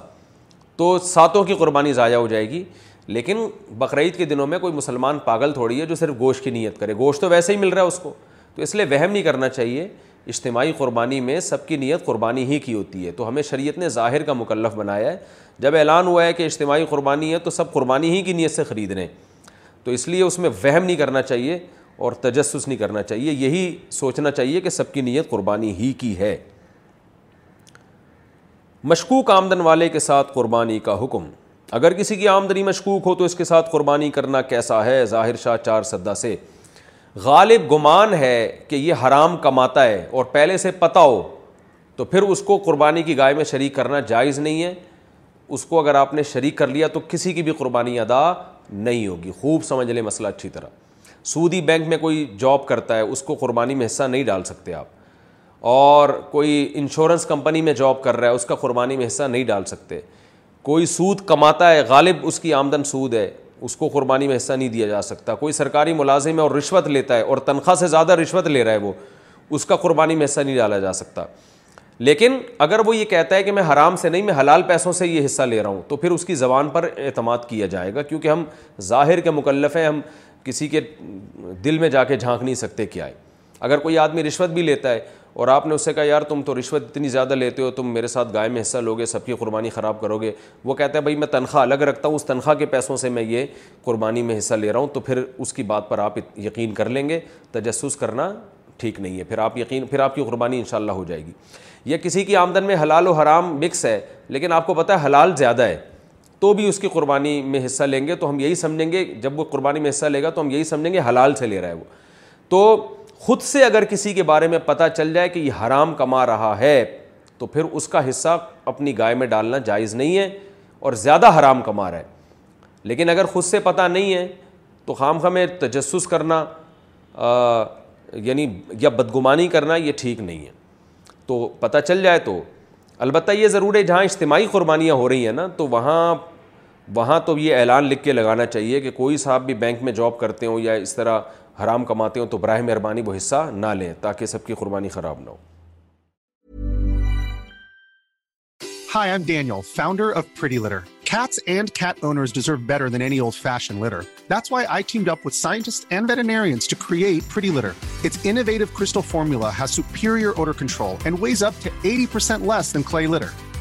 تو ساتوں کی قربانی ضائع ہو جائے گی لیکن بقرعید کے دنوں میں کوئی مسلمان پاگل تھوڑی ہے جو صرف گوشت کی نیت کرے گوشت تو ویسے ہی مل رہا ہے اس کو تو اس لیے وہم نہیں کرنا چاہیے اجتماعی قربانی میں سب کی نیت قربانی ہی کی ہوتی ہے تو ہمیں شریعت نے ظاہر کا مکلف بنایا ہے جب اعلان ہوا ہے کہ اجتماعی قربانی ہے تو سب قربانی ہی کی نیت سے خرید رہے ہیں تو اس لیے اس میں وہم نہیں کرنا چاہیے اور تجسس نہیں کرنا چاہیے یہی سوچنا چاہیے کہ سب کی نیت قربانی ہی کی ہے مشکوک آمدن والے کے ساتھ قربانی کا حکم اگر کسی کی آمدنی مشکوک ہو تو اس کے ساتھ قربانی کرنا کیسا ہے ظاہر شاہ چار سدا سے غالب گمان ہے کہ یہ حرام کماتا ہے اور پہلے سے پتہ ہو تو پھر اس کو قربانی کی گائے میں شریک کرنا جائز نہیں ہے اس کو اگر آپ نے شریک کر لیا تو کسی کی بھی قربانی ادا نہیں ہوگی خوب سمجھ لیں مسئلہ اچھی طرح سودی بینک میں کوئی جاب کرتا ہے اس کو قربانی میں حصہ نہیں ڈال سکتے آپ اور کوئی انشورنس کمپنی میں جاب کر رہا ہے اس کا قربانی میں حصہ نہیں ڈال سکتے کوئی سود کماتا ہے غالب اس کی آمدن سود ہے اس کو قربانی میں حصہ نہیں دیا جا سکتا کوئی سرکاری ملازم ہے اور رشوت لیتا ہے اور تنخواہ سے زیادہ رشوت لے رہا ہے وہ اس کا قربانی میں حصہ نہیں ڈالا جا سکتا لیکن اگر وہ یہ کہتا ہے کہ میں حرام سے نہیں میں حلال پیسوں سے یہ حصہ لے رہا ہوں تو پھر اس کی زبان پر اعتماد کیا جائے گا کیونکہ ہم ظاہر کے مکلف ہیں ہم کسی کے دل میں جا کے جھانک نہیں سکتے کیا ہے اگر کوئی آدمی رشوت بھی لیتا ہے اور آپ نے اس سے کہا یار تم تو رشوت اتنی زیادہ لیتے ہو تم میرے ساتھ گائے میں حصہ لوگے سب کی قربانی خراب کرو گے وہ کہتا ہے بھائی میں تنخواہ الگ رکھتا ہوں اس تنخواہ کے پیسوں سے میں یہ قربانی میں حصہ لے رہا ہوں تو پھر اس کی بات پر آپ یقین کر لیں گے تجسس کرنا ٹھیک نہیں ہے پھر آپ یقین پھر آپ کی قربانی انشاءاللہ ہو جائے گی یا کسی کی آمدن میں حلال و حرام مکس ہے لیکن آپ کو پتہ ہے حلال زیادہ ہے تو بھی اس کی قربانی میں حصہ لیں گے تو ہم یہی سمجھیں گے جب وہ قربانی میں حصہ لے گا تو ہم یہی سمجھیں گے حلال سے لے رہا ہے وہ تو خود سے اگر کسی کے بارے میں پتہ چل جائے کہ یہ حرام کما رہا ہے تو پھر اس کا حصہ اپنی گائے میں ڈالنا جائز نہیں ہے اور زیادہ حرام کما رہا ہے لیکن اگر خود سے پتہ نہیں ہے تو خام خاں تجسس کرنا آ, یعنی یا بدگمانی کرنا یہ ٹھیک نہیں ہے تو پتہ چل جائے تو البتہ یہ ضرور ہے جہاں اجتماعی قربانیاں ہو رہی ہیں نا تو وہاں وہاں تو یہ اعلان لکھ کے لگانا چاہیے کہ کوئی صاحب بھی بینک میں جاب کرتے ہوں یا اس طرح حرام کماتے ہوں تو براہ مہربانی وہ حصہ نہ لیں تاکہ سب کی قربانی خراب نہ ہو
hi I'm Daniel founder of Pretty Litter cats and cat owners deserve better than any old fashion litter that's why I teamed up with scientists and veterinarians to create Pretty Litter it's innovative crystal formula has superior odour control and weighs up to 80% less than clay litter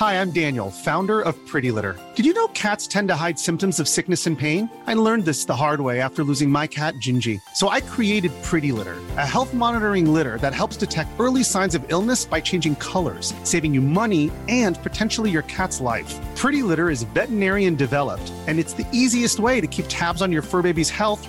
Hi I'm Daniel founder of Pretty Litter did you know cats tend to hide symptoms of sickness and pain I learn this the hard way after losing my cat جن جی so I got Pretty Litter I help monitoring litter that helps to take early signs of illness by changing colours saving you money and potentially your cat's life Pretty Litter is veterinary developed and it's the easiest way keep tabs on your fur babies health